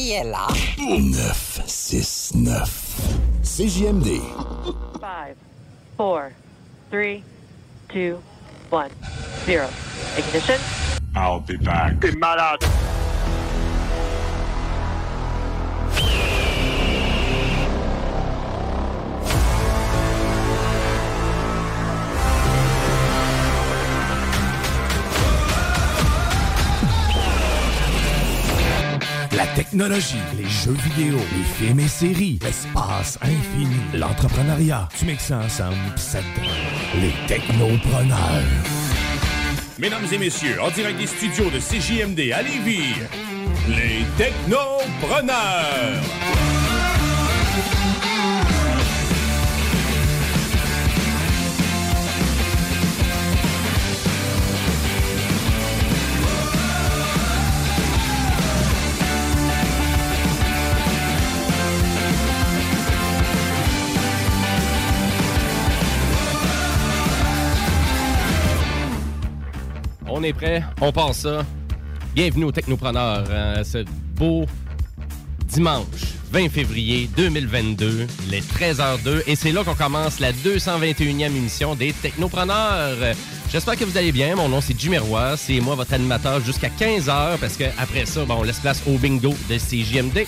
Qui est là? 969. CJMD. 5, 4, 3, 2, 1, 0. Ignition. I'll be back. T'es malade. La technologie, les jeux vidéo, les films et séries, l'espace infini, l'entrepreneuriat. Tu mixes ça ensemble ça les technopreneurs. Mesdames et messieurs, en direct des studios de CJMD à Lévis, les Technopreneurs. On est prêt, on passe ça. Bienvenue aux Technopreneurs, euh, ce beau dimanche 20 février 2022, il est 13h02 et c'est là qu'on commence la 221e émission des Technopreneurs. J'espère que vous allez bien. Mon nom c'est Jimmy Roy, c'est moi votre animateur jusqu'à 15h parce que après ça, on laisse place au bingo de CJMD.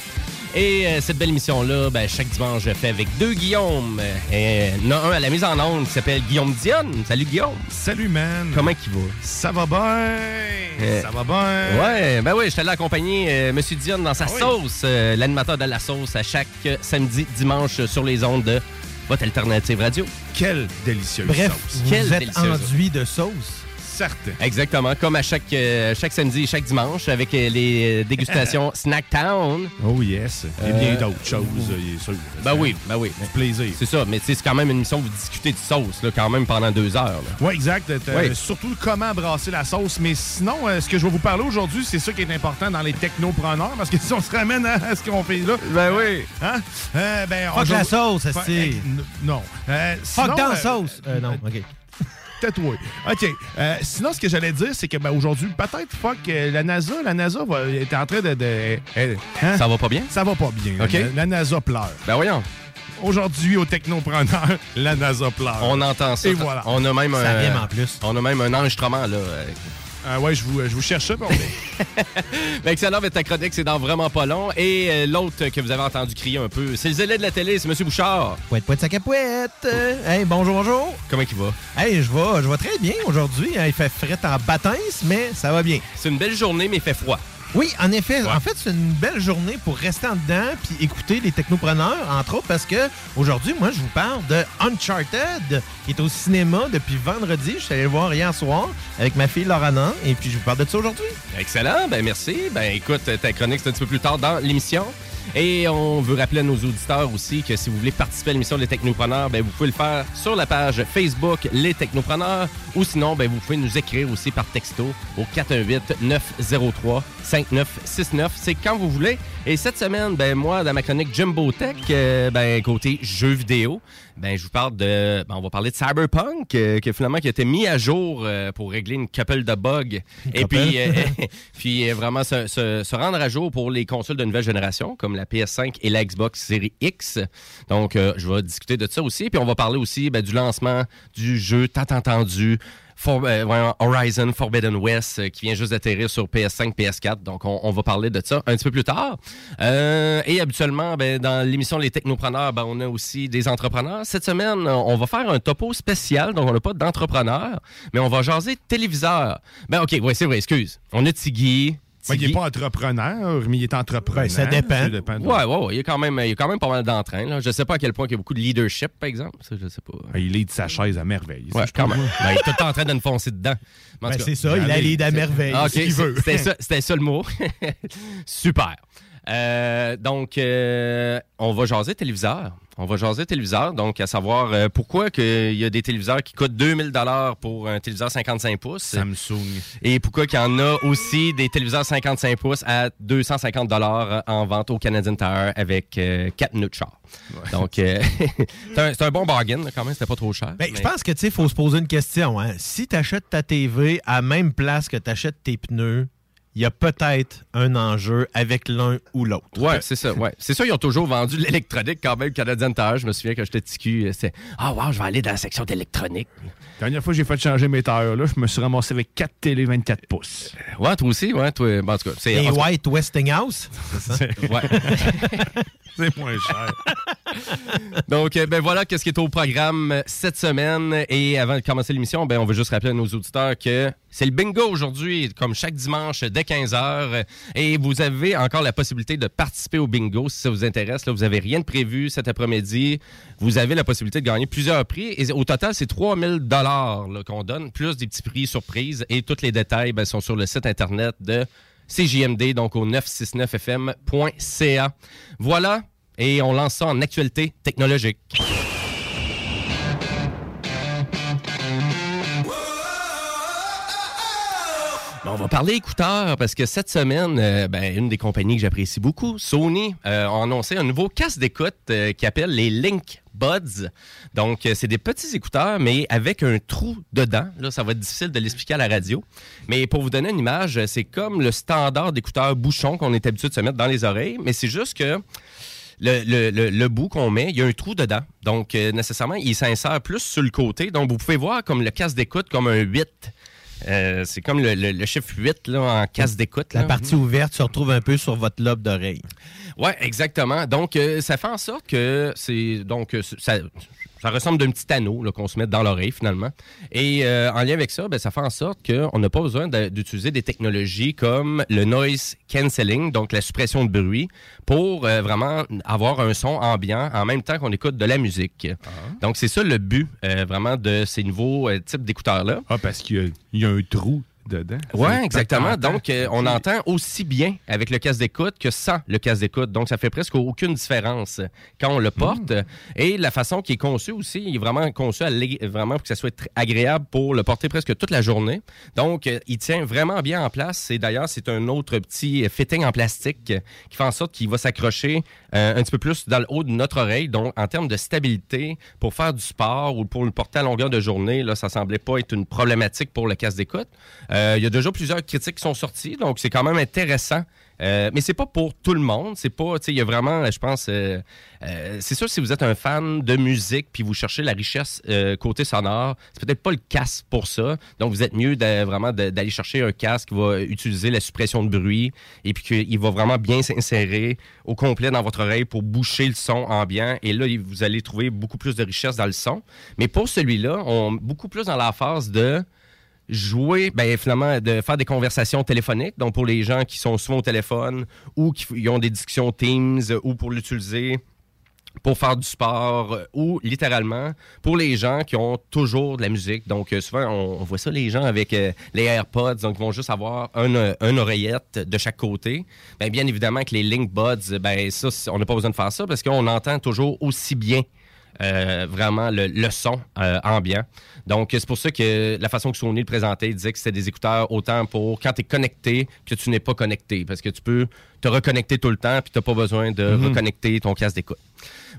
Et euh, cette belle émission-là, ben, chaque dimanche, je fais avec deux Guillaume. Et, il y en a un à la mise en onde qui s'appelle Guillaume Dionne. Salut Guillaume. Salut, man. Comment il va? Ça va bien. Euh, Ça va bien. Ouais, ben oui, je suis allé accompagner euh, Monsieur Dionne dans sa Ah oui? sauce, euh, l'animateur de la sauce, à chaque euh, samedi, dimanche euh, sur les ondes de votre alternative radio. Quelle délicieuse Bref, sauce. vous Quelle êtes enduit de sauce. Certes. Exactement, comme à chaque, euh, chaque samedi et chaque dimanche avec euh, les euh, dégustations Snack Town. Oh yes. Et Euh, bien d'autres choses, il est sûr. Ben oui, ben oui. Du plaisir. C'est ça, mais tu sais, c'est quand même une émission où vous discutez de sauce, là, quand même pendant deux heures. là. Oui, exact. Euh, Oui. Surtout comment brasser la sauce. Mais sinon, euh, ce que je vais vous parler aujourd'hui, c'est ça qui est important dans les technopreneurs. Parce que si on se ramène à, ce qu'on fait là. Ben oui. Hein? Euh, ben, Fuck on- la sauce, n- Non. Euh, Fuck dans la euh, sauce. Euh, non, OK. Tatoué. OK. Euh, sinon, ce que j'allais dire, c'est que ben, aujourd'hui, peut-être, fuck, euh, la NASA, la NASA va, est en train de. de- hein? Ça va pas bien? Ça va pas bien. OK. La, la NASA pleure. Ben voyons. Aujourd'hui, au Technopreneur, la NASA pleure. On entend ça. Et voilà. On a même Ça un. rime en plus. On a même un enregistrement, là. Euh, ouais, je vous, je vous cherche ça. puis on- Ben, excellent, mais ta chronique, c'est dans vraiment pas long. Et euh, l'autre que vous avez entendu crier un peu, c'est le zélé de la télé, c'est M. Bouchard. Pouette, pouette, sac à pouette. Euh, Hey, bonjour, bonjour. Comment il va? Hey, je vais, je vais très bien aujourd'hui. hein. Il fait fret en bâtisse, mais ça va bien. C'est une belle journée, mais il fait froid. Oui, en effet. En fait, c'est une belle journée pour rester en dedans puis écouter les technopreneurs, entre autres, parce que aujourd'hui, moi, je vous parle de Uncharted, qui est au cinéma depuis vendredi. Je suis allé le voir hier soir avec ma fille Lorana, et puis je vous parle de ça aujourd'hui. Excellent, ben merci. Ben écoute, ta chronique, c'est un petit peu plus tard dans l'émission. Et on veut rappeler à nos auditeurs aussi que si vous voulez participer à l'émission Les Technopreneurs, ben, vous pouvez le faire sur la page Facebook Les Technopreneurs ou sinon, ben, vous pouvez nous écrire aussi par texto au 418-903-5969. C'est quand vous voulez. Et cette semaine, ben, moi, dans ma chronique Jumbo Tech, euh, ben, côté jeux vidéo, ben, je vous parle de. Ben, on va parler de Cyberpunk, euh, qui finalement qui a été mis à jour euh, pour régler une couple de bugs. Et couple. puis, euh, puis vraiment se, se- se rendre à jour pour les consoles de nouvelle génération, comme la PS5 et la Xbox Series X. Donc, je vais discuter de ça aussi. Puis, on va parler aussi ben, du lancement du jeu tant entendu. Euh, Horizon Forbidden West euh, qui vient juste d'atterrir sur PS5, PS4. Donc, on, va parler de ça un petit peu plus tard. Euh, et habituellement, ben, dans l'émission Les Technopreneurs, ben, on a aussi des entrepreneurs. Cette semaine, on va faire un topo spécial. Donc, on n'a pas d'entrepreneurs, mais on va jaser téléviseur. Ben, OK, ouais, c'est vrai, excuse. On a Tiggy. Ouais, il n'est pas entrepreneur, mais il est entrepreneur. Ben, ça dépend. de- Ouais, ouais, ouais. Il y a quand même, il a quand même pas mal d'entrain. Je sais pas à quel point il y a beaucoup de leadership, par exemple. Ça, je sais pas. Ah, Il lead sa chaise à merveille. Ouais, Ça, je quand pense. même. Ben, il est tout le temps en train de nous foncer dedans. Ben, c'est ça, il a l'aide à merveille. Ah, OK, ce qu'il veut. C'était ça, c'était ça le mot. Super. Euh, donc, euh, on va jaser téléviseur. On va jaser téléviseur, donc à savoir euh, pourquoi il y a des téléviseurs qui coûtent 2000 dollars pour un téléviseur 55 pouces. Samsung. Et pourquoi qu'il y en a aussi des téléviseurs 55 pouces à 250 dollars en vente au Canadian Tire avec 4 minutes de char. Donc, euh, c'est un, bon bargain quand même, c'était pas trop cher. Ben, mais- Je pense que tu sais, faut se poser une question. Hein. Si tu achètes ta TV à la même place que tu achètes tes pneus, il y a peut-être un enjeu avec l'un ou l'autre. Ouais, c'est ça. Ouais. C'est ça, ils ont toujours vendu l'électronique quand même, Canadian Tire. Je me souviens quand j'étais ticu, c'était Ah, wow, je vais aller dans la section d'électronique. La dernière fois que j'ai fait changer mes tailleurs, là, je me suis ramassé avec 4 télé 24 pouces. Ouais, toi aussi, ouais, toi. bon, en tout cas, c'est. Et White Westinghouse, c'est ça? ouais. C'est moins cher. Donc, euh, ben voilà, qu'est-ce qui est au programme euh, cette semaine. Et avant de commencer l'émission, ben, on veut juste rappeler à nos auditeurs que c'est le bingo aujourd'hui, comme chaque dimanche dès 15h. Et vous avez encore la possibilité de participer au bingo si ça vous intéresse. Là, vous n'avez rien de prévu cet après-midi. Vous avez la possibilité de gagner plusieurs prix. Et au total, c'est 3000 dollars qu'on donne, plus des petits prix surprises. Et tous les détails ben, sont sur le site Internet de CJMD, donc au 969fm.ca. Voilà. Et on lance ça en actualité technologique. On va parler écouteurs parce que cette semaine, euh, ben, une des compagnies que j'apprécie beaucoup, Sony, euh, a annoncé un nouveau casque d'écoute euh, qui appelle les Link Buds. Donc, c'est des petits écouteurs, mais avec un trou dedans. Là, ça va être difficile de l'expliquer à la radio. Mais pour vous donner une image, c'est comme le standard d'écouteurs bouchon qu'on est habitué de se mettre dans les oreilles, mais c'est juste que le, le- bout qu'on met, il y a un trou dedans. Donc, nécessairement, il s'insère plus sur le côté. Donc, vous pouvez voir comme le casque d'écoute comme un 8. Euh, c'est comme le, le- le chiffre 8 là, en casque d'écoute. La partie ouverte se retrouve un peu sur votre lobe d'oreille. Ouais, exactement. Donc, euh, ça fait en sorte que c'est. Donc, euh, ça, ça ressemble d'un petit anneau là, qu'on se met dans l'oreille, finalement. Et euh, en lien avec ça, ben, ça fait en sorte qu'on n'a pas besoin d'utiliser des technologies comme le noise cancelling, donc la suppression de bruit, pour euh, vraiment avoir un son ambiant en même temps qu'on écoute de la musique. Donc, c'est ça le but, euh, vraiment, de ces nouveaux euh, types d'écouteurs-là. Ah, parce qu'il y a- il y, a un trou dedans. Oui, exactement. Donc, euh, on entend aussi bien avec le casque d'écoute que sans le casque d'écoute. Donc, ça fait presque aucune différence quand on le porte. Et la façon qui est conçue aussi, il est vraiment conçu à vraiment pour que ça soit agréable pour le porter presque toute la journée. Donc, euh, il tient vraiment bien en place. Et d'ailleurs, c'est un autre petit fitting en plastique qui fait en sorte qu'il va s'accrocher euh, un petit peu plus dans le haut de notre oreille. Donc, en termes de stabilité, pour faire du sport ou pour le porter à longueur de journée, là, ça semblait pas être une problématique pour le casque d'écoute. Euh, il y a déjà plusieurs critiques qui sont sorties, donc c'est quand même intéressant. Euh, mais c'est pas pour tout le monde. C'est pas, il y a vraiment, je pense, euh, euh, c'est sûr si vous êtes un fan de musique puis vous cherchez la richesse euh, côté sonore, c'est peut-être pas le casque pour ça. Donc vous êtes mieux vraiment d'aller chercher un casque qui va utiliser la suppression de bruit et puis qu'il va vraiment bien s'insérer au complet dans votre oreille pour boucher le son ambiant. Et là, vous allez trouver beaucoup plus de richesse dans le son. Mais pour celui-là, on beaucoup plus dans la phase de jouer, ben, finalement, de faire des conversations téléphoniques. Donc, pour les gens qui sont souvent au téléphone ou qui ont des discussions Teams ou pour l'utiliser pour faire du sport euh, ou littéralement pour les gens qui ont toujours de la musique. Donc euh, souvent on, voit ça les gens avec euh, les AirPods donc ils vont juste avoir un, euh, un oreillette de chaque côté. Ben, bien évidemment que les Link Buds ben ça on n'a pas besoin de faire ça parce qu'on entend toujours aussi bien euh, vraiment le, le son euh, ambiant. Donc, c'est pour ça que la façon que Sony le présentait, il disait que c'était des écouteurs autant pour quand tu es connecté que tu n'es pas connecté. Parce que tu peux te reconnecter tout le temps puis tu n'as pas besoin de Mhm. reconnecter ton casque d'écoute.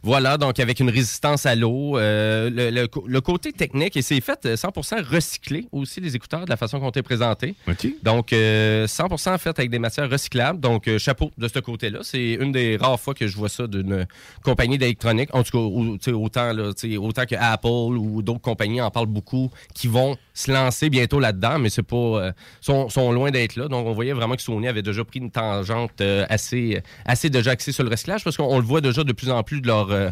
Voilà, donc avec une résistance à l'eau, euh, le, le co- le côté technique, et c'est fait euh, 100% recyclé aussi, les écouteurs, de la façon qu'on t'est présenté. Donc, euh, 100% fait avec des matières recyclables. Donc, euh, chapeau de ce côté-là. C'est une des rares fois que je vois ça d'une compagnie d'électronique. En tout cas, sais, autant, là, que Apple ou d'autres compagnies en parlent beaucoup, qui vont se lancer bientôt là-dedans, mais c'est pas, euh, sont, loin d'être là. Donc, on voyait vraiment que Sony avait déjà pris une tangente euh, assez, assez déjà axée sur le recyclage parce qu'on le voit déjà de plus en plus de leurs euh,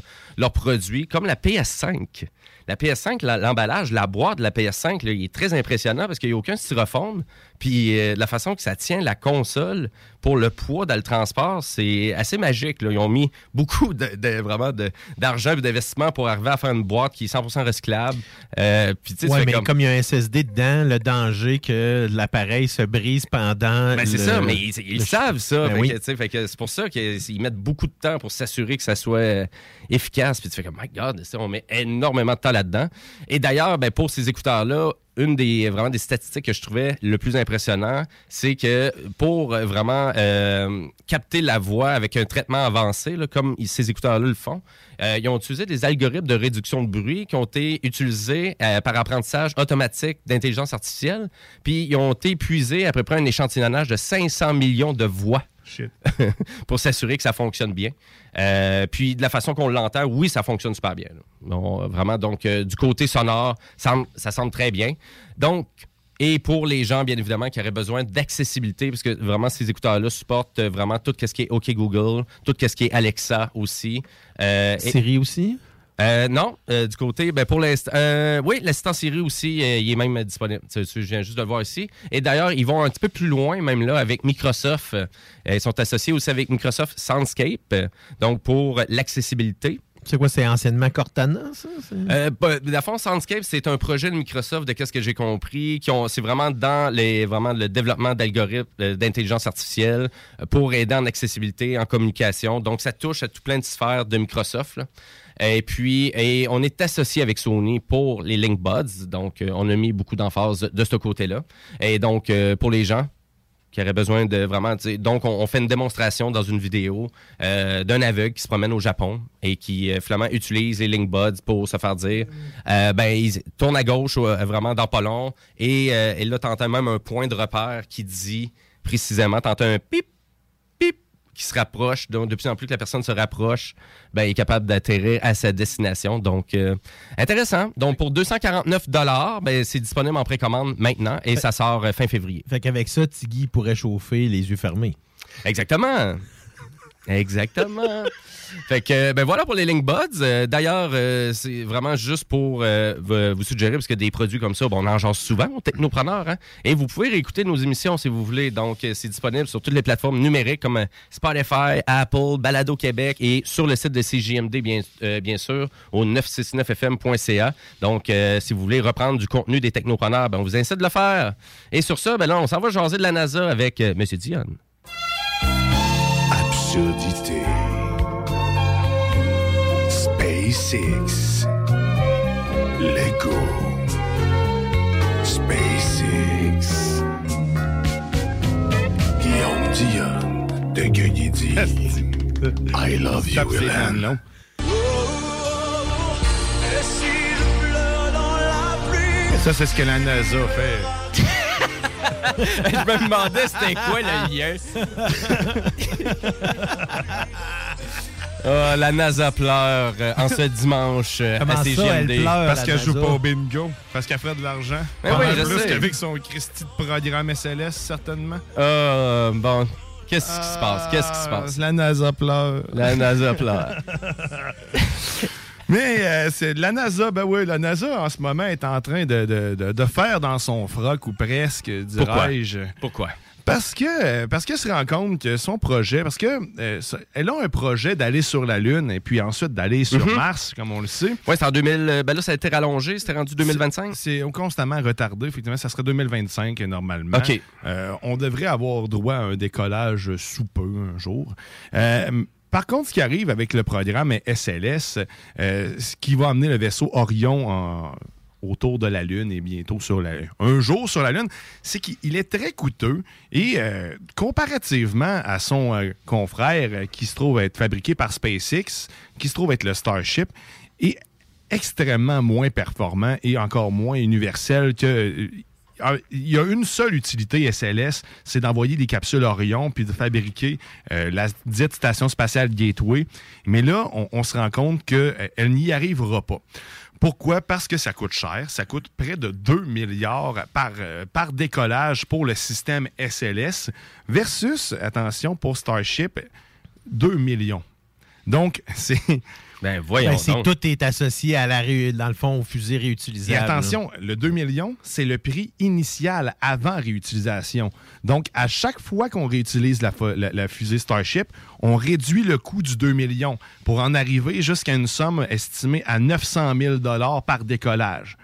produits, comme la PS5. La PS5, la- l'emballage, la boîte de la PS5, là, il est très impressionnant parce qu'il n'y a aucun styrofoam. Puis euh, la façon que ça tient la console pour le poids dans le transport, c'est assez magique. là. Ils ont mis beaucoup de, de- vraiment d'argent et d'investissement pour arriver à faire une boîte qui est 100% recyclable. Euh, puis, tu Ouais, mais comme- comme... il y a un SSD dedans, le danger que l'appareil se brise pendant. Ben, c'est ça, mais ils, ils le- savent ça. Ben oui. c'est pour ça qu'ils mettent beaucoup de temps pour s'assurer que ça soit euh, efficace. Puis tu fais comme, my God, on met énormément de temps là-dedans. Et d'ailleurs, ben, pour ces écouteurs-là, une des vraiment statistiques que je trouvais le plus impressionnant, c'est que pour vraiment euh, capter la voix avec un traitement avancé, comme ces écouteurs-là le font, euh, ils ont utilisé des algorithmes de réduction de bruit qui ont été utilisés euh, par apprentissage automatique d'intelligence artificielle. Puis ils ont été puisés à peu près un échantillonnage de 500 millions de voix. pour s'assurer que ça fonctionne bien. Euh, puis de la façon qu'on l'entend, oui, ça fonctionne super bien. Bon, vraiment, donc euh, du côté sonore, ça, ça semble très bien. Donc, et pour les gens, bien évidemment, qui auraient besoin d'accessibilité, parce que vraiment, ces écouteurs-là supportent euh, vraiment tout ce qui est OK Google, tout ce qui est Alexa aussi. Euh, et- Siri aussi? Euh, non, euh, du côté, ben pour l'instant, euh, oui, l'assistant Siri aussi, il est même disponible. Tu- tu- je viens juste de le voir ici. Et d'ailleurs, ils vont un petit peu plus loin, même là, avec Microsoft. Ils sont associés aussi avec Microsoft Soundscape, donc pour l'accessibilité. C'est quoi, c'est anciennement Cortana, ça? Euh, bah, fond, Soundscape, c'est un projet de Microsoft, de qu'est-ce que j'ai compris, qui ont, c'est vraiment dans les, vraiment le développement d'algorithmes d'intelligence artificielle pour aider en accessibilité, en communication. Donc, ça touche à tout plein de sphères de Microsoft. là. Et puis, et on est associé avec Sony pour les Link Buds. Donc, euh, on a mis beaucoup d'emphase de ce côté-là. Et donc, euh, pour les gens qui auraient besoin de vraiment... Donc, on, fait une démonstration dans une vidéo euh, d'un aveugle qui se promène au Japon et qui, finalement, utilise les Link Buds pour se faire dire, ben, il tourne à gauche, vraiment dans pas et, et là, t'entends même un point de repère qui dit précisément, t'entends un pip, qui se rapproche. Donc, de plus en plus que la personne se rapproche, ben, est capable d'atterrir à sa destination. Donc, euh, intéressant. Donc, pour 249 ben, c'est disponible en précommande maintenant et ça sort euh, fin février. Fait qu'avec ça, Tiggy pourrait chauffer les yeux fermés. Exactement. Exactement. fait que, ben voilà pour les Link Buds. Euh, D'ailleurs, euh, c'est vraiment juste pour euh, vous- suggérer, parce que des produits comme ça, on en jase souvent aux technopreneurs. Hein? Et vous pouvez réécouter nos émissions si vous voulez. Donc, c'est disponible sur toutes les plateformes numériques comme Spotify, Apple, Balado Québec et sur le site de CJMD, bien, bien sûr, au 969fm.ca. Donc, si vous voulez reprendre du contenu des technopreneurs, ben, on vous incite de le faire. Et sur ça, ben là, on s'en va jaser de la NASA avec M. Dion. Absurdité. SpaceX. Lego. SpaceX. Guillaume Dion de Gueugny dit I love you, Hélène. Ça, c'est ce que la NASA fait. Je me demandais c'était quoi le lien. Ah, la NASA pleure euh, en ce dimanche euh, Comment à ça, CGMD. elle pleure? Parce la qu'elle joue NASA. pas au bingo. Parce qu'elle ferait de l'argent. Ben oui, je plus sais. qu'avec son Christy de programme SLS, certainement. Ah, bon, qu'est-ce qui se passe? Qu'est-ce qui se passe? La NASA pleure. La NASA pleure. Mais euh, c'est la NASA, ben oui, la NASA en ce moment est en train de, de- de- de faire dans son froc ou presque, dirais-je. Pourquoi? Parce que euh, parce qu'elle se rend compte que son projet, parce que euh, elle a un projet d'aller sur la Lune et puis ensuite d'aller sur Mhm. Mars, comme on le sait. Oui, c'est en 2000. euh, Ben là, ça a été rallongé. C'était rendu 2025. C'est constamment retardé. Effectivement, ça serait 2025 euh, normalement. OK. Euh, on devrait avoir droit à un décollage sous peu un jour. Euh, par contre, ce qui arrive avec le programme SLS, euh, ce qui va amener le vaisseau Orion autour de la Lune et bientôt sur un jour sur la Lune, c'est qu'il est très coûteux et euh, comparativement à son euh, confrère qui se trouve être fabriqué par SpaceX, qui se trouve être le Starship, est extrêmement moins performant et encore moins universel que il y a une seule utilité SLS, c'est d'envoyer des capsules Orion puis de fabriquer euh, la dite station spatiale Gateway. Mais là, on, se rend compte qu'elle n'y arrivera pas. Pourquoi? Parce que ça coûte cher. Ça coûte près de 2 milliards par, euh, par décollage pour le système SLS versus, attention, pour Starship, 2 millions. Donc, c'est... Ben, voyons Ben, c'est donc. tout est associé à la ré- dans le fond aux fusées Et réutilisables. attention, le 2 millions, c'est le prix initial avant réutilisation. Donc, à chaque fois qu'on réutilise la, fo- la- la fusée Starship, on réduit le coût du 2 millions pour en arriver jusqu'à une somme estimée à 900 000 par décollage.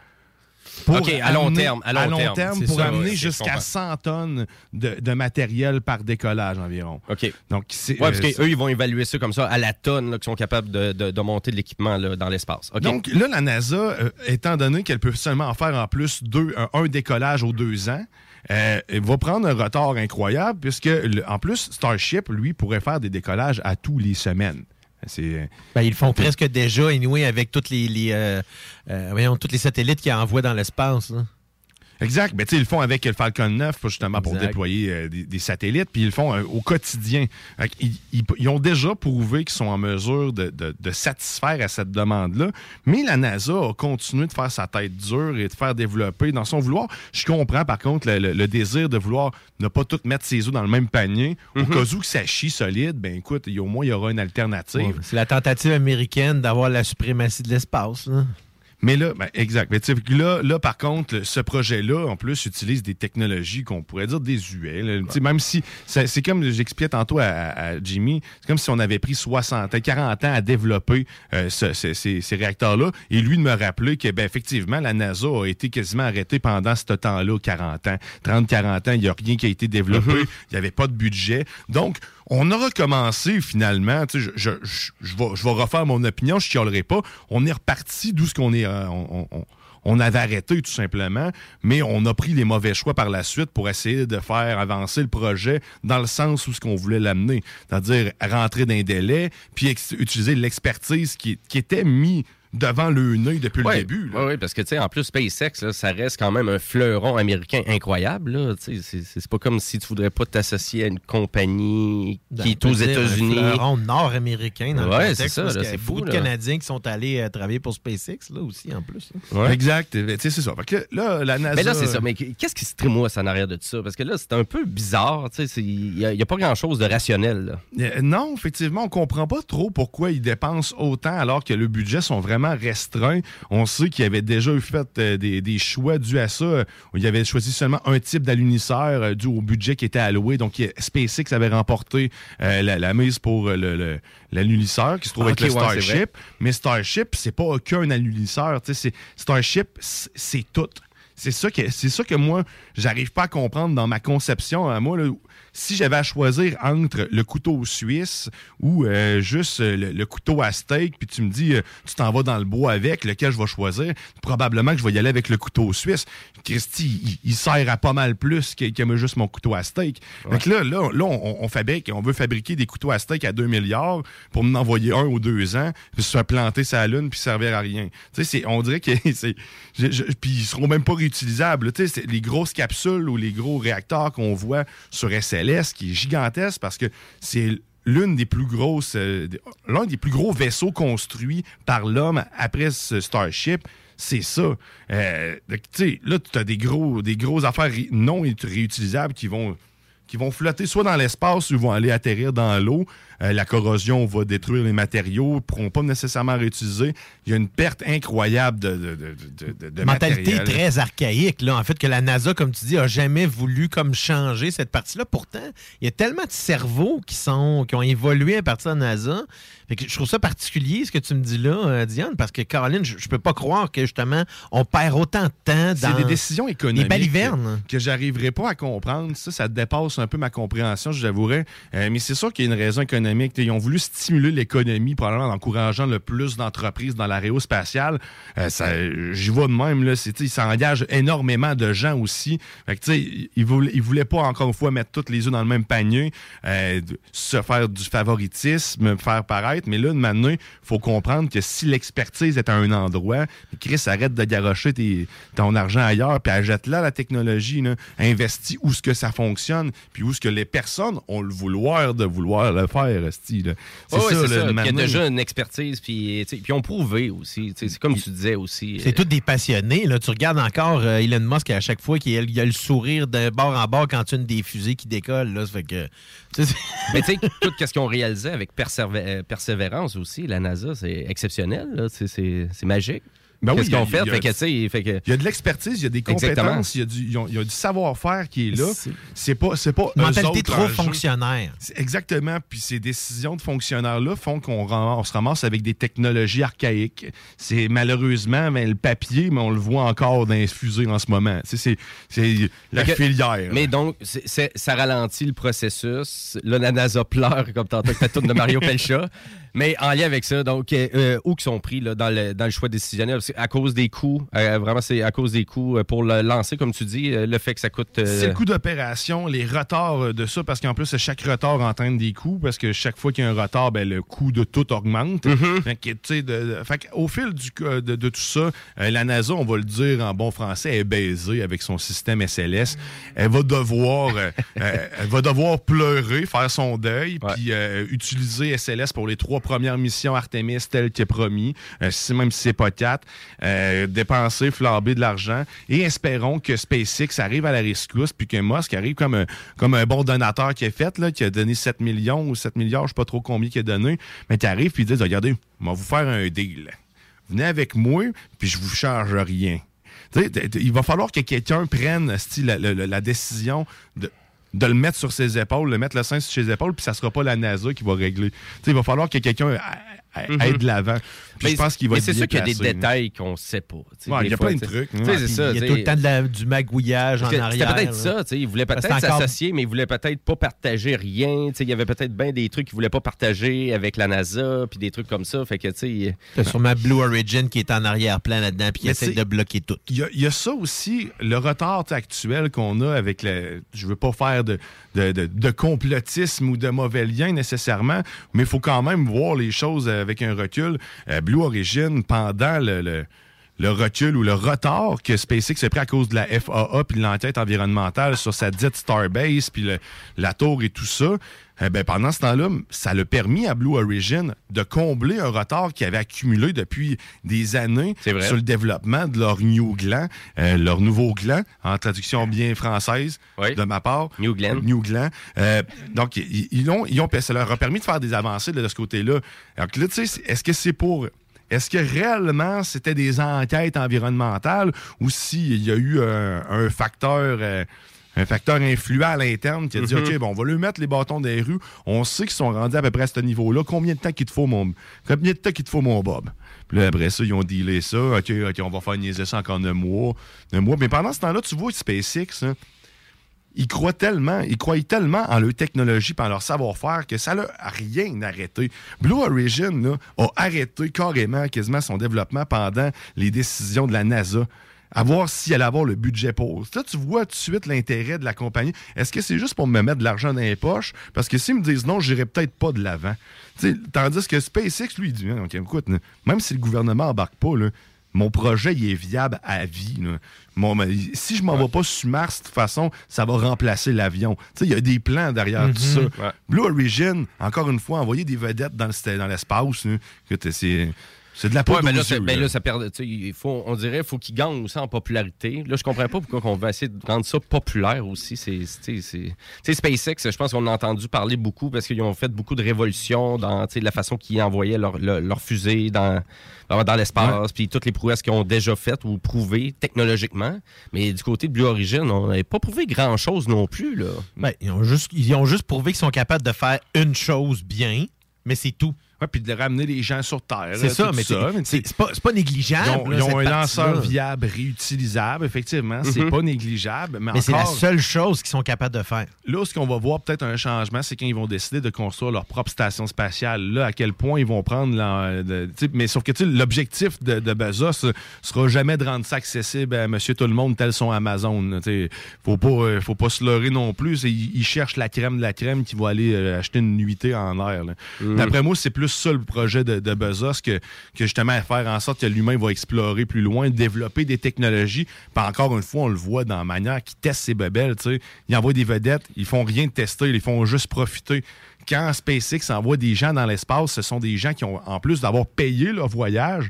Pour OK, à long amener- terme, à long terme. Pour ça, amener ouais, jusqu'à comprends. 100 tonnes de, de matériel par décollage environ. OK. Donc, c'est, Ouais, parce euh, qu'eux, ils vont évaluer ça comme ça à la tonne, qu'ils sont capables de, de- de monter de l'équipement dans l'espace. Donc là, la NASA, euh, étant donné qu'elle peut seulement en faire en plus deux, un, un décollage aux deux ans, euh, va prendre un retard incroyable puisque, le- en plus, Starship, lui, pourrait faire des décollages à tous les semaines. C'est... Ben, ils le font presque déjà, anyway, avec toutes les, les, euh, euh, voyons, tous les satellites qu'ils envoient dans l'espace. là. Exact. Ben, tu sais, ils le font avec le Falcon 9, pour- justement, pour déployer euh, des, des satellites, puis ils le font euh, au quotidien. Ils, ils ont déjà prouvé qu'ils sont en mesure de, de- de satisfaire à cette demande-là, mais la NASA a continué de faire sa tête dure et de faire développer dans son vouloir. Je comprends, par contre, le, le- le désir de vouloir ne pas tout mettre ses œufs dans le même panier. Au cas où que ça chie solide, ben écoute, au moins, il y aura une alternative. Ouais, C'est la tentative américaine d'avoir la suprématie de l'espace. là. Mais là, ben, exact. Mais là, là, par contre, ce projet-là, en plus, utilise des technologies qu'on pourrait dire désuètes. Tu sais, Même si, c'est comme j'expliquais tantôt à, à- à Jimmy, c'est comme si on avait pris 60, 40 ans à développer euh, ce- ce- ces, ces réacteurs-là. Et lui de me rappeler que, ben, effectivement, la NASA a été quasiment arrêtée pendant ce temps-là, 40 ans. 30, 40 ans, il n'y a rien qui a été développé. Il n'y avait pas de budget. Donc, on a recommencé finalement. Tu sais, je, je, je, je vais, je refaire mon opinion, je chialerai pas. On est reparti d'où ce qu'on est. euh, on, on- on avait arrêté tout simplement, mais on a pris les mauvais choix par la suite pour essayer de faire avancer le projet dans le sens où ce qu'on voulait l'amener, c'est-à-dire rentrer dans un délai, puis utiliser l'expertise qui, qui était mis devant le nez depuis Ouais, le début. là. ouais, parce que, tu sais, en plus, SpaceX, là, ça reste quand même un fleuron américain incroyable. là. Tu sais, C'est pas comme si tu voudrais pas t'associer à une compagnie qui est aux États-Unis. Un fleuron nord-américain dans Ouais, le c'est contexte, ça, parce là, y a c'est fou, beaucoup de là. Canadiens qui sont allés euh, travailler pour SpaceX là aussi en plus. Exact. Tu sais, c'est ça. Fait que là, la NASA. Mais là, c'est ça. Mais qu'est-ce qui se trémousse en arrière de tout ça? Parce que là, c'est un peu bizarre. tu sais, c'est- Il n'y a, il y a pas grand-chose de rationnel. là. Euh, Non, effectivement, on comprend pas trop pourquoi ils dépensent autant alors que le budget sont vraiment restreints. On sait qu'ils avaient déjà eu fait euh, des, des choix dus à ça. ils avaient choisi seulement un type d'alunisseur euh, dû au budget qui était alloué. Donc, il- SpaceX avait remporté euh, la, la mise pour euh, le, l'alunisseur qui se trouve Ah, avec le ouais. Starship. Mais Starship, c'est pas qu'un alunisseur. Starship, c'est c'est tout. C'est ça que c'est ça que moi j'arrive pas à comprendre dans ma conception à moi là, si j'avais à choisir entre le couteau suisse ou euh, juste le, le couteau à steak puis tu me dis euh, tu t'en vas dans le bois avec lequel je vais choisir probablement que je vais y aller avec le couteau suisse. Christy il, il sert à pas mal plus que, que juste mon couteau à steak. Donc là là là on, on fabrique on veut fabriquer des couteaux à steak à 2 milliards pour m'en envoyer un ou deux ans puis se faire planter sa lune puis servir à rien. Tu sais on dirait que c'est puis ils seront même pas réutilisables. Tu sais, les grosses capsules ou les gros réacteurs qu'on voit sur Qui est gigantesque parce que c'est l'une des plus grosses, euh, l'un des plus gros vaisseaux construits par l'homme après ce Starship. C'est ça. Euh, tu sais, là, tu as des gros, des affaires non ré- réutilisables qui vont qui vont flotter soit dans l'espace ou vont aller atterrir dans l'eau. Euh, la corrosion va détruire les matériaux, ne pourront pas nécessairement réutiliser. Il y a une perte incroyable de, de, de, de- de mentalité matériel. très archaïque, là, en fait, que la NASA, comme tu dis, a jamais voulu comme changer cette partie-là. Pourtant, il y a tellement de cerveaux qui sont qui ont évolué à partir de la NASA. Fait que je trouve ça particulier, ce que tu me dis là, euh, Diane, parce que Caroline, je, je peux pas croire que justement, on perd autant de temps C'est dans des décisions économiques les balivernes. que, que j'arriverai pas à comprendre. Ça, ça dépasse un peu ma compréhension, je l'avouerais. Euh, mais c'est sûr qu'il y a une raison économique. Ils ont voulu stimuler l'économie, probablement en encourageant le plus d'entreprises dans l'aérospatiale. Euh, ça, J'y vois de même. Là, c'est, ils s'engagent énormément de gens aussi. Fait que, t'sais, ils voulaient, ils voulaient pas, encore une fois, mettre toutes les œufs dans le même panier, euh, se faire du favoritisme, faire Mais là, de maintenant, il faut comprendre que si l'expertise est à un endroit, Chris, arrête de garocher tes- ton argent ailleurs, puis achète là la technologie, là. investis où ce que ça fonctionne, puis où ce que les personnes ont le vouloir de vouloir le faire. C'est ça, là, ça. Il y a déjà une expertise, puis puis ils ont prouvé aussi. C'est comme tu disais aussi. C'est tous des passionnés. Là. Tu regardes encore euh, Elon Musk à chaque fois qu'il a, a le sourire de bord en bord quand tu as une des fusées qui décolle. Là. Ça fait que, Mais tu sais, tout ce qu'ils ont réalisé avec euh, persévérance aussi, la NASA, c'est exceptionnel. c'est magique. Ben oui, Qu'est-ce il y a- qu'ils ont fait? il y a- Fait que, fait que- Il y a de l'expertise, il y a des compétences, il y a du, y a savoir-faire qui est là. C'est pas, c'est pas mentalité trop fonctionnaire. Exactement. Puis ces décisions de fonctionnaires-là font qu'on on se ramasse avec des technologies archaïques. C'est malheureusement ben, le papier, mais on le voit encore dans les fusées en ce moment. C'est c'est la que- filière. Mais donc, c'est- c'est- ça ralentit le processus. Là, la NASA pleure, comme tantôt avec ta tourne de Mario Pelcha. Mais en lien avec ça, donc, euh, où qu'ils sont pris là, dans, le, dans le choix décisionnel? C'est à cause des coûts. euh, vraiment, c'est à cause des coûts euh, pour le lancer, comme tu dis, euh, le fait que ça coûte. euh, C'est le coût d'opération, les retards euh, de ça, parce qu'en plus, chaque retard entraîne des coûts, parce que chaque fois qu'il y a un retard, ben, le coût de tout augmente. Fait que, de- de- fait que, au fil du, de, de tout ça, euh, la NASA, on va le dire en bon français, est baisée avec son système SLS. Elle va devoir, euh, euh, elle va devoir pleurer, faire son deuil, puis euh, utiliser SLS pour les trois premières missions Artemis telles que promis, euh, si même si c'est pas quatre, euh, dépenser, flamber de l'argent, et espérons que SpaceX arrive à la rescousse, puis que Musk arrive comme un, comme un bon donateur qui est fait, là, qui a donné 7 millions ou 7 milliards, je sais pas trop combien il a donné, mais qui arrive puis dit, regardez, on va vous faire un deal. Venez avec moi, puis je vous charge rien. Il va falloir que quelqu'un prenne la décision de, de le mettre sur ses épaules, le mettre le sein sur ses épaules, puis ça sera pas la NASA qui va régler. Il va falloir que quelqu'un a- a- Mhm. aille de l'avant. Puis Mais je pense qu'il va mais être c'est sûr qu'il y a des détails qu'on sait pas. Ouais, il y a fois, plein de trucs, Ouais, il y a tout le temps de la- du magouillage Parce en arrière. C'était peut-être ça, tu sais, il voulait peut-être s'associer, mais il voulait peut-être pas partager rien. tu sais, Il y avait peut-être bien des trucs qu'il voulait pas partager avec la NASA, puis des trucs comme ça. Fait que, tu sais, sûrement Blue Origin qui est en arrière-plan là-dedans, puis il essaie de bloquer tout. Il y, a, il y a ça aussi, le retard actuel qu'on a avec le. Je veux pas faire de, de, de- de complotisme ou de mauvais lien nécessairement, mais il faut quand même voir les choses avec un recul. Euh, Blue Origin, pendant le, recul ou le retard que SpaceX a pris à cause de la FAA puis de l'enquête environnementale sur sa dite Starbase puis la tour et tout ça, eh ben, pendant ce temps-là, ça l'a permis à Blue Origin de combler un retard qu'ils avaient accumulé depuis des années sur le développement de leur new gland, euh, leur nouveau gland, en traduction bien française de ma part. New gland. New gland. Euh, donc, ils, ils ont, ils ont, ça leur a permis de faire des avancées de ce côté-là. Alors que là, tu sais, est-ce que c'est pour... Est-ce que réellement c'était des enquêtes environnementales ou s'il y a eu un, un facteur... euh, un facteur influent à l'interne qui a dit Mhm. OK, bon, on va lui mettre les bâtons des rues. On sait qu'ils sont rendus à peu près à ce niveau-là. Combien de temps qu'il te faut, mon. Combien de temps qu'il te faut, mon Bob? Puis là, après ça, ils ont dealé ça. OK, OK, on va faire niaiser ça encore un mois. Un mois. Mais pendant ce temps-là, tu vois SpaceX, hein, ils croient tellement, ils croient tellement en leur technologie et en leur savoir-faire que ça n'a rien arrêté. Blue Origin là, a arrêté carrément quasiment son développement pendant les décisions de la NASA. À voir si elle avoir le budget pour. Là, tu vois tout de suite l'intérêt de la compagnie. Est-ce que c'est juste pour me mettre de l'argent dans les poches? Parce que s'ils me disent non, j'irai peut-être pas de l'avant. Tandis que SpaceX, lui, il dit, Hein, OK, écoute, même si le gouvernement embarque pas, là, mon projet, il est viable à vie. là. Mon- mais si je m'en vais pas sur Mars, de toute façon, ça va remplacer l'avion. Il y a des plans derrière tout ça. Ouais. Blue Origin, encore une fois, envoyer des vedettes dans le- dans l'espace. Écoute, c'est... De la Ouais, poudre ben aux là, yeux, ben là. ça perd, il faut, on dirait faut qu'il gagne aussi en popularité. Là, je comprends pas pourquoi on va essayer de rendre ça populaire aussi. C'est, c'est, SpaceX, je pense qu'on a entendu parler beaucoup parce qu'ils ont fait beaucoup de révolutions dans la façon qu'ils envoyaient leurs leur, leur fusées dans, dans, dans l'espace, puis toutes les prouesses qu'ils ont déjà faites ou prouvées technologiquement. Mais du côté de Blue Origin, on n'avait pas prouvé grand-chose non plus. Là. Ben, ils, ont juste, ils ont juste prouvé qu'ils sont capables de faire une chose bien, mais c'est tout. Ouais, puis de ramener les gens sur Terre. C'est ça, mais c'est- pas, pas négligeable. Ils ont, là, ils ont cette un lanceur viable, réutilisable, effectivement. C'est Mhm. pas négligeable. Mais, Mais c'est la seule chose qu'ils sont capables de faire. Là, ce qu'on va voir peut-être un changement, c'est quand ils vont décider de construire leur propre station spatiale. Là, à quel point ils vont prendre. la- de- mais sauf que tu sais, l'objectif de, de Bezos sera jamais de rendre ça accessible à Monsieur Tout le Monde tel son Amazon. sais, Faut pas, euh, faut pas se leurrer non plus. Ils, cherchent la crème de la crème qui va aller euh, acheter une nuitée en air. Mhm. D'après moi, c'est plus ça le projet de, de que, justement à faire en sorte que l'humain va explorer plus loin, développer des technologies. Puis encore une fois, on le voit dans la manière qu'ils testent ces bebelles. tu sais. Ils envoient des vedettes, ils font rien de tester, ils font juste profiter. Quand SpaceX envoie des gens dans l'espace, ce sont des gens qui ont, en plus d'avoir payé leur voyage,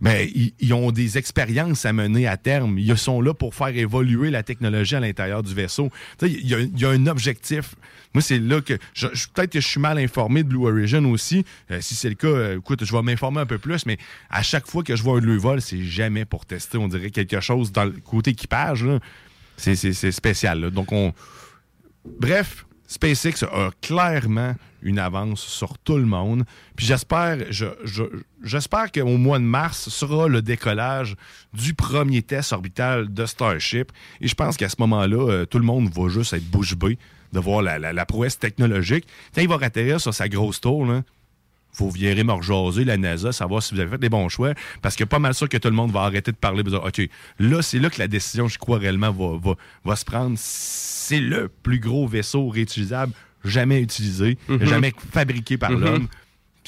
mais ils, ils ont des expériences à mener à terme. Ils sont là pour faire évoluer la technologie à l'intérieur du vaisseau. Il y, a- un objectif. Moi, c'est là que. Peut-être que je suis mal informé de Blue Origin aussi. Euh, si c'est le cas, euh, écoute, je vais m'informer un peu plus, mais à chaque fois que je vois un lieu vol, c'est jamais pour tester, on dirait, quelque chose dans le côté équipage. C'est spécial. Donc, on. Bref, SpaceX a clairement une avance sur tout le monde. Puis j'espère, je- je- j'espère qu'au mois de mars sera le décollage du premier test orbital de Starship. Et je pense qu'à ce moment-là, euh, tout le monde va juste être bouche bée de voir la, prouesse technologique. Quand il va atterrir sur sa grosse tour, là, faut virer me la NASA, savoir si vous avez fait des bons choix, parce que pas mal sûr que tout le monde va arrêter de parler OK, là, c'est là que la décision, je crois réellement, va se prendre. C'est le plus gros vaisseau réutilisable jamais utilisé, Mhm. jamais fabriqué par Mhm. l'homme.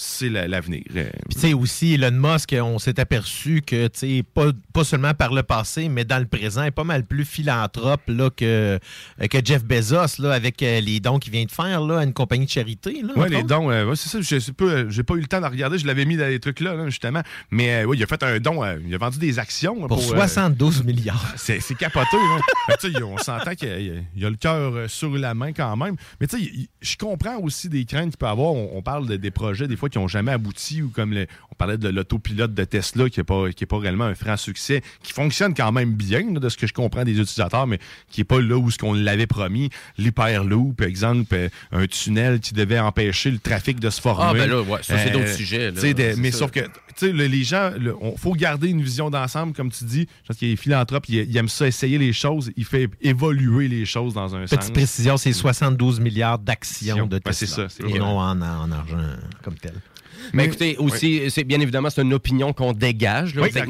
C'est la- l'avenir. Euh, Puis tu sais aussi, Elon Musk, on s'est aperçu que, tu sais, pas, pas seulement par le passé, mais dans le présent, est pas mal plus philanthrope là, que, euh, que Jeff Bezos, là, avec euh, les dons qu'il vient de faire là, à une compagnie de charité. Oui, les autres. dons, euh, ouais, c'est ça. Je sais pas, eu le temps de regarder. Je l'avais mis dans les trucs là, là, justement. Mais euh, ouais, il a fait un don. euh, il a vendu des actions. Pour euh, 72 milliards. C'est capoté. tu sais, on s'entend qu'il y a- y le cœur sur la main quand même. Mais tu sais, je comprends aussi des craintes qu'il peut avoir. On, on parle de- des projets des fois qui n'ont jamais abouti ou comme le- on parlait de l'autopilote de Tesla qui n'est pas, qui est pas réellement un franc succès, qui fonctionne quand même bien là, de ce que je comprends des utilisateurs, mais qui n'est pas là où ce qu'on l'avait promis. L'hyperloop, par exemple, euh, un tunnel qui devait empêcher le trafic de se former. Ah, ben là, ouais, ça, c'est d'autres sujets, là. tu sais, des- C'est mais ça. sauf que tu sais, le- les gens, il faut garder une vision d'ensemble, comme tu dis. Je pense qu'il est philanthrope, il, il aime ça, essayer les choses, il fait évoluer les choses dans un sens. Petite précision, c'est 72 milliards d'actions de Ben, Tesla. c'est ça, c'est et vrai. non en, en argent comme tel. Mais écoutez, aussi, c'est bien évidemment, c'est une opinion qu'on dégage, là, Oui, ouais, c'est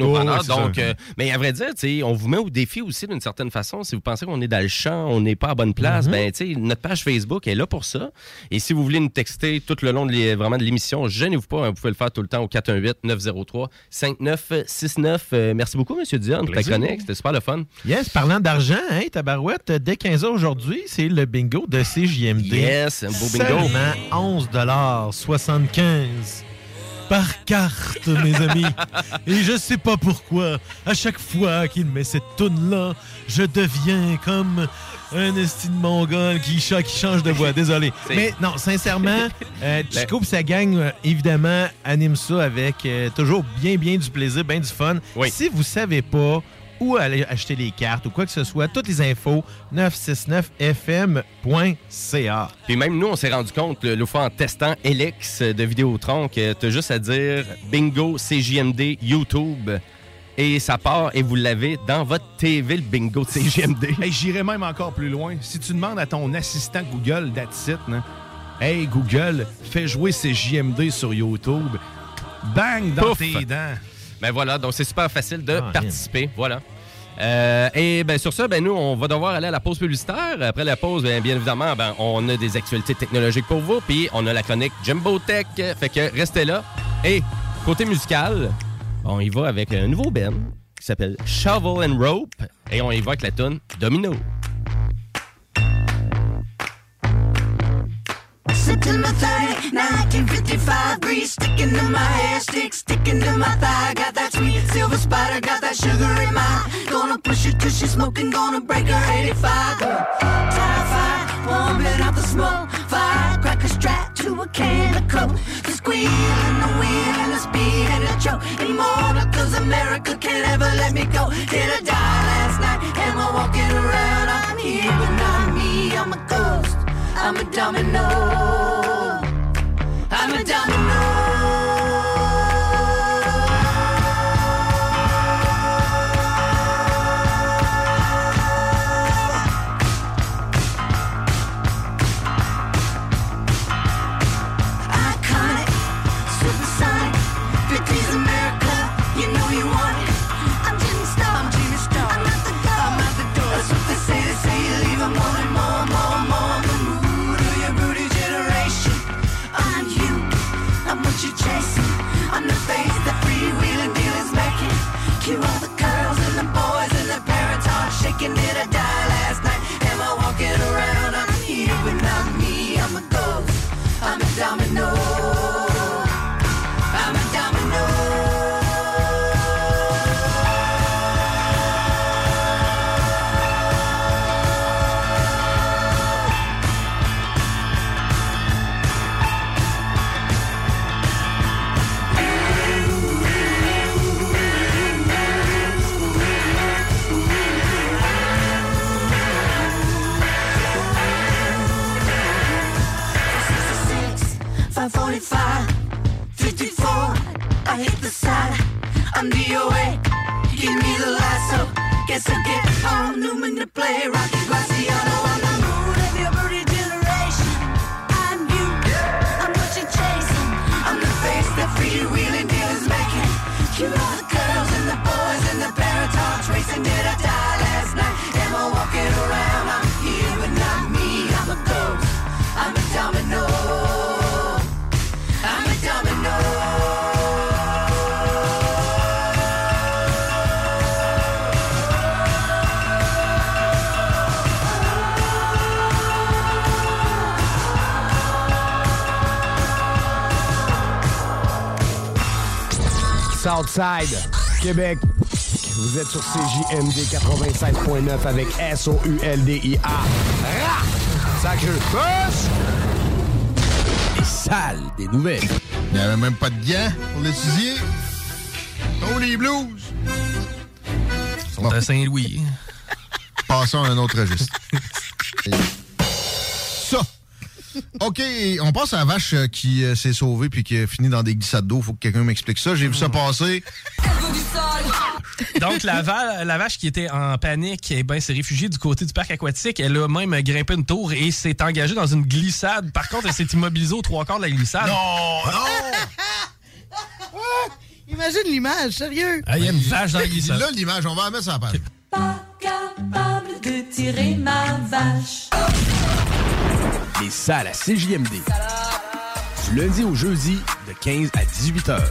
donc, euh, mais à vrai dire, on vous met au défi aussi d'une certaine façon. Si vous pensez qu'on est dans le champ, on n'est pas à bonne place, Mhm. ben, notre page Facebook est là pour ça. Et si vous voulez nous texter tout le long de vraiment de l'émission, gênez-vous pas, hein, vous pouvez le faire tout le temps au 418-903-5969. Euh, merci beaucoup, M. Dion, pour ta chronique. C'était super le fun. Yes, parlant d'argent, hein, tabarouette, dès 15h aujourd'hui, c'est le bingo de CJMD. Yes, un beau bingo. Seulement 11,75 par carte, mes amis. Et je sais pas pourquoi, à chaque fois qu'il met cette toune-là, je deviens comme un estime mongol qui, cha- qui change de voix. Désolé. Mais non, sincèrement, euh, Chico et sa gang, euh, évidemment, anime ça avec euh, toujours bien, bien du plaisir, bien du fun. Si vous savez pas où aller acheter les cartes ou quoi que ce soit, toutes les infos, 969fm.ca. Puis même nous, on s'est rendu compte, le, le fois en testant Elix de Vidéotron, que t'as juste à dire bingo CJMD YouTube et ça part et vous l'avez dans votre TV, le bingo de CJMD. Hey, J'irais même encore plus loin. Si tu demandes à ton assistant Google, that's it, hein. Hey Google, fais jouer ces JMD sur YouTube. Bang dans Pouf. tes dents. Ben voilà, donc c'est super facile de Ah, participer. Voilà. Euh, et ben sur ça, ben nous, on va devoir aller à la pause publicitaire. Après la pause, ben, bien évidemment, ben, on a des actualités technologiques pour vous, puis on a la chronique Jumbo Tech. Fait que restez là. Et côté musical, on y va avec un nouveau band qui s'appelle Shovel and Rope, et on y va avec la tune Domino. September 30, 1955. Grease sticking to my hair, stick sticking to my thigh. Got that sweet silver spider, got that sugar in my. Gonna push it till she's smoking, gonna break her 85. Tie fire, warming out the smoke. Firecracker strapped to a can of coke. The squeal and the wheel and the speed and the choke. More cause America can't ever let me go. Did I die last night? Am I walking around? I'm here, but not me. I'm a ghost. I'm a domino. I'm a domino. Southside, Québec. Vous êtes sur CJMD 87.9 avec S-O-U-L-D-I-A. Ra! Push! Les salles des nouvelles. Il n'y avait même pas de gants pour l'étudier. Oh, les blues! Ils sont à Saint-Louis. Passons à un autre registre. OK, on passe à la vache euh, qui euh, s'est sauvée puis qui a fini dans des glissades d'eau. Faut que quelqu'un m'explique ça. J'ai vu ça passer. Donc, la, va- la vache qui était en panique eh ben, s'est réfugiée du côté du parc aquatique. Elle a même grimpé une tour et s'est engagée dans une glissade. Par contre, elle s'est immobilisée aux trois quarts de la glissade. Non, Imagine l'image, sérieux. Ah, Il y a une vache dans la glissade. Là, l'image, on va la mettre sur la page. Capable de tirer ma vache. Les salles à CJMD. Du lundi au jeudi, de 15 à 18 heures.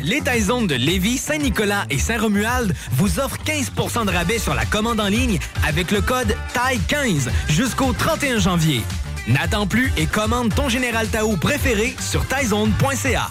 Les Taizones de Lévis, Saint-Nicolas et Saint-Romuald vous offrent 15% de rabais sur la commande en ligne avec le code TAI15 jusqu'au 31 janvier. N'attends plus et commande ton Général Tao préféré sur taizone.ca.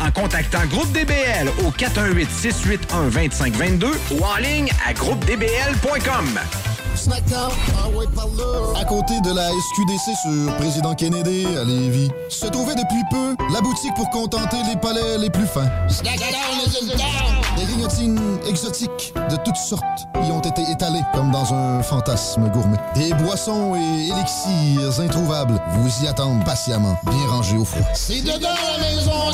en contactant Groupe DBL au 418-681-2522 ou en ligne à groupedbl.com. À côté de la SQDC sur Président Kennedy à Lévis, se trouvait depuis peu la boutique pour contenter les palais les plus fins. Des grignotines exotiques de toutes sortes y ont été étalées comme dans un fantasme gourmet. Des boissons et élixirs introuvables vous y attendent patiemment, bien rangés au froid. C'est dedans la maison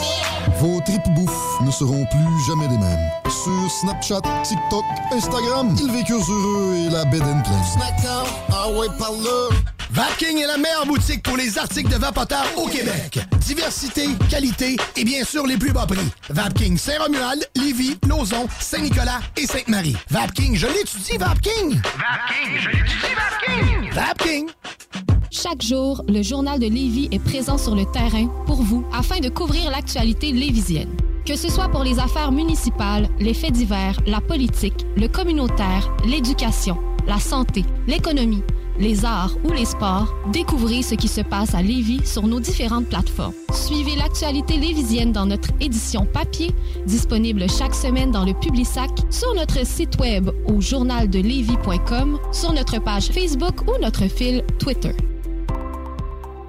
Vos tripes bouffe ne seront plus jamais les mêmes. Sur Snapchat, TikTok, Instagram, ils vécurent heureux et la bed and pleine. Snackdown, ah ouais, par là. Vapking est la meilleure boutique pour les articles de vapoteurs au Québec. Diversité, qualité et bien sûr les plus bas prix. Vapking Saint-Romuald, Lévis, Lauson, Saint-Nicolas et Sainte-Marie. Vapking, je l'étudie, Vapking! Vapking, je l'étudie, Vapking! Vapking! Chaque jour, le journal de Lévis est présent sur le terrain pour vous afin de couvrir l'actualité lévisienne. Que ce soit pour les affaires municipales, les faits divers, la politique, le communautaire, l'éducation, la santé, l'économie, les arts ou les sports, découvrez ce qui se passe à Lévis sur nos différentes plateformes. Suivez l'actualité lévisienne dans notre édition papier, disponible chaque semaine dans le Publisac, sur notre site web au journaldelevis.com, sur notre page Facebook ou notre fil Twitter.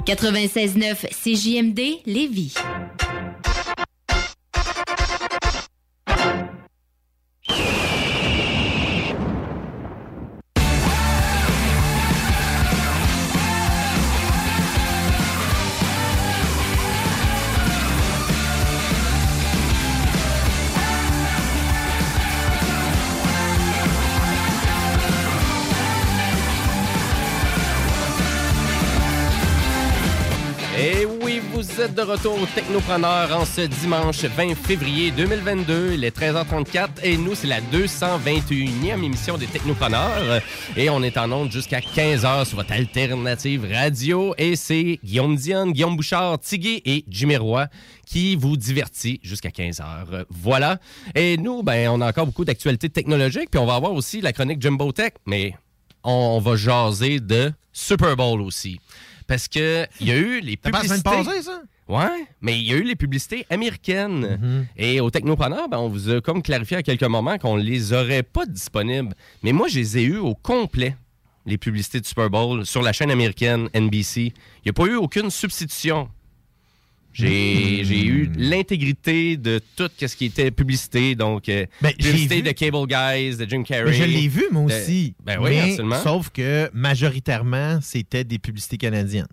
96.9 CJMD Lévis. De retour au Technopreneur en ce dimanche 20 février 2022. Il est 13h34 et nous, c'est la 221e émission des Technopreneurs. Et on est en onde jusqu'à 15h sur votre alternative radio. Et c'est Guillaume Dionne, Guillaume Bouchard, Tiggy et Jimmy Roy qui vous divertit jusqu'à 15h. Voilà. Et nous, ben, on a encore beaucoup d'actualités technologiques. Puis on va avoir aussi la chronique Jumbo Tech. Mais on va jaser de Super Bowl aussi. Parce que il y a eu les publicités. passée, ça? Ouais, mais il y a eu les publicités américaines. Et au Technopreneur, ben, on vous a comme clarifié à quelques moments qu'on les aurait pas disponibles. Mais moi, je les ai eues au complet, les publicités du Super Bowl, sur la chaîne américaine NBC. Il n'y a pas eu aucune substitution. J'ai j'ai eu l'intégrité de tout ce qui était publicité. Donc, euh, Ben, publicité de Cable Guys, de Jim Carrey. Mais je l'ai vu, moi de- aussi. Ben oui, Mais absolument. Sauf que majoritairement, c'était des publicités canadiennes.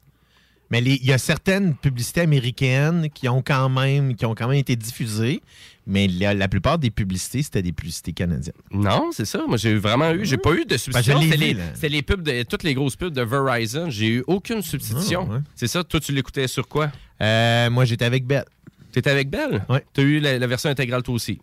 Mais il y a certaines publicités américaines qui ont quand même, qui ont quand même été diffusées, mais la, la plupart des publicités, c'était des publicités canadiennes. Non, c'est ça. Moi, j'ai vraiment eu. J'ai pas eu de substitution. Ben, l'ai C'était vu, les, pubs de toutes les grosses pubs de Verizon. J'ai eu aucune substitution. Ah, ouais. C'est ça. Toi, tu l'écoutais sur quoi? Euh, moi, j'étais avec Belle. T'étais avec Belle Oui. T'as eu la, la version intégrale toi aussi?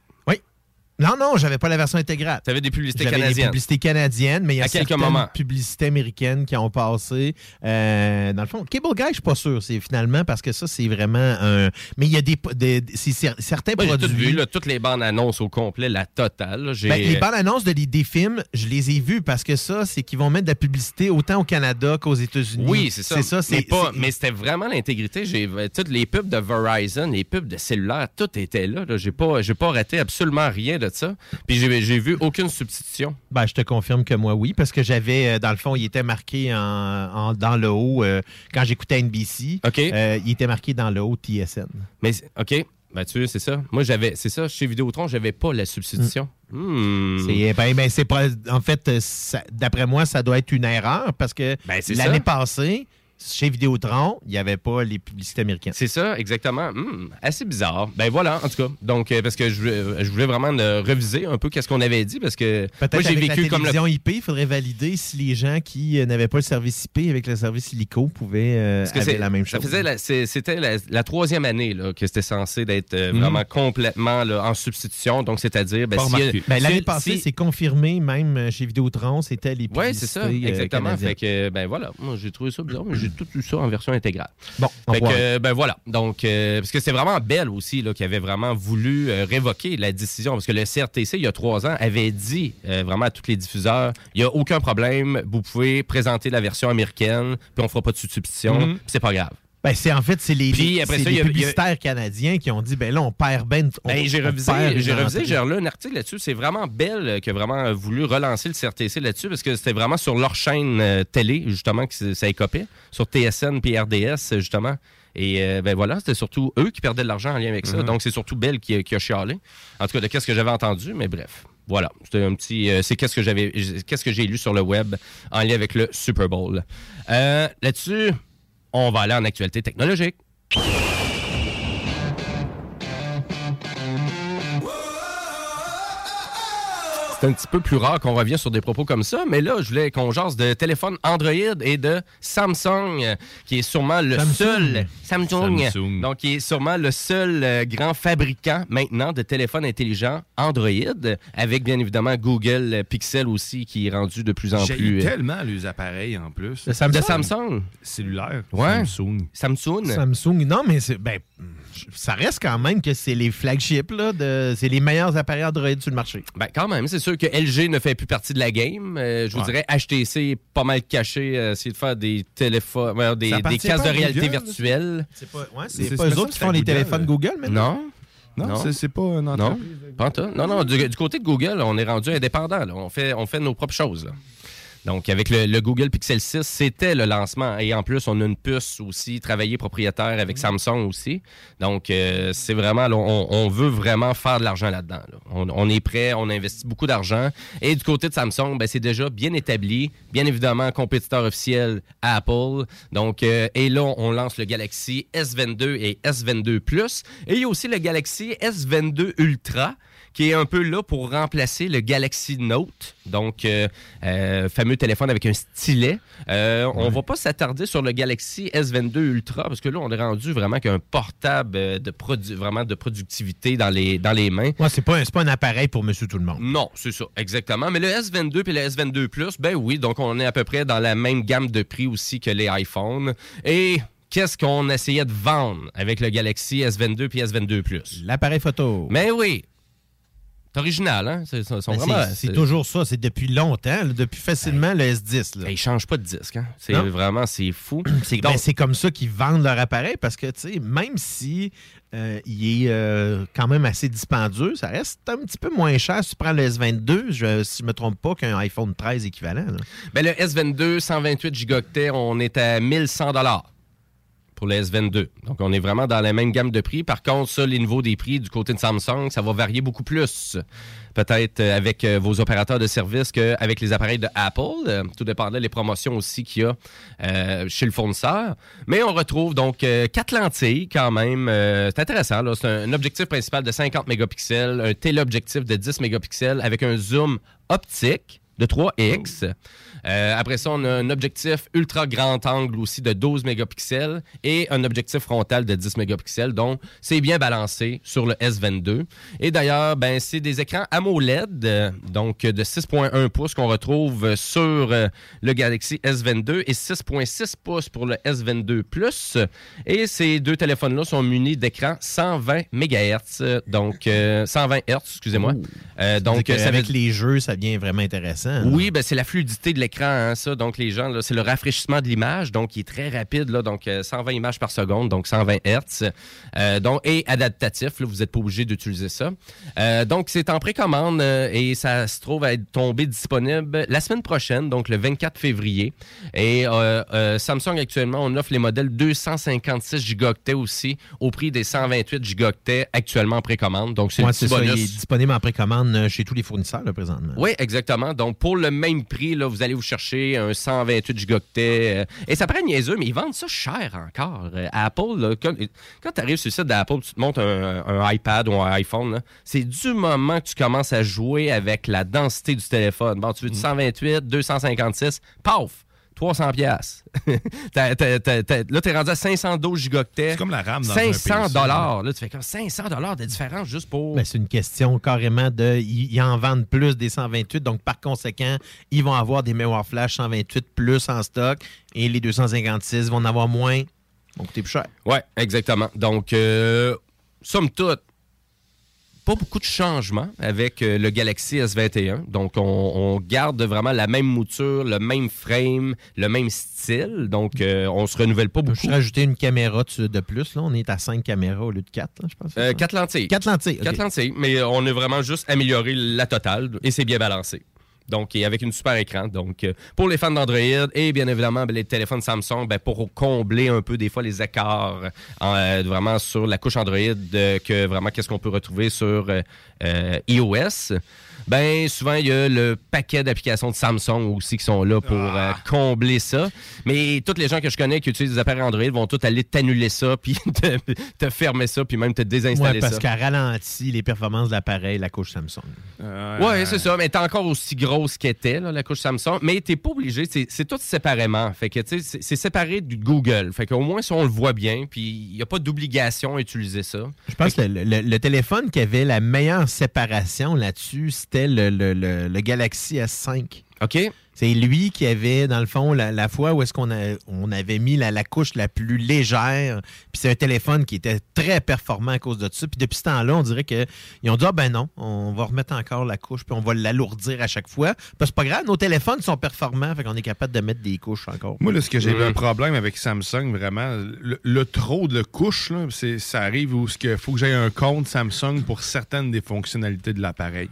Non, non, j'avais pas la version intégrale. T'avais des publicités J'avais des canadiennes. publicités canadiennes, mais il y a À certaines moments. publicités américaines qui ont passé. Euh, dans le fond, Cable Guy, je suis pas sûr. C'est finalement parce que ça, c'est vraiment un. Mais il y a des, des- certains Moi, j'ai tout produits. vu, là, toutes les bandes annonces au complet, la totale. Ben, les bandes annonces de, des films, je les ai vus parce que ça, c'est qu'ils vont mettre de la publicité autant au Canada qu'aux États-Unis. Oui, c'est ça. C'est ça, mais pas- mais c'était vraiment l'intégrité. J'ai toutes les pubs de Verizon, les pubs de cellulaire, tout était là. là. J'ai pas, j'ai pas raté absolument rien de ça. Puis j'ai, vu aucune substitution. Ben, je te confirme que moi, oui, parce que j'avais, euh, dans le fond, il était marqué en, en- dans le haut, euh, quand j'écoutais NBC, euh, il était marqué dans le haut TSN. Mais OK, ben tu sais, c'est ça. Moi j'avais, c'est ça. Chez Vidéotron, j'avais pas la substitution. Hmm. C'est ben, ben, c'est pas. En fait, d'après moi, ça doit être une erreur parce que Ben, l'année passée, chez Vidéotron, il n'y avait pas les publicités américaines. C'est ça, exactement. Hmm, assez bizarre. Ben voilà, en tout cas. Donc, euh, parce que je, voulais- je voulais vraiment reviser un peu qu'est-ce qu'on avait dit, parce que Peut-être moi, j'ai vécu la comme le IP, il faudrait valider si les gens qui euh, n'avaient pas le service IP avec le service illico pouvaient euh, c'est- la même ça chose. C'était la, la troisième année là, que c'était censé d'être euh, Mhm. vraiment complètement là, en substitution. Donc, c'est-à-dire. Ben. Ben, L'année si- passée, si- c'est confirmé, même euh, chez Vidéotron, c'était les Oui, publicités c'est ça, euh, exactement. Fait que, ben voilà, moi j'ai trouvé ça bizarre, mais tout eu ça en version intégrale. Bon, on Fait que, euh, ben voilà. Donc, euh, parce que c'est vraiment Bell aussi là, qui avait vraiment voulu euh, révoquer la décision. Parce que le CRTC, il y a trois ans, avait dit vraiment à tous les diffuseurs il n'y a aucun problème, vous pouvez présenter la version américaine, puis on fera pas de substitution, Mhm. puis c'est pas grave. Ben, c'est en fait, c'est les, Puis les- après c'est ça, les il y a- il y a- publicitaires canadiens qui ont dit ben là, on perd ben. on- Ben, j'ai revisé, j'ai revisé, j'ai un article là-dessus. C'est vraiment Bell qui a vraiment voulu relancer le CRTC là-dessus parce que c'était vraiment sur leur chaîne euh, télé, justement, que ça écopait, sur TSN puis RDS, justement. Et euh, ben voilà, c'était surtout eux qui perdaient de l'argent en lien avec ça. Mhm. Donc, c'est surtout Bell qui, a- qui a chialé. En tout cas, de qu'est-ce que j'avais entendu, mais bref. Voilà, c'était un petit. euh, c'est qu'est-ce que j'avais, qu'est-ce que j'ai lu sur le web en lien avec le Super Bowl. Là-dessus, on va aller en actualité technologique. C'est un petit peu plus rare qu'on revient sur des propos comme ça, mais là, je voulais qu'on jase de téléphone Android et de Samsung, qui est sûrement le Samsung. seul Samsung, Samsung. donc qui est sûrement le seul euh, grand fabricant maintenant de téléphones intelligents Android, avec bien évidemment Google Pixel aussi, qui est rendu de plus en plus. euh, tellement les appareils en plus. De Samsung? De Samsung? Cellulaire. Ouais. Samsung. Samsung. Samsung, non, mais c'est, ben, ça reste quand même que c'est les flagships, là, de, c'est les meilleurs appareils Android sur le marché. Ben, quand même, c'est sûr que LG ne fait plus partie de la game. Euh, je vous Ouais. dirais, HTC est pas mal caché, euh, essayer de faire des téléphones, des, pas de réalité Google, virtuelle. C'est pas, ouais, c'est pas eux autres qui font les téléphones Google, maintenant? Non. Non, c'est- c'est pas un Non, entreprise. non, non. Du, du côté de Google, on est rendu indépendant. là. On, fait, on fait nos propres choses. là. Donc, avec le, le Google Pixel 6, c'était le lancement. Et en plus, on a une puce aussi, travaillée propriétaire avec Samsung aussi. Donc, euh, c'est vraiment, là, on, on veut vraiment faire de l'argent là-dedans. là. On, on est prêt, on investit beaucoup d'argent. Et du côté de Samsung, ben, c'est déjà bien établi. Bien évidemment, compétiteur officiel à Apple. Donc, euh, et là, on lance le Galaxy S22 et S22 Plus. Et il y a aussi le Galaxy S22 Ultra qui est un peu là pour remplacer le Galaxy Note, donc euh, euh, fameux téléphone avec un stylet. Euh, On va pas s'attarder sur le Galaxy S22 Ultra parce que là on est rendu vraiment qu'un portable euh, de produ- vraiment de productivité dans les dans les mains. Ouais, c'est pas, un- pas un appareil pour monsieur tout le monde. Non, c'est ça, exactement. Mais le S22 puis le S22 Plus, ben oui, donc on est à peu près dans la même gamme de prix aussi que les iPhones. Et qu'est-ce qu'on essayait de vendre avec le Galaxy S22 puis S22 Plus? L'appareil photo. Mais oui. C'est original, hein? C'est, Ben, vraiment- c'est, toujours ça, c'est depuis longtemps, depuis facilement le S10. Là. Ils changent pas de disque, hein? C'est vraiment, c'est fou. C'est, ben, c'est comme ça qu'ils vendent leur appareil parce que, tu sais, même si euh, il est euh, quand même assez dispendieux, ça reste un petit peu moins cher si tu prends le S22, je, si je me trompe pas, qu'un iPhone 13 équivalent. là. Ben, le S22, 128 gigaoctets, on est à 1100 pour le S22. Donc, on est vraiment dans la même gamme de prix. Par contre, ça, les niveaux des prix du côté de Samsung, ça va varier beaucoup plus. Peut-être euh, avec euh, vos opérateurs de service qu'avec les appareils de Apple. Euh, tout dépendant des promotions aussi qu'il y a chez le fournisseur. Mais on retrouve donc quatre lentilles quand même. C'est intéressant. C'est un, un objectif principal de 50 mégapixels, un téléobjectif de 10 mégapixels avec un zoom optique de 3x. Euh, après ça, on a un objectif ultra grand angle aussi de 12 mégapixels et un objectif frontal de 10 mégapixels. Donc, c'est bien balancé sur le S22. Et d'ailleurs, ben, c'est des écrans AMOLED, euh, donc de 6.1 pouces qu'on retrouve sur euh, le Galaxy S22 et 6.6 pouces pour le S22 Plus. Et ces deux téléphones-là sont munis d'écrans 120 MHz, donc euh, 120 Hz, excusez-moi. Euh, donc, veut avec les jeux, ça devient vraiment intéressant. là. oui, ben c'est la fluidité de l'écran, hein, ça. Donc, les gens, c'est le rafraîchissement de l'image, donc il est très rapide, là, donc euh, 120 images par seconde, donc 120 Hz. Euh, donc, et adaptatif, là, vous n'êtes pas obligé d'utiliser ça. Euh, donc, c'est en précommande euh, et ça se trouve à être tombé disponible la semaine prochaine, donc le 24 février. Et euh, euh, Samsung, actuellement, on offre les modèles 256 gigaoctets aussi au prix des 128 gigaoctets actuellement en précommande. Donc, c'est Ouais, il est disponible en précommande euh, chez tous les fournisseurs là, présentement. Oui, exactement. Donc, pour le même prix, là, vous allez vous chercher un 128 gigaoctets. euh, et ça paraît niaiseux, mais ils vendent ça cher encore. Euh, Apple, là, quand, quand tu arrives sur le site d'Apple, tu te montres un, un iPad ou un iPhone, c'est du moment que tu commences à jouer avec la densité du téléphone. Bon, tu veux du 128, 256, paf! 300 pièces. là, t'es rendu à 512 gigaoctets. C'est comme la RAM dans un 500 PC, dollars. Là, tu fais comme 500 dollars de différence juste pour... Ben, c'est une question carrément de. Ils, ils en vendent plus des 128, donc par conséquent, ils vont avoir des mémoires flash 128 plus en stock et les 256 vont en avoir moins. vont coûter plus cher. Oui, exactement. Donc, euh, somme toute, pas beaucoup de changements avec euh, le Galaxy S21. Donc, on, on garde vraiment la même mouture, le même frame, le même style. Donc, euh, on se renouvelle pas beaucoup. Je rajouter une caméra de plus. Là. On est à 5 caméras au lieu de 4, je pense. Euh, quatre lentilles. Quatre lentilles. ok. Quatre lentilles, mais on a vraiment juste amélioré la totale et c'est bien balancé. Donc, et avec une super écran. Donc, euh, pour les fans d'Android et bien évidemment, ben, les téléphones Samsung, ben, pour combler un peu des fois les écarts euh, vraiment sur la couche Android euh, que vraiment qu'est-ce qu'on peut retrouver sur iOS. Ben souvent il y a le paquet d'applications de Samsung aussi qui sont là pour euh, combler ça. Mais toutes les gens que je connais qui utilisent des appareils Android vont tous aller t'annuler ça puis te, te fermer ça puis même te désinstaller Ouais, parce ça. qu'elle ralentit les performances de l'appareil, la couche Samsung. Ouais, c'est ça. Mais t'es encore aussi grosse qu'était, la couche Samsung. Mais t'es pas obligé. C'est c'est tout séparément. Fait que, tu sais, c'est- c'est séparé du Google. Fait qu'au moins, si on le voit bien, puis il n'y a pas d'obligation à utiliser ça. Je pense que le, le- le téléphone qui avait la meilleure séparation là-dessus, c'était le, le- le- le Galaxy S5. OK. C'est lui qui avait, dans le fond, la, la fois où est-ce qu'on a- on avait mis la, la couche la plus légère. Puis c'est un téléphone qui était très performant à cause de ça. Puis depuis ce temps-là, on dirait qu'ils ont dit, ah ben non, on va remettre encore la couche, puis on va l'alourdir à chaque fois. Parce que c'est pas grave, nos téléphones sont performants, fait qu'on est capable de mettre des couches encore. Moi, là, ce que j'ai Mm. un problème avec Samsung, vraiment, le, le trop de couches, là, c'est- ça arrive où il faut que j'aie un compte Samsung pour certaines des fonctionnalités de l'appareil,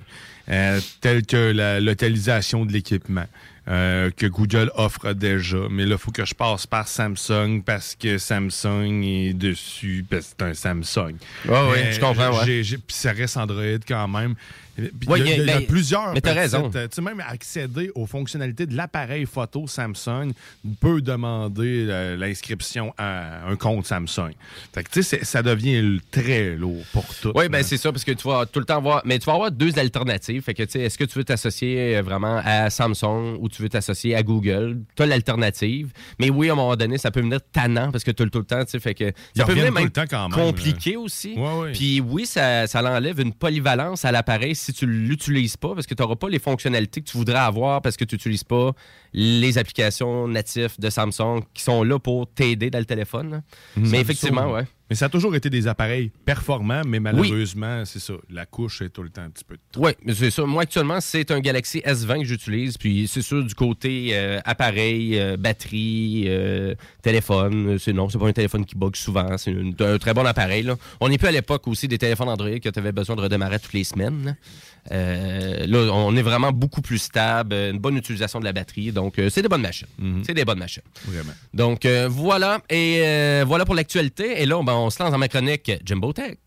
euh, telles que la localisation de l'équipement. euh, que Google offre déjà, mais là, il faut que je passe par Samsung parce que Samsung est dessus, parce que c'est un Samsung. Ouais, ouais, Euh, je comprends, ouais. Puis ça reste Android quand même. Il y a, y y ben, plusieurs mais t'as raison. euh, tu sais, même accéder aux fonctionnalités de l'appareil photo Samsung peut demander euh, l'inscription à un compte Samsung. Fait que, tu sais, c'est- ça devient très lourd pour tout. Oui, ben c'est ça, parce que tu vas tout le temps voir. Mais tu vas avoir deux alternatives. Fait que, est-ce que tu veux t'associer euh, vraiment à Samsung ou tu veux t'associer à Google? Tu as l'alternative. Mais oui, à un moment donné, ça peut venir tannant parce que tu tout le temps, tu sais. Fait que ça peut venir tout même le temps quand même, compliqué là. aussi. Ouais, ouais. Puis oui, ça, ça l'enlève une polyvalence à l'appareil si tu l'utilises pas parce que tu n'auras pas les fonctionnalités que tu voudrais avoir parce que tu n'utilises pas les applications natives de Samsung qui sont là pour t'aider dans le téléphone. là. Mais effectivement, ouais. Mais ça a toujours été des appareils performants, mais malheureusement, c'est ça. La couche est tout le temps un petit peu Oui, mais c'est ça. Moi, actuellement, c'est un Galaxy S20 que j'utilise. Puis, c'est sûr, du côté euh, appareil, euh, batterie, euh, téléphone, c'est non, c'est pas un téléphone qui bug souvent. C'est un très bon appareil. là. On n'est plus à l'époque aussi des téléphones Android que tu avais besoin de redémarrer toutes les semaines. Là. Là, on est vraiment beaucoup plus stable, une bonne utilisation de la batterie. Donc, c'est des bonnes machines. C'est des bonnes machines. Vraiment. Donc, voilà. Et voilà pour l'actualité. Et là, ben, on se lance dans ma chronique Jimbo Tech.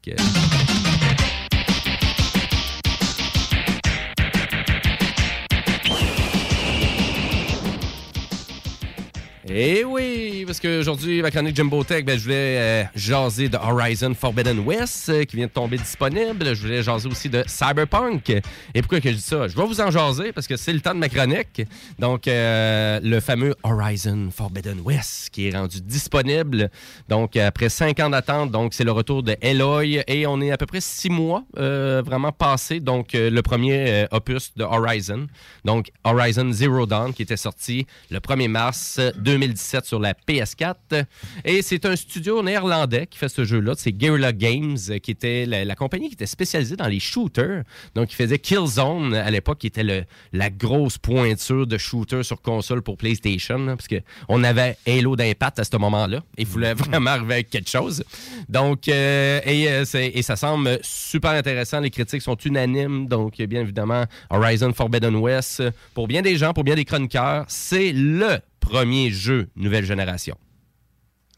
Eh oui, parce qu'aujourd'hui, ma chronique Jimbo Tech, ben, je voulais euh, jaser de Horizon Forbidden West euh, qui vient de tomber disponible. Je voulais jaser aussi de Cyberpunk. Et pourquoi que je dis ça? Je vais vous en jaser parce que c'est le temps de ma chronique. Donc, euh, le fameux Horizon Forbidden West qui est rendu disponible. Donc, après cinq ans d'attente, donc c'est le retour de Eloy et on est à peu près six mois vraiment passé. Donc, le premier opus de Horizon. Donc, Horizon Zero Dawn qui était sorti le 1er mars 2017 sur la PS4. Et c'est un studio néerlandais qui fait ce jeu-là. C'est Guerrilla Games, euh, qui était la, la compagnie qui était spécialisée dans les shooters. Donc, qui faisait Killzone à l'époque, qui était le- la grosse pointure de shooter sur console pour PlayStation. là, parce qu'on avait Halo d'Impact à ce moment-là. Il voulait vraiment arriver avec quelque chose. Donc, euh, et, euh, et ça semble super intéressant. Les critiques sont unanimes. Donc, bien évidemment, Horizon Forbidden West, pour bien des gens, pour bien des chroniqueurs, c'est le premier jeu nouvelle génération.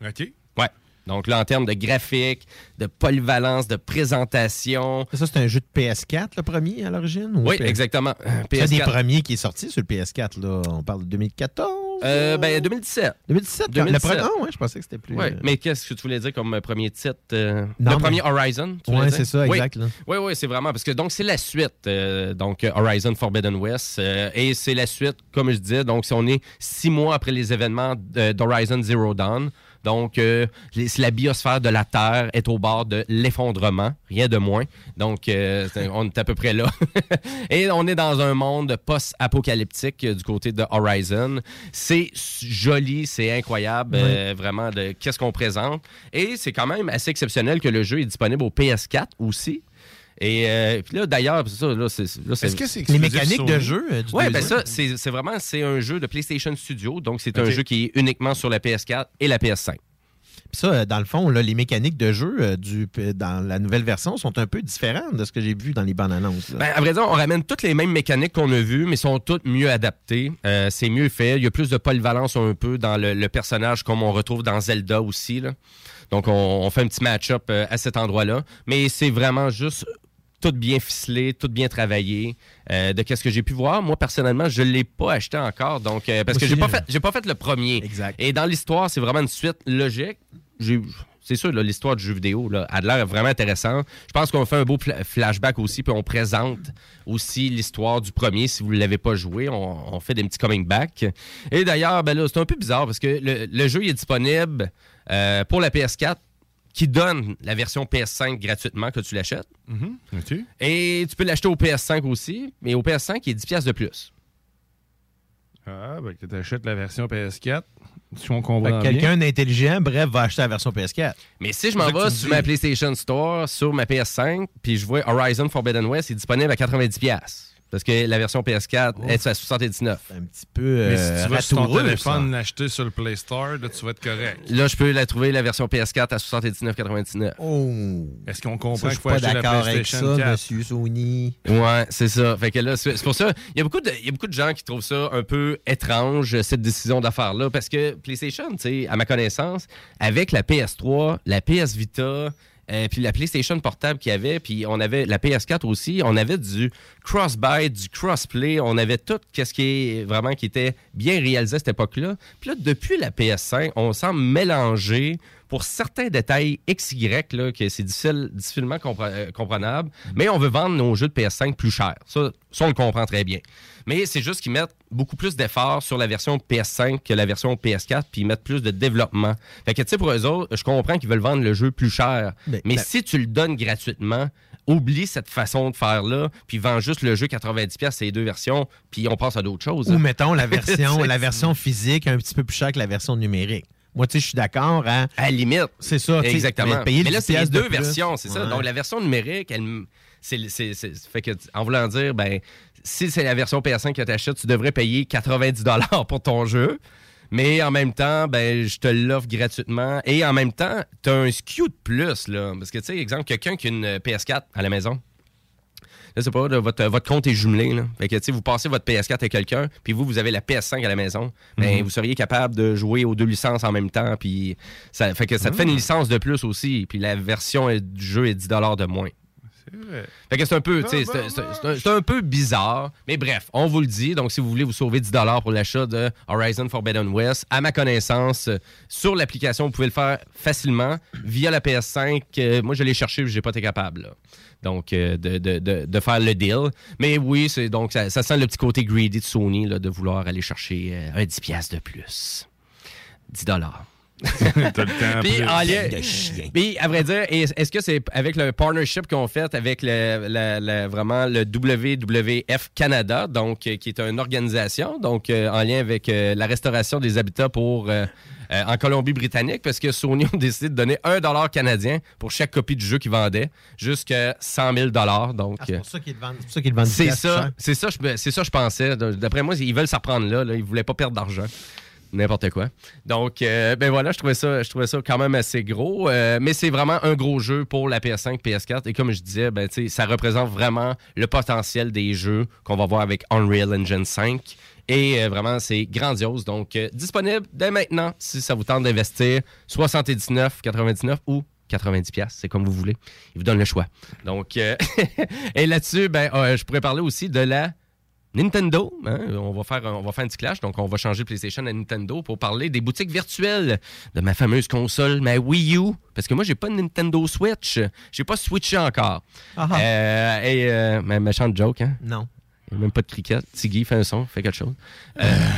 OK. Ouais. Donc là, en termes de graphique, de polyvalence, de présentation. Ça, c'est un jeu de PS4, le premier, à l'origine? ou Oui, PS4? exactement. C'est un des PS4. premiers qui est sorti sur le PS4, là. On parle de 2014? Euh, ben, 2017. 2017, quand- le premier- ah ouais, je pensais que c'était plus, Ouais, euh, mais qu'est-ce que tu voulais dire comme euh, premier titre euh, Non, Le mais- premier Horizon Ouais, voulais c'est ça, Oui. exact. Oui, oui, c'est vraiment parce que donc c'est la suite. euh, donc euh, Horizon Forbidden West. euh, et c'est la suite, comme je disais. Donc, si on est six mois après les événements d'Horizon Zero Dawn. Donc, euh, les- la biosphère de la Terre est au bord de l'effondrement, rien de moins. Donc, euh, on est à peu près là. Et on est dans un monde post-apocalyptique euh, du côté de Horizon. C'est joli, c'est incroyable, euh, vraiment, de qu'est-ce qu'on présente. Et c'est quand même assez exceptionnel que le jeu est disponible au PS4 aussi. Et euh, puis là, d'ailleurs, c'est ça, là, c'est... là, Est-ce que c'est Les mécaniques de jeu euh, du Ouais, ben ça, c'est c'est vraiment c'est un jeu de PlayStation Studio, donc c'est un jeu qui est uniquement sur la PS4 et la PS5. Puis ça, euh, dans le fond, là, les mécaniques de jeu du, dans la nouvelle version sont un peu différentes de ce que j'ai vu dans les bandes annonces. Ben, à vrai dire, on ramène toutes les mêmes mécaniques qu'on a vues, mais sont toutes mieux adaptées. Euh, c'est mieux fait. Il y a plus de polyvalence un peu dans le, le personnage, comme on retrouve dans Zelda aussi. là. Donc, on, on fait un petit match-up à cet endroit-là. Mais c'est vraiment juste tout bien ficelé, tout bien travaillé. Euh, de qu'est-ce que j'ai pu voir, moi personnellement, je l'ai pas acheté encore, donc euh, parce que j'ai pas euh, fait, j'ai pas fait le premier. Exact. Et dans l'histoire, c'est vraiment une suite logique. J'ai- C'est sûr, l'histoire du jeu vidéo là, a l'air vraiment intéressant. Je pense qu'on fait un beau fla- flashback aussi, puis on présente aussi l'histoire du premier. Si vous ne l'avez pas joué, on, on fait des petits coming back. Et d'ailleurs, ben là, c'est un peu bizarre parce que le, le jeu il est disponible euh, pour la PS4 qui donne la version PS5 gratuitement que tu l'achètes. OK. Et tu peux l'acheter au PS5 aussi, mais au PS5, il est 10$ piastres de plus. Ah, ben, que tu achètes la version PS4. Si on comprend. Quelqu'un d'intelligent, bref, va acheter la version PS4. Mais si je m'en vais tu sur dis. ma PlayStation Store, sur ma PS5, puis je vois Horizon Forbidden West, il est disponible à 90$. Parce que la version PS4 est à 79. Un petit peu Mais si tu vas sur ton téléphone l'acheter sur le Play Store, là, tu vas être correct. Là, je peux la trouver, la version PS4 à 79,99. Oh! Est-ce qu'on comprend qu'il suis faut pas acheter la d'accord avec PlayStation ça, 4? monsieur Sony. Ouais, c'est ça. Fait que là, c'est c'est pour ça. Il y, a beaucoup de, il y a beaucoup de gens qui trouvent ça un peu étrange, cette décision d'affaire-là, parce que PlayStation, tu sais, à ma connaissance, avec la PS3, la PS Vita, euh, puis la PlayStation portable qu'il y avait, puis on avait la PS4 aussi, on avait du cross-buy, du cross-play, on avait tout ce qui est vraiment qui était bien réalisé à cette époque-là. Puis là, depuis la PS5, on semble mélanger pour certains détails XY, là, que c'est difficile, difficilement compre- euh, comprenable, mais on veut vendre nos jeux de PS5 plus cher. Ça, ça, on le comprend très bien. Mais c'est juste qu'ils mettent beaucoup plus d'efforts sur la version PS5 que la version PS4, puis ils mettent plus de développement. Fait que, tu sais, pour eux autres, je comprends qu'ils veulent vendre le jeu plus cher. Mais- si tu le donnes gratuitement, oublie cette façon de faire-là, puis vends juste le jeu 90$, c'est les deux versions, puis on passe à d'autres choses. Ou mettons la version, la version physique un petit peu plus chère que la version numérique. Moi, tu sais, je suis d'accord. Hein? À la limite. C'est ça. Exactement. mais payer Mais là, 10 c'est les de deux versions, c'est ça. Donc, la version numérique, elle, c'est- c'est- fait que, en voulant dire, ben, si c'est la version PS5 que tu achètes, tu devrais payer 90 pour ton jeu. Mais en même temps, ben, je te l'offre gratuitement. Et en même temps, tu as un SKU de plus. Là. Parce que, tu sais, exemple, quelqu'un qui a une PS4 à la maison, je sais pas, votre, votre compte est jumelé. Là. Fait que, vous passez votre PS4 à quelqu'un, puis vous, vous avez la PS5 à la maison. Ben, Mhm. vous seriez capable de jouer aux deux licences en même temps. Puis ça, fait que ça te fait une licence de plus aussi. Puis la version du jeu est 10 de moins. Fait que c'est un peu, sais, c'est- un, un peu bizarre. Mais bref, on vous le dit. Donc, si vous voulez vous sauver 10 pour l'achat de Horizon Forbidden West, à ma connaissance, sur l'application, vous pouvez le faire facilement via la PS5. Euh, moi, je l'ai cherché, j'ai pas été capable. là. Donc, euh, de, de- de- de faire le deal. Mais oui, c'est donc ça, ça sent le petit côté greedy de Sony là, de vouloir aller chercher euh, un 10 piastres de plus. 10 T'as le temps Puis, en De chien. Puis, à vrai dire, est- est-ce que c'est avec le partnership qu'on fait avec le, le- le- vraiment le WWF Canada, donc euh, qui est une organisation, donc euh, en lien avec euh, la restauration des habitats pour euh, euh, en Colombie-Britannique, parce que Sony a décidé de donner un dollar canadien pour chaque copie du jeu qu'ils vendaient, jusqu'à 100 000 dollars. Donc, Ah, c'est pour ça qu'ils vendent. C'est ça qu'ils vendent c'est ça, cher. c'est ça, je- c'est ça, je pensais. D'après moi, ils veulent s'en prendre là, là. Ils voulaient pas perdre d'argent. N'importe quoi. Donc, euh, ben voilà, je trouvais ça, je trouvais ça quand même assez gros. euh, mais c'est vraiment un gros jeu pour la PS5, PS4. Et comme je disais, ben, ça représente vraiment le potentiel des jeux qu'on va voir avec Unreal Engine 5. Et euh, vraiment, c'est grandiose. Donc, euh, disponible dès maintenant si ça vous tente d'investir 79,99 ou 90 pièces, c'est comme vous voulez. Il vous donne le choix. Donc, euh, et là-dessus, ben, je pourrais parler aussi de la Nintendo. hein. On, va faire, un- on va faire un petit clash, donc on va changer PlayStation à Nintendo pour parler des boutiques virtuelles de ma fameuse console, ma Wii U. Parce que moi, j'ai pas de Nintendo Switch. J'ai pas switché encore. Euh, et euh, ma méchante joke, hein? Non. Il y a même pas de cricket. Tiggy fait un son, fait quelque chose. Euh,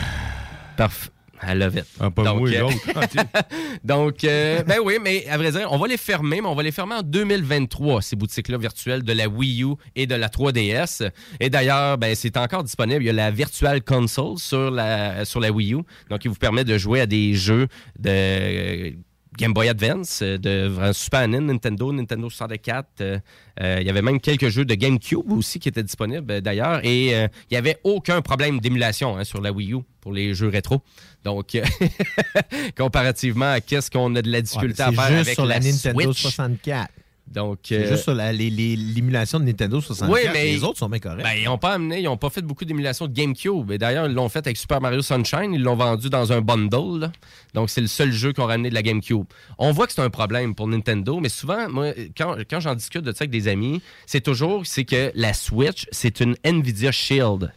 Parfait. I love it. Ah, pas moi, euh, donc, euh, ben oui, mais à vrai dire, on va les fermer, mais on va les fermer en 2023, ces boutiques-là virtuelles de la Wii U et de la 3DS. Et d'ailleurs, ben, c'est encore disponible. Il y a la Virtual Console sur la, sur la Wii U. Donc, il vous permet de jouer à des jeux de Game Boy Advance, euh, de Super NES, Nintendo, Nintendo 64. euh, euh, il y avait même quelques jeux de GameCube aussi qui étaient disponibles d'ailleurs. Et euh, il n'y avait aucun problème d'émulation hein, sur la Wii U pour les jeux rétro. Donc, comparativement à qu'est-ce qu'on a de la difficulté Ouais, à faire juste avec sur la, Nintendo Switch. 64. Donc, C'est euh, juste sur la- les- les- l'émulation de Nintendo 64. Oui, mais Les autres sont bien corrects. Ben, ils n'ont pas amené, ils n'ont pas fait beaucoup d'émulation de GameCube. Et d'ailleurs, ils l'ont fait avec Super Mario Sunshine. Ils l'ont vendu dans un bundle. là. Donc, c'est le seul jeu qu'on a ramené de la GameCube. On voit que c'est un problème pour Nintendo, mais souvent, moi, quand, quand j'en discute de ça avec des amis, c'est toujours c'est que la Switch, c'est une Nvidia Shield.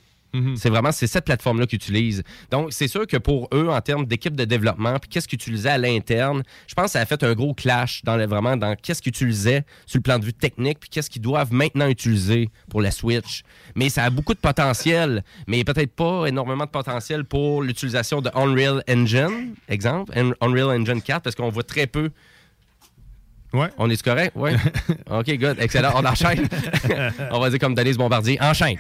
C'est vraiment c'est cette plateforme-là qu'ils utilisent. Donc, c'est sûr que pour eux, en termes d'équipe de développement, puis qu'est-ce qu'ils utilisaient à l'interne, je pense que ça a fait un gros clash dans le, vraiment dans qu'est-ce qu'ils utilisaient sur le plan de vue technique, puis qu'est-ce qu'ils doivent maintenant utiliser pour la Switch. Mais ça a beaucoup de potentiel, mais peut-être pas énormément de potentiel pour l'utilisation de Unreal Engine, exemple, Un- Unreal Engine 4, parce qu'on voit très peu Ouais. On est correct? Oui. OK, good. Excellent. On enchaîne. On va dire comme Denise Bombardier. Enchaîne.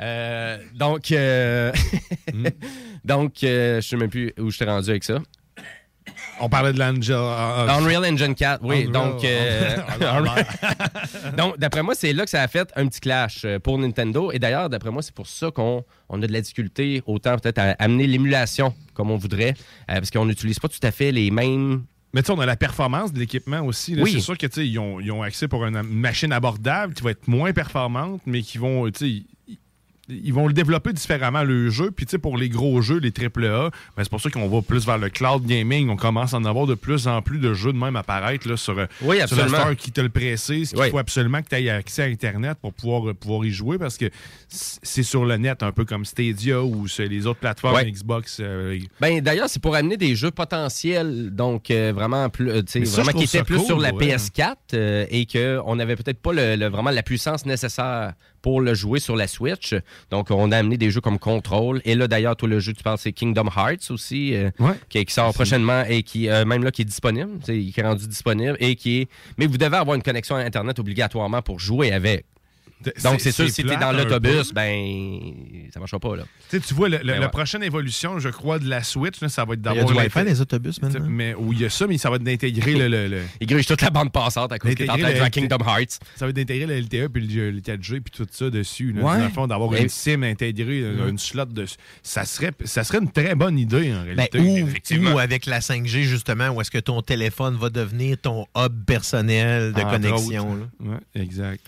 Euh, donc, euh, donc euh, je sais même plus où je t'ai rendu avec ça. On parlait de l'Angel. euh, Unreal Engine 4, oui. Unreal, donc, euh, Unreal. donc d'après moi, c'est là que ça a fait un petit clash euh, pour Nintendo. Et d'ailleurs, d'après moi, c'est pour ça qu'on on a de la difficulté autant peut-être à amener l'émulation comme on voudrait, euh, parce qu'on n'utilise pas tout à fait les mêmes Mais tu sais, on a la performance de l'équipement aussi. Oui. C'est sûr que ils ont, ils ont accès pour une, machine abordable qui va être moins performante, mais qui vont, tu sais, ils- vont le développer différemment, le jeu. Puis, tu sais, pour les gros jeux, les AAA, ben, c'est pour ça qu'on va plus vers le cloud gaming. On commence à en avoir de plus en plus de jeux de même apparaître là, sur, Oui, sur qui te le précise. qu'il Oui. faut absolument que tu aies accès à Internet pour pouvoir, euh, pouvoir y jouer parce que c'est sur le net, un peu comme Stadia ou les autres plateformes. Xbox. euh, Ben d'ailleurs, c'est pour amener des jeux potentiels, donc euh, vraiment plus, euh, ça, vraiment qui étaient plus cool, sur la ouais. PS4 euh, et que on n'avait peut-être pas le, le- vraiment la puissance nécessaire pour le jouer sur la Switch. Donc on a amené des jeux comme Control et là d'ailleurs tout le jeu tu parles c'est Kingdom Hearts aussi euh, Ouais. qui, qui sort prochainement et qui euh, même là qui est disponible, qui est rendu disponible et qui est mais vous devez avoir une connexion à internet obligatoirement pour jouer avec. Donc c'est sûr si tu es plate dans l'autobus, ben ça marchera pas là. Tu sais, tu vois, le- le- Ben la prochaine évolution, je crois, de la Switch, là, ça va être Il y a d'avoir. du Wi-Fi dans les autobus maintenant. Mais où il y a ça, mais ça va être d'intégrer le. le, le- Il grige toute la bande passante à cause qu'il est en train de jouer à Kingdom Hearts. Ça va être d'intégrer le LTE puis le, le 4G puis tout ça dessus. Là, Ouais. Dans le fond, d'avoir Et- une SIM intégrée, euh, une slot dessus. Ça serait, ça serait une très bonne idée, en Ben, réalité. ou, ou avec la 5G, justement, où est-ce que ton téléphone va devenir ton hub personnel de Entre connexion. autres. là. Ouais, exact.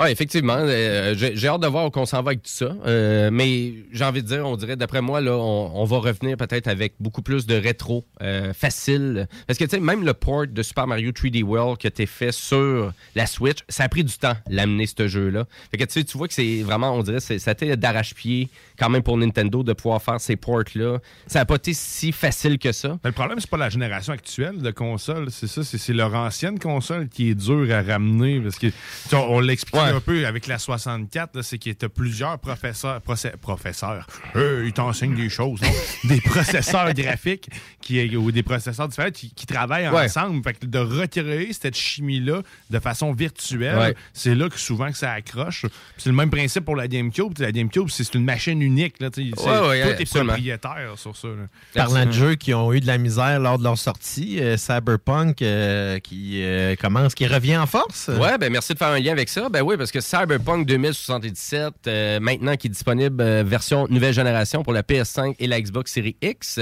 Oui, effectivement. Euh, j'ai hâte de voir où on s'en va avec tout ça. Euh, mais j'ai envie de dire, on dirait, d'après moi, là, on, on va revenir peut-être avec beaucoup plus de rétro euh, facile. Parce que, tu sais, même le port de Super Mario 3D World a été fait sur la Switch, ça a pris du temps, l'amener, ce jeu-là. Fait que, tu sais, tu vois que c'est vraiment, on dirait, ça a été d'arrache-pied quand même pour Nintendo de pouvoir faire ces ports-là. Ça n'a pas été si facile que ça. Mais le problème, c'est pas la génération actuelle de consoles, c'est ça, c'est leur ancienne console qui est dure à ramener. Parce que, tu on, on l'explique un peu avec la 64, là, c'est qu'il y a plusieurs professeurs, procès- professeurs, eux, ils t'enseignent des choses, non? des processeurs graphiques qui, ou des processeurs différents qui, qui travaillent Ouais. ensemble. Fait que de retirer cette chimie-là de façon virtuelle, Ouais. c'est là que souvent que ça accroche. C'est le même principe pour la GameCube. La GameCube, c'est une machine unique. Là, Ouais, tout est propriétaire sur ça. là. Parlant de jeux qui ont eu de la misère lors de leur sortie, euh, Cyberpunk euh, qui euh, commence, qui revient en force. Ouais, ben merci de faire un lien avec ça. Ben oui, parce que Cyberpunk 2077, euh, maintenant qui est disponible euh, version nouvelle génération pour la PS5 et la Xbox Series X.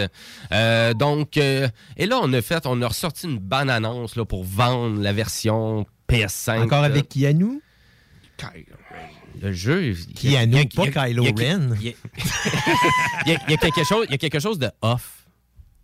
Euh, donc, et là, on a fait, on a ressorti une bonne annonce là, pour vendre la version PS5. Encore là. avec Keanu? Le jeu. Keanu, il y a- pas il y a- Kylo Ren. Il y a, il y a quelque chose de off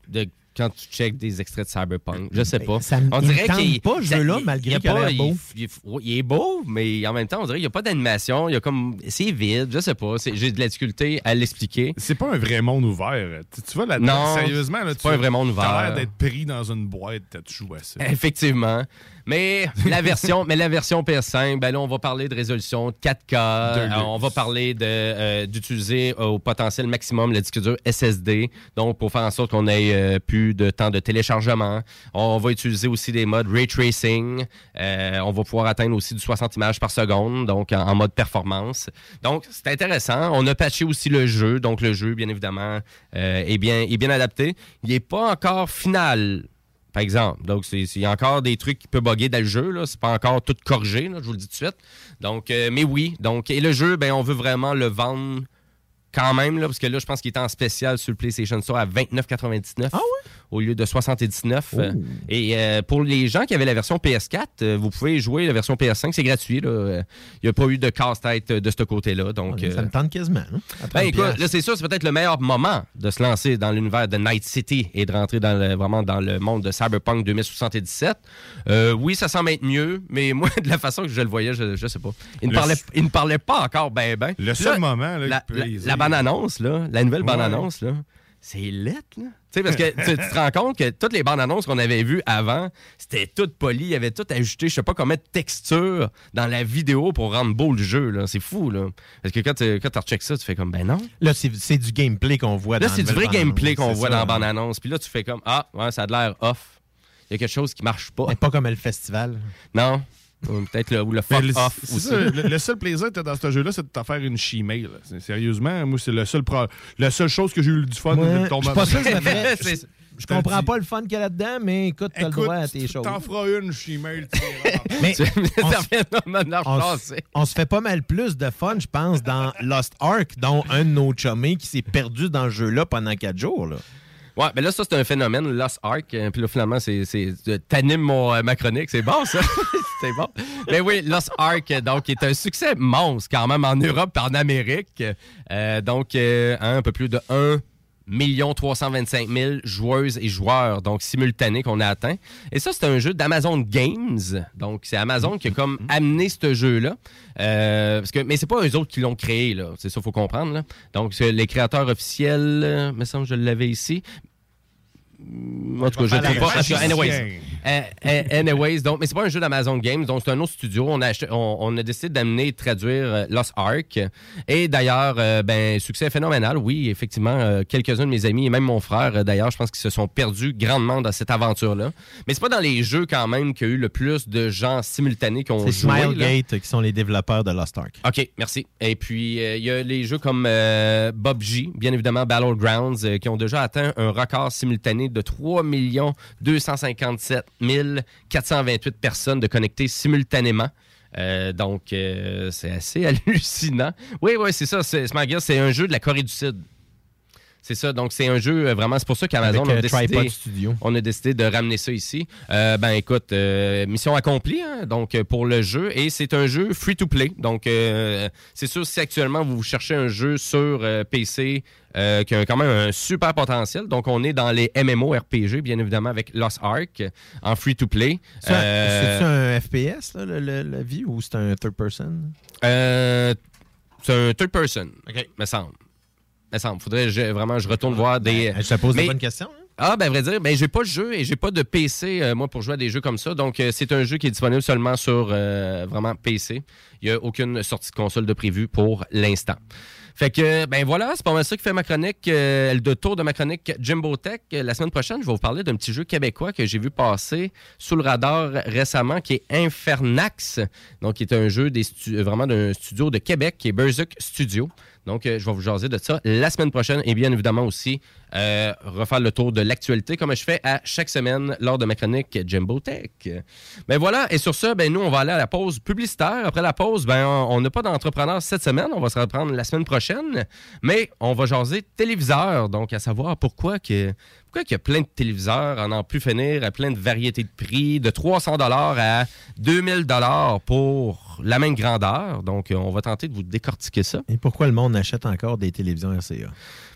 de quand tu checkes des extraits de Cyberpunk. Je sais pas. ça me- on dirait qu'il pas, ce jeu-là, malgré il y a qu'il pas- l'air beau. Il, il- est beau, mais en même temps, on dirait qu'il n'y a pas d'animation. Il y a comme c'est vide. Je sais pas. J'ai de la difficulté à l'expliquer. C'est pas un vrai monde ouvert. Tu, tu vois là Non, sérieusement, là, c'est tu pas un vrai monde T'as ouvert. l'air d'être pris dans une boîte, tout joué à ça. Effectivement. Mais la version, mais la version PS5, ben là, on va parler de résolution 4K. De Euh, on va parler de, euh, d'utiliser euh, au potentiel maximum le disque dur SSD. Donc, pour faire en sorte qu'on ait euh, de temps de téléchargement. On va utiliser aussi des modes ray tracing. Euh, on va pouvoir atteindre aussi du 60 images par seconde, donc en, mode performance. Donc, c'est intéressant. On a patché aussi le jeu. Donc, le jeu, bien évidemment, euh, est, bien, adapté. Il n'est pas encore final par exemple. Donc, il y a encore des trucs qui peuvent bugger dans le jeu. là. C'est pas encore tout corrigé, je vous le dis tout de suite. Donc, euh, mais oui. Donc, et le jeu, ben, on veut vraiment le vendre quand même, là, parce que là, je pense qu'il est en spécial sur le PlayStation Store à 29,99 au lieu de 79. Euh, Et euh, pour les gens qui avaient la version PS4, euh, vous pouvez jouer la version PS5, c'est gratuit. là. Il n'y a pas eu de casse-tête de ce côté-là. Donc, Ça euh, me tente quasiment. hein, à 30 ben, écoute, piastres. là, c'est sûr, c'est peut-être le meilleur moment de se lancer dans l'univers de Night City et de rentrer dans le- vraiment dans le monde de Cyberpunk 2077. Euh, oui, ça semble être mieux, mais moi, de la façon que je le voyais, je, je sais pas. Il ne parlait, il ne parlait pas encore ben ben. Le seul moment, là, la, qui peut la, là, nouvelle Ouais. bande-annonce, là, c'est lettre, là. Tu sais, parce que tu, tu te rends compte que toutes les bandes-annonces qu'on avait vues avant, c'était toutes polies, il y avait tout ajouté, je sais pas combien de textures dans la vidéo pour rendre beau le jeu, là. C'est fou, là. Parce que quand tu quand recheckes ça, tu fais comme, ben non. Là, c'est c'est du gameplay qu'on voit Là, dans c'est la du vrai gameplay qu'on c'est voit ça. dans la bande-annonce. Puis là, tu fais comme Ah, ouais, ça a de l'air off. Il y a quelque chose qui marche pas. Mais pas comme le festival. Non. Peut-être le, ou le Mais fuck le, off c'est aussi. ça, le, le seul plaisir que dans ce jeu-là, c'est de t'en faire une chimée. là. Sérieusement, moi, c'est le seul pro- la seule chose que j'ai eu du fun Ouais, de tomber je pas sûr que je- Je comprends pas le fun qu'il y a là-dedans, mais écoute, t'as le droit à tes choses. T'en feras une chimée. Mais Ça on, se- c'est- on se fait pas mal plus de fun, je pense, dans Lost Ark, dont un de nos chummés qui s'est perdu dans le jeu-là pendant quatre jours. Là. Ouais, mais là, ça, c'est un phénomène, Lost Ark. euh, Puis là, finalement, c'est. euh, T'animes euh, ma chronique, c'est bon, ça. c'est bon. Mais oui, Lost Ark, donc, est un succès monstre quand même en Europe et en Amérique. Donc, euh, hein, un peu plus de 1 million 325 000 joueuses et joueurs, donc simultanés qu'on a atteint. Et ça, c'est un jeu d'Amazon Games. Donc, c'est Amazon qui a comme amené ce jeu-là. Euh, parce que, mais c'est pas eux autres qui l'ont créé, là. C'est ça, faut comprendre. Là. Donc, les créateurs officiels, euh, me semble que je l'avais ici. En tout cas, je ne pas. Cas, anyways. Euh, euh, anyways, donc, mais c'est pas un jeu d'Amazon Games, donc c'est un autre studio. On a, acheté- on, on a décidé d'amener et de traduire euh, Lost Ark. Et d'ailleurs, euh, ben, succès phénoménal. Oui, effectivement, euh, quelques-uns de mes amis et même mon frère, euh, d'ailleurs, je pense qu'ils se sont perdus grandement dans cette aventure-là. Mais c'est pas dans les jeux quand même qu'il y a eu le plus de gens simultanés qui ont C'est joué. là. Smilegate qui sont les développeurs de Lost Ark. OK, merci. Et puis, euh, il y a les jeux comme euh, Bob G, bien évidemment Battlegrounds, euh, qui ont déjà atteint un record simultané de 3 257 428 personnes de connectées simultanément. Euh, donc, euh, c'est assez hallucinant. Oui, oui, c'est ça. Smart c'est un jeu de la Corée du Sud. C'est ça. Donc, c'est un jeu euh, vraiment. C'est pour ça qu'Amazon Avec, a euh, décidé, Studio. on a décidé de ramener ça ici. Euh, ben, écoute, euh, mission accomplie. hein, donc, euh, pour le jeu, et c'est un jeu free to play. Donc, euh, c'est sûr si actuellement vous cherchez un jeu sur euh, PC euh, qui a quand même un super potentiel. Donc, on est dans les MMORPG, bien évidemment, avec Lost Ark en free to play. C'est un- Euh, C'est-tu un FPS, là, le- le- la vie, ou c'est un third person? euh, c'est un third person, me semble. Me semble. Faudrait que je- vraiment je retourne voir des. Ben, je te pose des bonnes questions. hein? Ah, ben, à vrai dire, ben, j'ai pas de jeu et j'ai pas de PC, euh, moi, pour jouer à des jeux comme ça. Donc, euh, c'est un jeu qui est disponible seulement sur euh, vraiment PC. Il n'y a aucune sortie de console de prévu pour l'instant. Fait que, ben voilà, c'est pas mal ça qui fait ma chronique, euh, le tour de ma chronique Jimbo Tech. La semaine prochaine, je vais vous parler d'un petit jeu québécois que j'ai vu passer sous le radar récemment, qui est Infernax. Donc, qui est un jeu des vraiment d'un studio de Québec, qui est Berserk Studio. Donc, euh, je vais vous jaser de ça la semaine prochaine et bien évidemment aussi euh, refaire le tour de l'actualité comme je fais à chaque semaine lors de ma chronique Jimbo Tech. Ben voilà, et sur ce, ben nous, on va aller à la pause publicitaire. Après la pause, ben on n'a pas d'entrepreneur cette semaine, on va se reprendre la semaine prochaine, mais on va jaser téléviseur, donc à savoir pourquoi que pourquoi qu'il y a plein de téléviseurs en en plus finir, à plein de variétés de prix, de 300 dollars à 2000 dollars pour la même grandeur? Donc, euh, on va tenter de vous décortiquer ça. Et pourquoi le monde achète encore des télévisions RCA?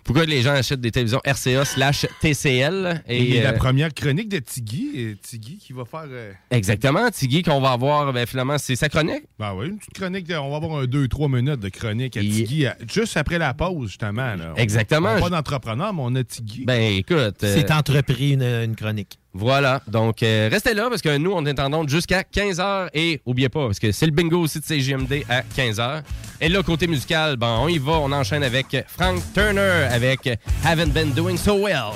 Pourquoi les gens achètent des télévisions RCA slash TCL? Et, la euh, première chronique de Tiggy, Tiggy qui va faire. euh, Exactement, Tiggy, qu'on va avoir, ben, finalement, c'est sa chronique. Ben oui, une petite chronique. de- on va avoir un 2-3 minutes de chronique à Tiggy, à- juste après la pause, justement. là. On- Exactement. on n'a pas d'entrepreneur, mais on a Tiggy. Ben, écoute. euh, C'est entrepris une, une chronique. Voilà, donc euh, restez là parce que nous, on est en jusqu'à 15h et oubliez pas, parce que c'est le bingo aussi de CGMD à 15h. Et là, côté musical, ben, on y va, on enchaîne avec Frank Turner avec Haven't Been Doing So Well.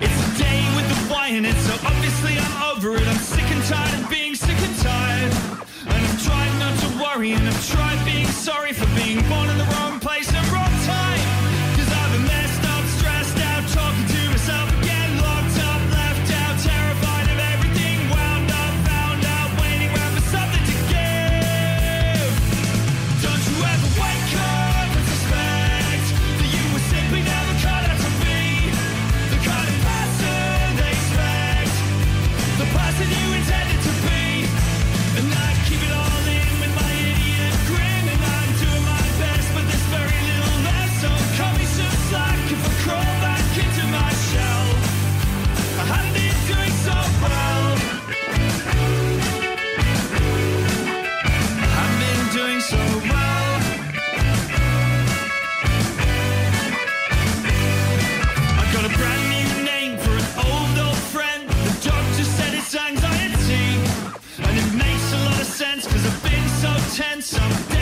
It's a day with the wine, and so obviously I'm over it. I'm sick and tired of being sick and tired. And I've tried not to worry, and I've tried being sorry for being born in the wrong been so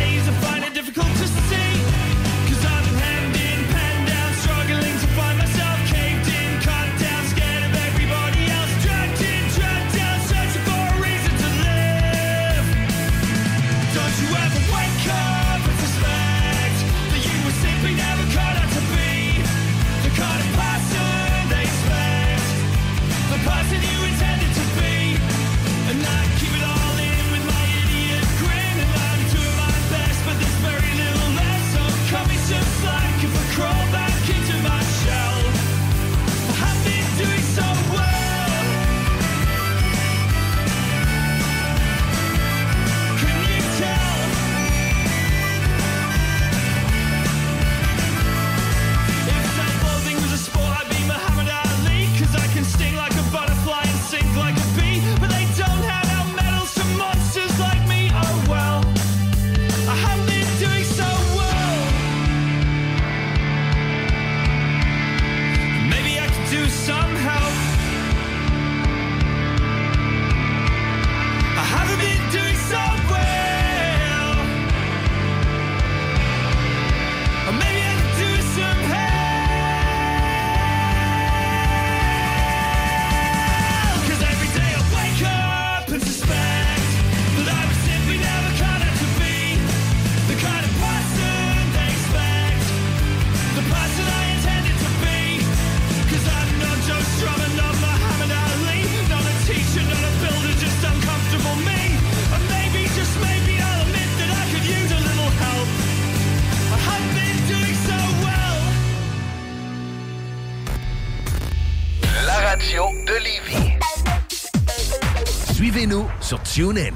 TuneIn.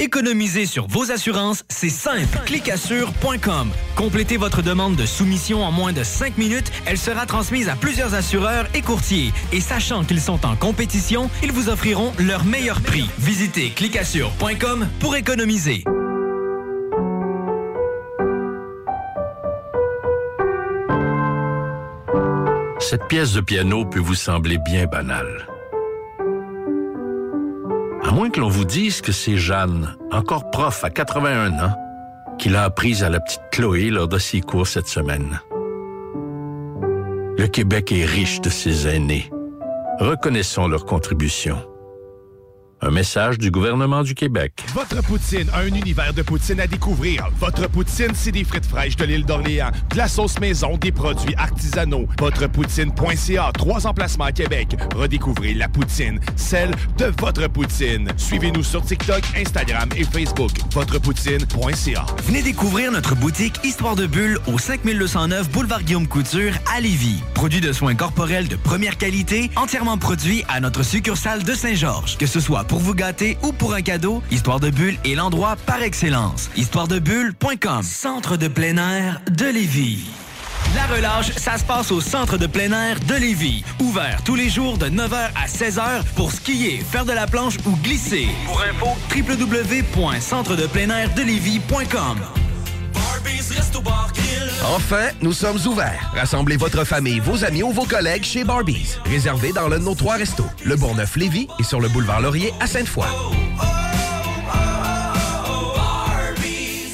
Économiser sur vos assurances, c'est simple. Clicassure.com. Complétez votre demande de soumission en moins de 5 minutes. Elle sera transmise à plusieurs assureurs et courtiers. Et sachant qu'ils sont en compétition, ils vous offriront leur meilleur prix. Visitez clicassure.com pour économiser. Cette pièce de piano peut vous sembler bien banale. Moins que l'on vous dise que c'est Jeanne, encore prof à 81 ans, qui l'a apprise à la petite Chloé lors de ses cours cette semaine. Le Québec est riche de ses aînés. Reconnaissons leur contribution. Un message du gouvernement du Québec. Votre poutine, un univers de poutine à découvrir. Votre poutine, c'est des frites fraîches de l'île d'Orléans, de la sauce maison, des produits artisanaux. Votrepoutine.ca, trois emplacements à Québec. Redécouvrez la poutine, celle de votre poutine. Suivez-nous sur TikTok, Instagram et Facebook. Votrepoutine.ca. Venez découvrir notre boutique Histoire de Bulle au 5209 Boulevard Guillaume Couture à Lévis. Produit de soins corporels de première qualité, entièrement produit à notre succursale de Saint-Georges. Que ce soit pour vous gâter ou pour un cadeau, Histoire de Bulle est l'endroit par excellence. Histoiredebulle.com Centre de plein air de Lévis. La relâche, ça se passe au centre de plein air de Lévis. Ouvert tous les jours de 9h à 16h pour skier, faire de la planche ou glisser. Pour info, www.centredepleinairdelévis.com Enfin, nous sommes ouverts. Rassemblez votre famille, vos amis ou vos collègues chez Barbies. Réservé dans l'un de nos trois restos, le Bourgneuf-Lévis et sur le boulevard Laurier à Sainte-Foy.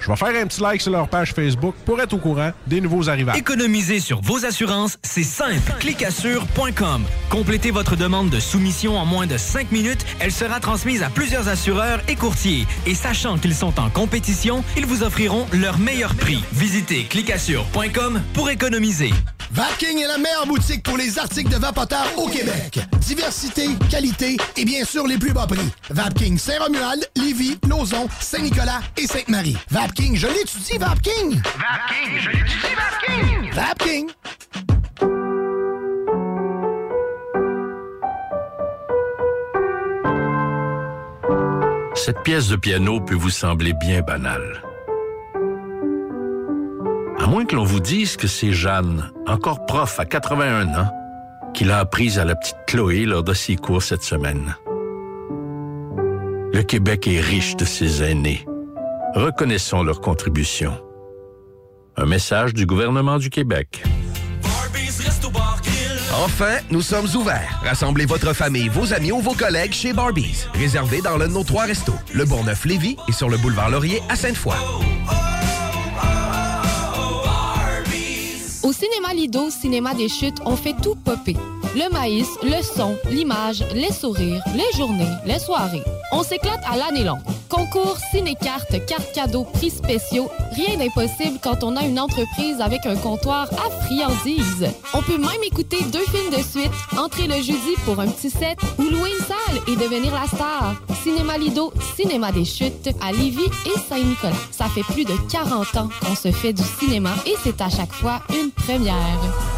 Je vais faire un petit like sur leur page Facebook pour être au courant des nouveaux arrivages. Économiser sur vos assurances, c'est simple. Clicassure.com. Complétez votre demande de soumission en moins de 5 minutes. Elle sera transmise à plusieurs assureurs et courtiers. Et sachant qu'ils sont en compétition, ils vous offriront leur meilleur prix. Visitez clicassure.com pour économiser. Vapking est la meilleure boutique pour les articles de vapoteurs au Québec. Diversité, qualité et bien sûr les plus bas prix. Vapking Saint-Romuald, Lévis, Lauson, Saint-Nicolas et Sainte-Marie. Vapking, je l'étudie, Vapking! Vapking, je l'étudie, Vapking! Vapking! Cette pièce de piano peut vous sembler bien banale. À moins que l'on vous dise que c'est Jeanne, encore prof à 81 ans, qui l'a apprise à la petite Chloé lors de ses cours cette semaine. Le Québec est riche de ses aînés. Reconnaissons leur contribution. Un message du gouvernement du Québec. Enfin, nous sommes ouverts. Rassemblez votre famille, vos amis ou vos collègues chez Barbies. Réservé dans l'un de nos trois restos, le Bourgneuf-Lévis et sur le boulevard Laurier à Sainte-Foy. Au cinéma Lido, cinéma des chutes, on fait tout popper. Le maïs, le son, l'image, les sourires, les journées, les soirées. On s'éclate à l'année longue. Concours, ciné-cartes, cartes cadeaux, prix spéciaux, rien d'impossible quand on a une entreprise avec un comptoir à friandises. On peut même écouter deux films de suite, entrer le jeudi pour un petit set ou louer une salle et devenir la star. Cinéma Lido, cinéma des chutes à Lévis et Saint-Nicolas. Ça fait plus de 40 ans qu'on se fait du cinéma et c'est à chaque fois une première.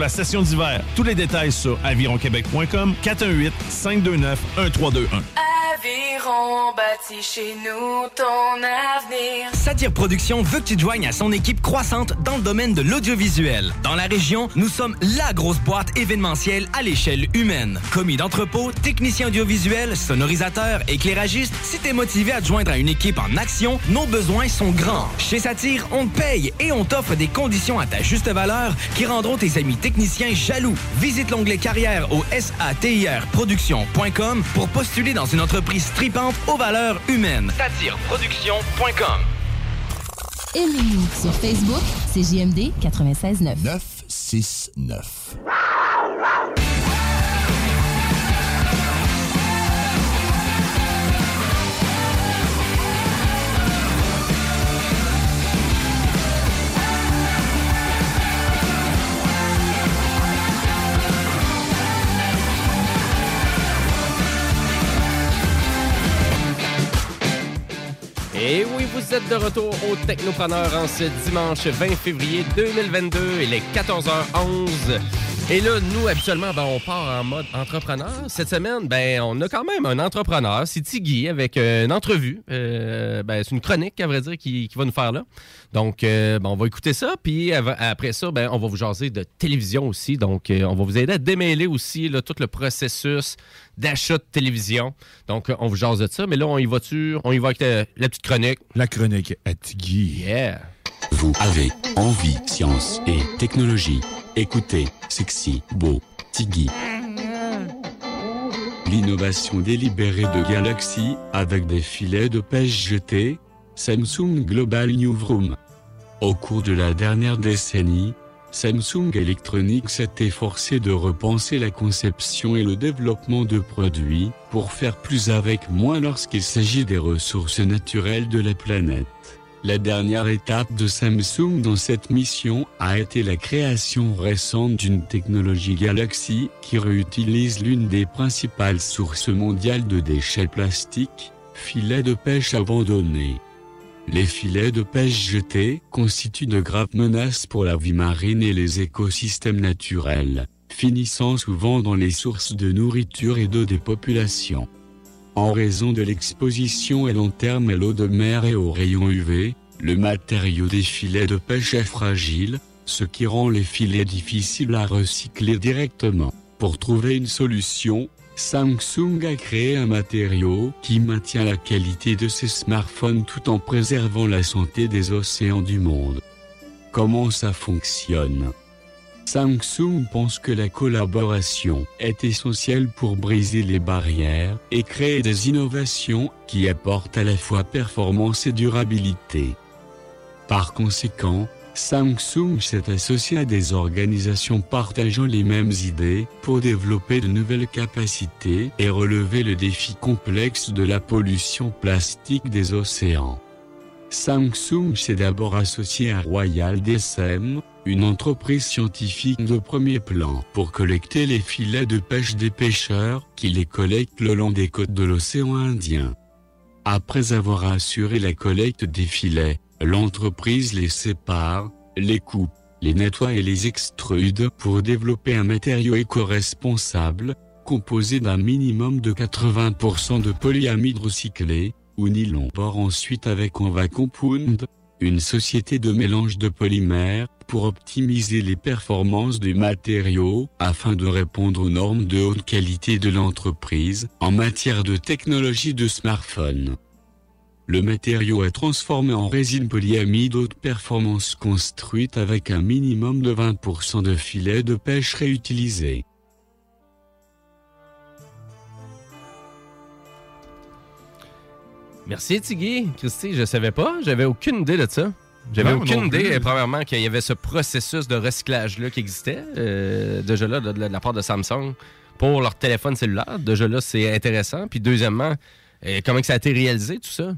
la session d'hiver. Tous les détails sur avironquebec.com 418 529 1321. Aviron bâti chez nous ton avenir. Satire Productions veut que tu te joignes à son équipe croissante dans le domaine de l'audiovisuel. Dans la région, nous sommes la grosse boîte événementielle à l'échelle humaine. Commis d'entrepôt, technicien audiovisuel, sonorisateur, éclairagiste, si t'es motivé à te joindre à une équipe en action, nos besoins sont grands. Chez Satire, on te paye et on t'offre des conditions à ta juste valeur qui rendront tes amis techniciens jaloux. Visite l'onglet carrière au satirproduction.com pour postuler dans une entreprise tripante aux valeurs humaines. Satireproduction.com Aimez-nous sur Facebook, c'est JMD 96.9. 969. Et oui, vous êtes de retour au Technopreneur en ce dimanche 20 février 2022. Il est 14h11. Et là, nous, habituellement, ben, on part en mode entrepreneur. Cette semaine, ben, on a quand même un entrepreneur. C'est Tigui avec euh, une entrevue. Euh, ben, c'est une chronique, à vrai dire, qui, qui va nous faire là. Donc, euh, ben, on va écouter ça. Puis après ça, ben, on va vous jaser de télévision aussi. Donc, euh, on va vous aider à démêler aussi là, tout le processus d'achat de télévision. Donc, on vous jase de ça. Mais là, on y va-tu? On y va avec la petite chronique. La chronique à Tigui. Yeah. Vous avez envie science et technologie. Écoutez, sexy, beau, Tiggy. L'innovation délibérée de Galaxy avec des filets de pêche jetés. Samsung Global Newsroom. Au cours de la dernière décennie, Samsung Electronics s'est efforcé de repenser la conception et le développement de produits pour faire plus avec moins lorsqu'il s'agit des ressources naturelles de la planète. La dernière étape de Samsung dans cette mission a été la création récente d'une technologie Galaxy qui réutilise l'une des principales sources mondiales de déchets plastiques, filets de pêche abandonnés. Les filets de pêche jetés constituent de graves menaces pour la vie marine et les écosystèmes naturels, finissant souvent dans les sources de nourriture et d'eau des populations. En raison de l'exposition à long terme à l'eau de mer et aux rayons UV, le matériau des filets de pêche est fragile, ce qui rend les filets difficiles à recycler directement. Pour trouver une solution, Samsung a créé un matériau qui maintient la qualité de ses smartphones tout en préservant la santé des océans du monde. Comment ça fonctionne? Samsung pense que la collaboration est essentielle pour briser les barrières et créer des innovations qui apportent à la fois performance et durabilité. Par conséquent, Samsung s'est associé à des organisations partageant les mêmes idées pour développer de nouvelles capacités et relever le défi complexe de la pollution plastique des océans. Samsung s'est d'abord associé à Royal DSM, une entreprise scientifique de premier plan pour collecter les filets de pêche des pêcheurs qui les collectent le long des côtes de l'océan Indien. Après avoir assuré la collecte des filets, l'entreprise les sépare, les coupe, les nettoie et les extrude pour développer un matériau éco-responsable, composé d'un minimum de 80% de polyamide recyclé, ou nylon. Port ensuite avec Onva Compound, une société de mélange de polymères, pour optimiser les performances des matériaux, afin de répondre aux normes de haute qualité de l'entreprise, en matière de technologie de smartphone. Le matériau est transformé en résine polyamide haute performance construite avec un minimum de 20% de filets de pêche réutilisés. Merci, Tiggy. Christy, je savais pas. J'avais aucune idée de ça. J'avais aucune idée, premièrement, qu'il y avait ce processus de recyclage-là qui existait, euh, déjà là, de, de la part de Samsung, pour leur téléphone cellulaire. Déjà là, c'est intéressant. Puis deuxièmement, euh, comment que ça a été réalisé, tout ça?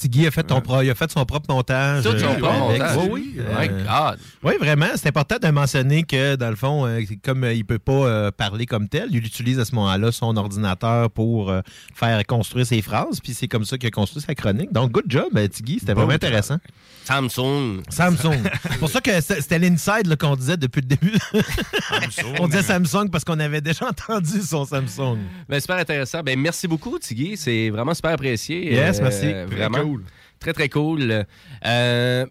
Tiggy a fait, ton pro- il a fait son propre montage. Tout son euh, propre montage. Oui, oui. My God. Oui, vraiment. C'est important de mentionner que, dans le fond, euh, comme euh, il ne peut pas euh, parler comme tel, il utilise à ce moment-là son ordinateur pour euh, faire construire ses phrases. Puis c'est comme ça qu'il a construit sa chronique. Donc, good job, euh, Tiggy. C'était Bon vraiment intéressant. Samsung. Samsung. C'est pour ça que c'était l'inside qu'on disait depuis le début. on disait Samsung parce qu'on avait déjà entendu son Samsung. Ben, super intéressant. Ben, merci beaucoup, Tiggy. C'est vraiment super apprécié. Yes, merci. Vraiment. Cool. Très, très cool. Euh,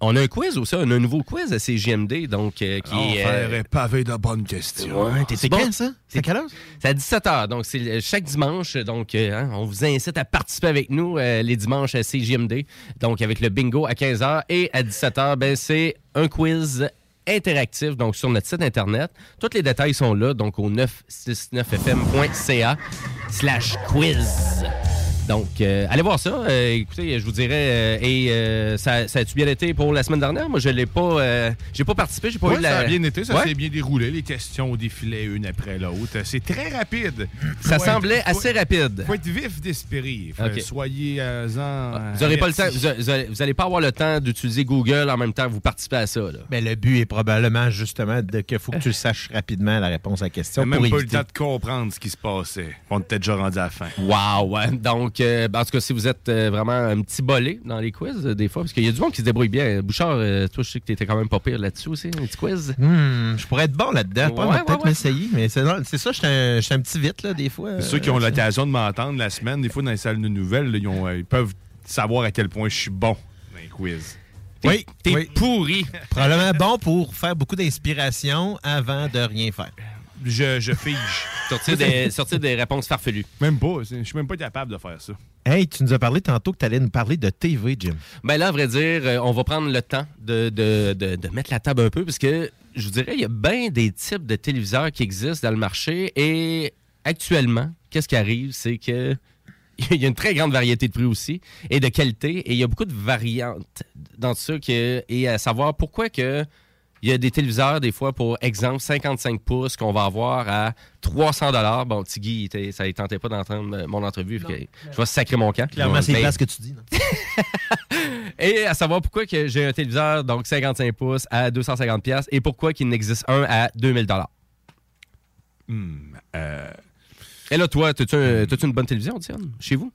on a un quiz aussi. On a un nouveau quiz à CGMD. Donc, euh, qui On est. ferait pavé de bonnes questions. Ouais, C'est bon? quand, ça? C'est à quelle heure? C'est à 17h. Donc, c'est euh, chaque dimanche. Donc, euh, hein, on vous incite à participer avec nous euh, les dimanches à CGMD. Donc, avec le bingo à 15h. Et à 17h, ben, c'est un quiz interactif donc sur notre site internet. Tous les détails sont là, donc au 969fm.ca slash quiz. Donc, euh, allez voir ça. Euh, écoutez, je vous dirais, euh, et euh, ça, ça a-tu bien été pour la semaine dernière? Moi, je l'ai pas, euh, j'ai pas participé, j'ai pas Ouais, eu la... ça a bien été, ça Ouais. s'est bien déroulé. Les questions défilaient une après l'autre. C'est très rapide. Ça Faut semblait être- assez rapide. faut être vif d'esprit. Faut- Ok. Soyez euh, en Vous n'aurez pas le temps, vous, vous allez, vous allez pas avoir le temps d'utiliser Google en même temps que vous participez à ça. Là. Mais le but est probablement justement de- qu'il faut que tu saches rapidement la réponse à la question. Même pour pas eu le temps de comprendre ce qui se passait. On était déjà rendu à la fin. Wow! ouais. Donc, euh, ben, en tout cas, si vous êtes euh, vraiment un petit bolé dans les quiz, euh, des fois, parce qu'il y a du monde qui se débrouille bien. Bouchard, euh, toi, je sais que tu étais quand même pas pire là-dessus aussi, un petit quiz. Hmm, je pourrais être bon là-dedans. Ouais, on va ouais, peut-être ouais. m'essayer. Mais c'est c'est ça, je suis un, petit vite, là, des fois. Ceux qui ont l'occasion de m'entendre la semaine, des fois dans les salles de nouvelles, là, ils, ont, euh, ils peuvent savoir à quel point je suis bon dans les quiz. Oui, t'es oui. pourri. Probablement bon pour faire beaucoup d'inspiration avant de rien faire. Je, je fige. Sortir des, sortir des réponses farfelues. Même pas. Je suis même pas capable de faire ça. Hey, tu nous as parlé tantôt que tu allais nous parler de TV, Jim. Ben là, à vrai dire, euh, on va prendre le temps de, de- de- de mettre la table un peu parce que je vous dirais, il y a bien des types de téléviseurs qui existent dans le marché et actuellement, qu'est-ce qui arrive, c'est que il y a une très grande variété de prix aussi et de qualité et il y a beaucoup de variantes dans ça que, et à savoir pourquoi que il y a des téléviseurs, des fois, pour exemple, 55 pouces qu'on va avoir à 300 Bon, Tiggy, était- ça ne tentait pas d'entendre mon entrevue. fait que je vais sacrer mon camp. Clairement, c'est Mais- pas ce que tu dis. non? et à savoir pourquoi que j'ai un téléviseur, donc 55 pouces, à 250 pièces et pourquoi qu'il n'existe un à 2000 dollars. Hmm, euh, Et là, toi, t'as-tu un- t'as-tu une bonne télévision, Diane, chez vous?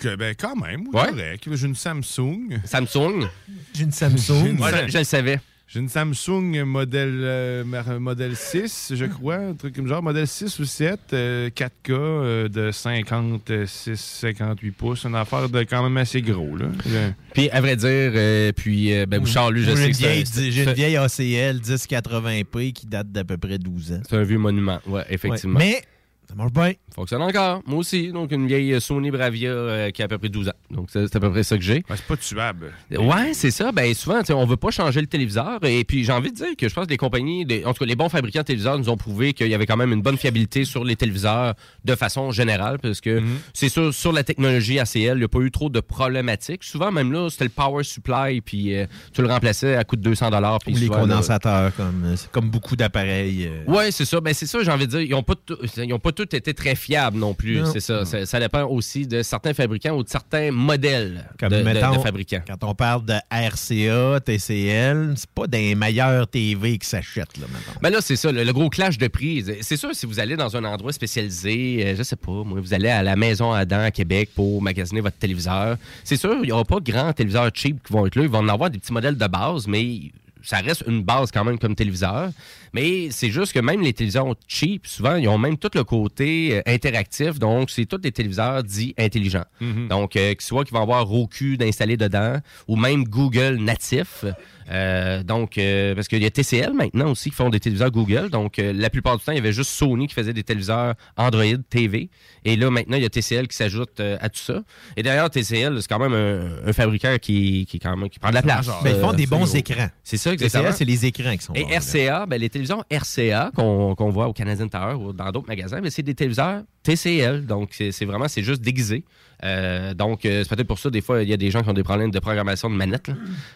que, ben, quand même, oui, Ouais. J'ai une Samsung. Samsung? J'ai une Samsung. Ouais, je, je le savais. J'ai une Samsung modèle, euh, mar- modèle 6, je crois, un truc comme genre, modèle 6 ou 7, euh, 4K euh, de 56, 58 pouces, une affaire de quand même assez gros. Là. Euh, Puis, à vrai dire, euh, puis, euh, ben, Bouchard, lui, je J'ai sais une que J'ai une vieille ACL 1080p qui date d'à peu près 12 ans. C'est un vieux monument, ouais, effectivement. Ouais, mais ça marche bien. Fonctionne encore, moi aussi. Donc, une vieille Sony Bravia euh, qui a à peu près 12 ans. Donc, c'est à peu près ça que j'ai. c'est pas tuable. Ouais, c'est ça. Ben souvent, tu sais, on veut pas changer le téléviseur. Et puis, j'ai envie de dire que je pense que les compagnies, des- en tout cas, les bons fabricants de téléviseurs nous ont prouvé qu'il y avait quand même une bonne fiabilité sur les téléviseurs de façon générale. Parce que Mhm. c'est sûr, sur la technologie ACL, il n'y a pas eu trop de problématiques. Souvent, même là, c'était le power supply, puis euh, tu le remplaçais à coût de 200 puis Ou les souvent, là, condensateurs, comme, euh, c'est comme beaucoup d'appareils. euh, Ouais, c'est ça. Ben, c'est ça, j'ai envie de dire. Ils n'ont pas, tout- ils ont pas tous été très fiables non plus. C'est ça. ça. ça dépend aussi de certains fabricants ou de certains modèles Comme de, de- mettons, de fabricants. Quand on parle de RCA, TCL, c'est pas des meilleurs TV qui s'achètent, là, mettons. Ben là, c'est ça, le, le gros clash de prix. C'est sûr, si vous allez dans un endroit spécialisé, euh, je sais pas, moi, vous allez à la Maison Adam à Québec pour magasiner votre téléviseur, c'est sûr, il n'y aura pas de grands téléviseurs cheap qui vont être là. Ils vont en avoir des petits modèles de base, mais ça reste une base quand même comme téléviseur. Mais c'est juste que même les téléviseurs cheap, souvent, ils ont même tout le côté euh, interactif. Donc, c'est tous des téléviseurs dits intelligents. Mhm. Donc, euh, que soit qu'ils vont avoir Roku d'installer dedans ou même Google natif. Euh, donc, euh, parce qu'il y a TCL maintenant aussi qui font des téléviseurs Google. Donc, euh, la plupart du temps, il y avait juste Sony qui faisait des téléviseurs Android TV. Et là, maintenant, il y a TCL qui s'ajoute euh, à tout ça. Et d'ailleurs, TCL, c'est quand même un, un fabricant qui, qui, quand même, qui prend de la place. Ben, ils font Euh, des bons gros. écrans. C'est ça, TCL, exactement. c'est les écrans qui sont Et bons. RCA, ben, les télévisions RCA qu'on voit au Canadian Tower ou dans d'autres magasins, ben, c'est des téléviseurs TCL. Donc, c'est vraiment, c'est juste déguisé. Euh, donc, euh, c'est peut-être pour ça, des fois, il y a des gens qui ont des problèmes de programmation de manette. là.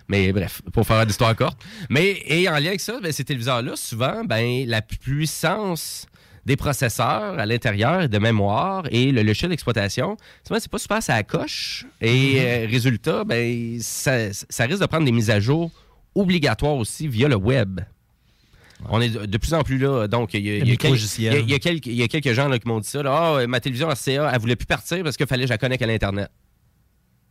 Mais bref, pour faire l'histoire courte. Mais, et en lien avec ça, ben, ces téléviseurs-là, souvent, ben, la puissance des processeurs à l'intérieur de mémoire et le logiciel d'exploitation, c'est pas super ça coche. Et euh, résultat, ben, ça, ça risque de prendre des mises à jour obligatoires aussi via le web. On est de, plus en plus là. Donc, il y a, il y y y a quelques, il y a quelques gens là, qui m'ont dit ça. là, Ah, ma télévision RCA, elle voulait plus partir parce qu'il fallait que je la connecte à l'Internet.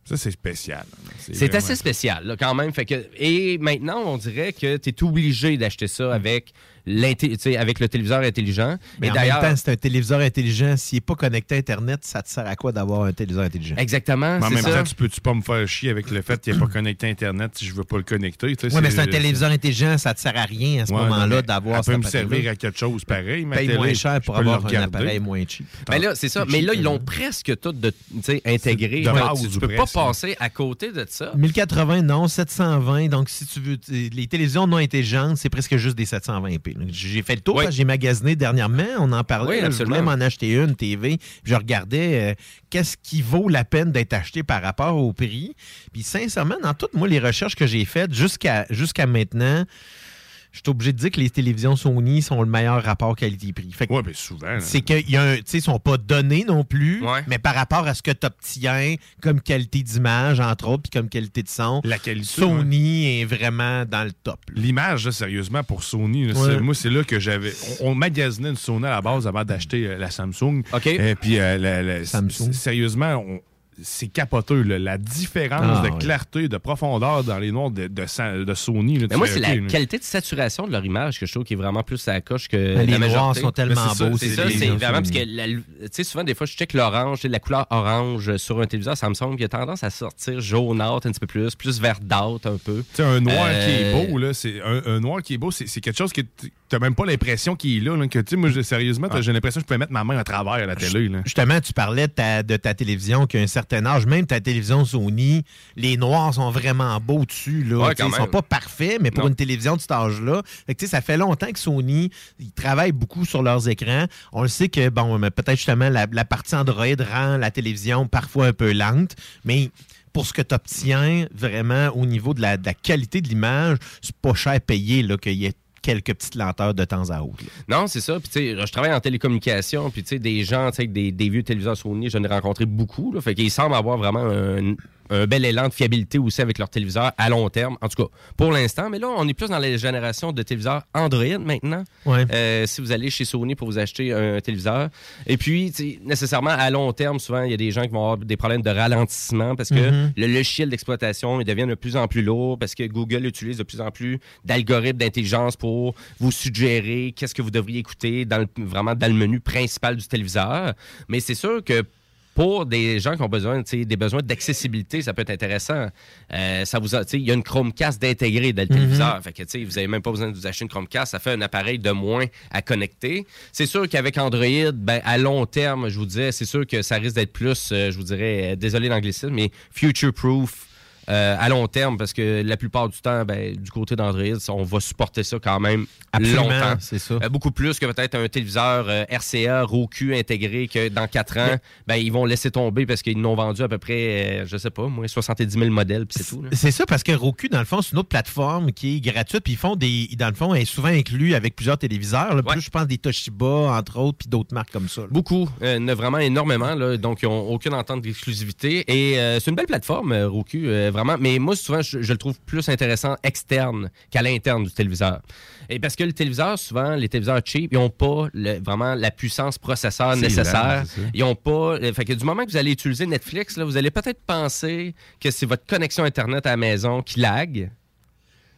Ça, c'est spécial. C'est assez spécial, là, quand même. Fait que, et maintenant, on dirait que tu es obligé d'acheter ça avec, tu sais, avec le téléviseur intelligent. Mais et en même temps, c'est un téléviseur intelligent. S'il n'est pas connecté à Internet, ça te sert à quoi d'avoir un téléviseur intelligent? Exactement, Mais en même ça. temps, tu peux-tu pas me faire chier avec le fait qu'il n'est pas connecté à Internet si je veux pas le connecter? Oui, mais c'est un téléviseur intelligent, ça te sert à rien à ce Ouais, moment-là mais d'avoir Elle peut me servir à quelque chose pareil. ma Paye télé, moins cher pour peux avoir un appareil moins cheap. Ben là, c'est ça. Mais là, ils l'ont presque tout de, tu sais, intégré. Tu, tu peux presque, pas passer à côté de ça. 1080, non. 720. Donc, si tu veux. Les télévisions non intelligentes, c'est presque juste des 720p. J'ai fait le tour, Oui. j'ai magasiné dernièrement. On en parlait. Oui, là, je absolument. voulais m'en acheter une TV. Je regardais euh, qu'est-ce qui vaut la peine d'être acheté par rapport au prix. Puis, sincèrement, dans toutes moi, les recherches que j'ai faites jusqu'à jusqu'à maintenant, je suis obligé de dire que les télévisions Sony sont le meilleur rapport qualité-prix. Oui, mais souvent. c'est qu'ils ne sont pas donnés non plus, mais par rapport à ce que tu obtiens comme qualité d'image, entre autres, puis comme qualité de son, La qualité, Sony est vraiment dans le top. L'image, sérieusement, pour Sony, là, Ouais. c'est- moi, c'est là que j'avais. On, on magasinait une Sony à la base avant d'acheter euh, la Samsung. Et puis, euh, la- la- s- sérieusement, on- c'est capoteux. là. La différence Ah, de clarté, de profondeur dans les noirs de, de, Sony. là, Mais moi, c'est la qualité de saturation de leur image que je trouve qui est vraiment plus à la coche que Ben, les la noirs majorité. sont tellement Mais beaux, C'est ces ça, c'est vraiment parce que, la- tu sais, souvent, des fois, je check l'orange, la couleur orange sur un téléviseur Samsung, il a tendance à sortir jaunâtre un petit peu plus, plus verdâtre un peu. Tu sais, un noir qui est Euh, beau, là, c'est un, un noir qui est beau, c'est quelque chose que tu n'as même pas l'impression qu'il est là. là, que, moi, sérieusement, Ah. j'ai l'impression que je peux mettre ma main à travers à la télé. Là. Justement, tu parlais de ta, de ta télévision qui a un certain âge, même ta télévision Sony, les noirs sont vraiment beaux dessus. Là, Ouais, ils sont pas parfaits, mais pour Non. une télévision de cet âge-là, fait ça fait longtemps que Sony, ils travaillent beaucoup sur leurs écrans. On le sait que, bon, peut-être justement, la, la partie Android rend la télévision parfois un peu lente, mais pour ce que tu obtiens vraiment au niveau de la, de la qualité de l'image, c'est pas cher payé qu'il y ait quelques petites lenteurs de temps à autre. Non, c'est ça. Je travaille en télécommunication. Puis, des gens, tu sais, des vieux téléviseurs Sony, j'en ai rencontré beaucoup. Là, fait qu'ils semblent avoir vraiment un- un bel élan de fiabilité aussi avec leur téléviseur à long terme. En tout cas, pour l'instant. Mais là, on est plus dans les générations de téléviseurs Android maintenant. Ouais. Euh, si vous allez chez Sony pour vous acheter un téléviseur. Et puis, nécessairement, à long terme, souvent, il y a des gens qui vont avoir des problèmes de ralentissement parce que Mhm. le logiciel d'exploitation il devient de plus en plus lourd parce que Google utilise de plus en plus d'algorithmes d'intelligence pour vous suggérer qu'est-ce que vous devriez écouter dans le- vraiment dans le menu principal du téléviseur. Mais c'est sûr que pour des gens qui ont besoin, des besoins d'accessibilité, ça peut être intéressant. Euh, ça vous il y a une Chromecast d'intégrer dans le Mhm. téléviseur. Fait que, vous n'avez même pas besoin de vous acheter une Chromecast. Ça fait un appareil de moins à connecter. C'est sûr qu'avec Android, ben, à long terme, je vous disais, c'est sûr que ça risque d'être plus, euh, je vous dirais, euh, désolé l'anglicisme, mais future-proof. Euh, à long terme, parce que la plupart du temps, ben, du côté d'Android, on va supporter ça quand même Absolument, longtemps. c'est ça. Euh, beaucoup plus que peut-être un téléviseur euh, RCA, Roku intégré, que dans 4 ans, ben, ils vont laisser tomber parce qu'ils n'ont vendu à peu près, je sais pas, moi, 70 000 modèles, puis c'est tout. C'est ça, parce que Roku, dans le fond, c'est une autre plateforme qui est gratuite, puis ils font des. Dans le fond, elle est souvent inclus avec plusieurs téléviseurs. là. Plus, je pense, des Toshiba, entre autres, puis d'autres marques comme ça. là. Beaucoup, vraiment énormément, là, donc ils n'ont aucune entente d'exclusivité. Et c'est une belle plateforme, Roku, euh, vraiment. Mais moi, souvent, je, je le trouve plus intéressant externe qu'à l'interne du téléviseur. Et parce que le téléviseur, souvent, les téléviseurs cheap, ils n'ont pas le- vraiment la puissance processeur nécessaire. Ils ont pas. euh, Fait que du moment que vous allez utiliser Netflix, là, vous allez peut-être penser que c'est votre connexion Internet à la maison qui lag.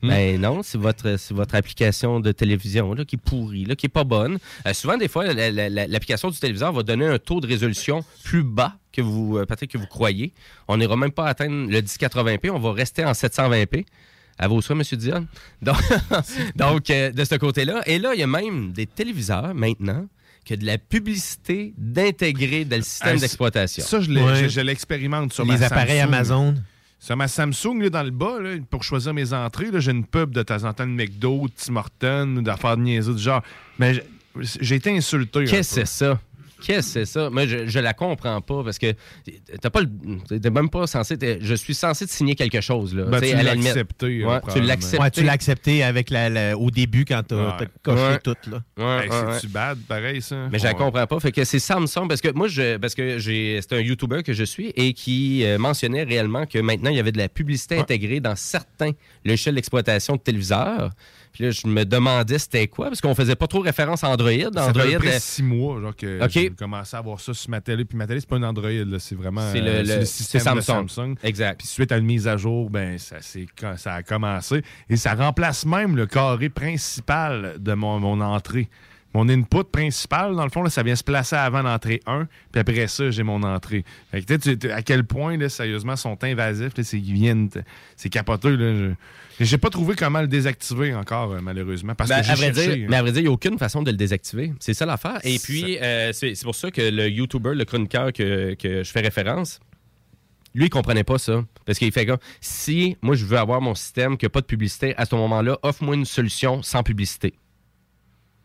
Ben non, c'est votre, votre application de télévision là, qui est pourrie, là, qui est pas bonne. Euh, souvent, des fois, la- la- la- l'application du téléviseur va donner un taux de résolution plus bas que vous euh, peut-être que vous croyez. On n'ira même pas atteindre le 1080p, on va rester en 720p. À vos souhaits, M. Dion. Donc, donc, euh, de ce côté-là. Et là, il y a même des téléviseurs maintenant que de la publicité d'intégrer dans le système Ah, d'exploitation. Ça, je l'expérimente sur Les ma appareils Samsung. Amazon. Sur ma Samsung, là, dans le bas, là, pour choisir mes entrées, là, j'ai une pub de temps en temps de McDo, de Tim Hortons, ou d'affaires de niaiseries du genre. Mais j'ai- été insulté. Qu'est-ce que c'est ça? Qu'est-ce que c'est ça? Moi, je, je la comprends pas parce que t'as pas le- t'es même pas censé. t'es- Je suis censé te signer quelque chose. Là, Ben, Tu tu l'as accepté, Ouais, tu. Ouais, tu l'as accepté avec la, la- au début quand t'as Ouais. t'as coché Ouais. tout. Là. Ouais, Hey, ouais, ouais. C'est-tu bad, pareil, ça? Mais je la comprends pas. Fait que c'est Samsung parce que moi, je, parce que j'ai, c'est un YouTuber que je suis et qui euh, mentionnait réellement que maintenant il y avait de la publicité intégrée dans certains logiciels d'exploitation de téléviseurs. Puis là, je me demandais c'était quoi parce qu'on faisait pas trop référence à Android. Ça Android, fait à peu près euh, six mois genre, que j'ai commencé à voir ça sur ma télé. Puis ma télé, c'est pas un Android, là, c'est vraiment C'est le- euh, le- système de Samsung. Samsung. Exact. Puis suite à une mise à jour, ben, ça, ça a commencé. Et ça remplace même le carré principal de mon, mon entrée. Mon input principal, dans le fond, là, ça vient se placer avant l'entrée 1, puis après ça, j'ai mon entrée. Fait que, tu à quel point, là, sérieusement, sont invasifs, là, c'est qu'ils viennent, c'est capoteux. Là, je- j'ai pas trouvé comment le désactiver encore, euh, malheureusement, parce Ben, que j'ai à vrai cherché, dire, hein. mais à vrai dire, il n'y a aucune façon de le désactiver. C'est ça l'affaire. Et C'est puis, euh, c'est c'est pour ça que le YouTuber, le chroniqueur que, que je fais référence, lui, il comprenait pas ça. Parce qu'il fait comme, si moi, je veux avoir mon système qui n'a pas de publicité, à ce moment-là, offre-moi une solution sans publicité.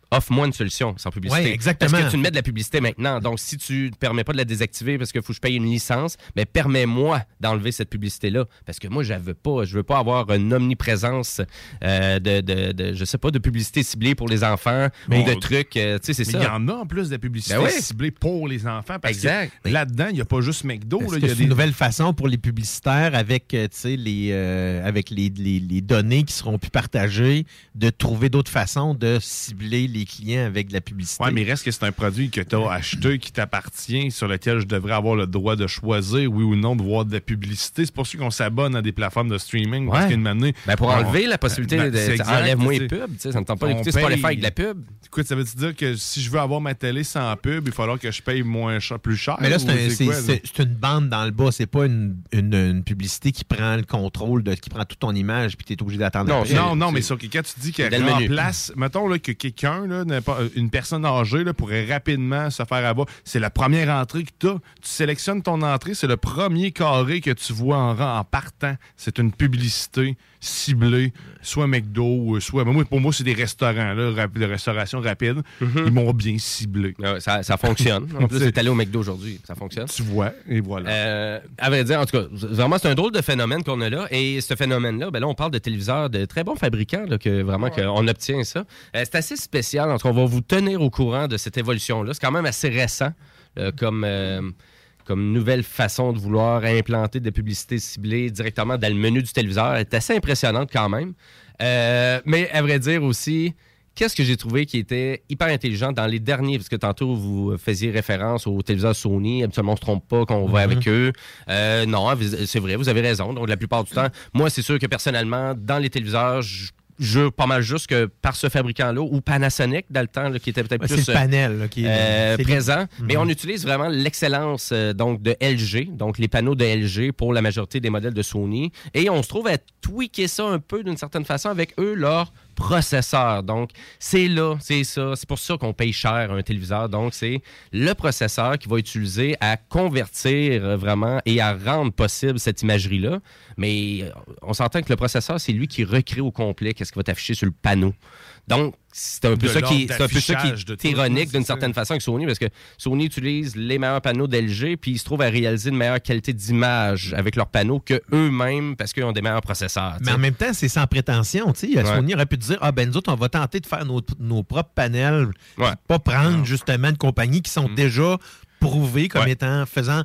Offre-moi une solution sans publicité. Ouais, exactement. Parce que tu me mets de la publicité maintenant. Donc, si tu ne permets pas de la désactiver parce qu'il faut que je paye une licence, mais permets-moi d'enlever cette publicité-là. Parce que moi, je veux pas. Je veux pas avoir une omniprésence euh, de, de, de- je sais pas, de publicité ciblée pour les enfants Mais- ou de trucs. euh, tu sais, c'est ça. il y en a en plus de la publicité Ben oui. ciblée pour les enfants. Parce Exact. que là-dedans, il n'y a pas juste McDo. Il y a c'est des... une nouvelle façon pour les publicitaires avec, tu sais, les, euh, avec les, les- les données qui seront plus partagées, de trouver d'autres façons de cibler les clients avec de la publicité? Ouais, mais reste que c'est un produit que tu as acheté, qui t'appartient, sur lequel je devrais avoir le droit de choisir, oui ou non, de voir de la publicité. C'est pour ça qu'on s'abonne à des plateformes de streaming. Parce Ouais. qu'une année. Ben, pour on- enlever la possibilité Ben, de- sais. pubs, tu sais, ça me tente pas On d'écouter Spotify avec de la pub. Écoute, ça veut dire que si je veux avoir ma télé sans pub, il va falloir que je paye moins cher, plus cher? Mais là, c'est un- une bande dans le bas. C'est pas une, une- une publicité qui prend le contrôle, de, qui prend toute ton image puis tu es obligé d'attendre Non, non, non, mais sur quand tu dis qu'elle remplace, mettons là, que quelqu'un, pas- une personne âgée, pourrait rapidement se faire avoir. C'est la première entrée que tu as. Tu sélectionnes ton entrée, c'est le premier carré que tu vois en partant. C'est une publicité ciblée, soit McDo, ou soit. ben, moi, pour moi, c'est des restaurants, là, rap- de restauration rapide. Ils m'ont bien ciblé. Ouais, ça, ça fonctionne. En plus, c'est allé au McDo aujourd'hui. Ça fonctionne. Tu vois, et voilà. Euh, à vrai dire, en tout cas, vraiment, c'est un drôle de phénomène qu'on a là. Et ce phénomène-là, ben là, on parle de téléviseurs de très bons fabricants, là, que vraiment qu'on obtient ça. Euh, c'est assez spécial. En tout cas, on va vous tenir au courant de cette évolution-là. C'est quand même assez récent euh, comme, euh, comme nouvelle façon de vouloir implanter des publicités ciblées directement dans le menu du téléviseur. Elle est assez impressionnante quand même. Euh, mais à vrai dire aussi, qu'est-ce que j'ai trouvé qui était hyper intelligent dans les derniers, parce que tantôt vous faisiez référence aux téléviseurs Sony, habituellement on ne se trompe pas quand on va Mhm. avec eux. Euh, non, c'est vrai, vous avez raison. Donc la plupart du temps, moi c'est sûr que personnellement, dans les téléviseurs, je jure pas mal juste que par ce fabricant-là ou Panasonic dans le temps là, qui était peut-être Ouais, plus le panel, là, qui est- euh, présent. mais Mhm. on utilise vraiment l'excellence euh, donc de LG donc les panneaux de LG pour la majorité des modèles de Sony. Et on se trouve à tweaker ça un peu d'une certaine façon avec eux leur processeur. Donc c'est là c'est ça. C'est pour ça qu'on paye cher un téléviseur. Donc c'est le processeur qui va utiliser à convertir euh, vraiment et à rendre possible cette imagerie là mais euh, on s'entend que le processeur c'est lui qui recrée au complet qu'est-ce qui va t'afficher sur le panneau donc c'est un peu De ça qui c'est un peu ça qui est ironique d'une certaine façon avec Sony parce que Sony utilise les meilleurs panneaux d'LG puis ils se trouvent à réaliser une meilleure qualité d'image avec leurs panneaux que eux-mêmes parce qu'ils ont des meilleurs processeurs. Mais en même temps, c'est sans prétention. tu sais. Ouais. Sony aurait pu dire Ah, ben nous autres, on va tenter de faire nos, nos propres panels. Ouais. Pas prendre justement de compagnies qui sont déjà prouvées comme Ouais. étant faisant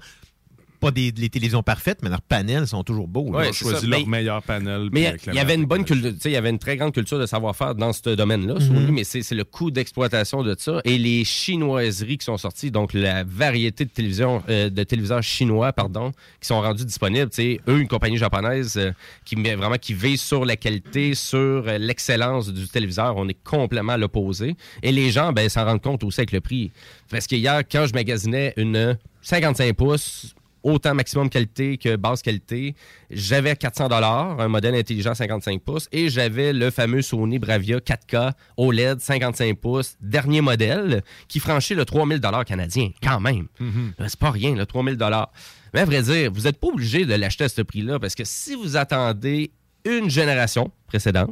pas des, les télévisions parfaites, mais leurs panels sont toujours beaux. Ouais, Ils ont choisi leur Mais- meilleur panel. Mais il y, avait une bonne culture, tu sais, il y avait une très grande culture de savoir-faire dans ce domaine-là, Mhm. mais c'est le coût d'exploitation de ça et les chinoiseries qui sont sorties, donc la variété de télévision, euh, de téléviseurs chinois, pardon, qui sont rendus disponibles. Eux, une compagnie japonaise euh, qui met vraiment qui vise sur la qualité, sur euh, l'excellence du téléviseur, on est complètement à l'opposé. Et les gens, ben, s'en rendent compte aussi avec le prix. Parce que hier, quand je magasinais une 55 pouces autant maximum qualité que basse qualité. J'avais 400 dollars, un modèle intelligent 55 pouces, et j'avais le fameux Sony Bravia 4K OLED 55 pouces, dernier modèle, qui franchit le 3000 dollars canadien, quand même. Euh, C'est pas rien, le 3000 dollars. Mais à vrai dire, vous n'êtes pas obligé de l'acheter à ce prix-là, parce que si vous attendez une génération précédente,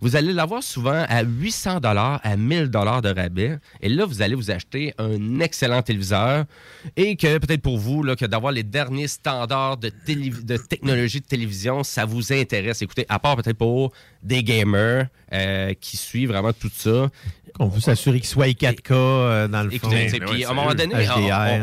vous allez l'avoir souvent à 800 dollars, à 1000 dollars de rabais. Et là, vous allez vous acheter un excellent téléviseur et que peut-être pour vous, là, que d'avoir les derniers standards de, télé- de technologie de télévision, ça vous intéresse. Écoutez, à part peut-être pour des gamers euh, qui suivent vraiment tout ça. On veut s'assurer qu'il soit 4K euh, dans le fond. Écoutez, sais, puis à un moment donné,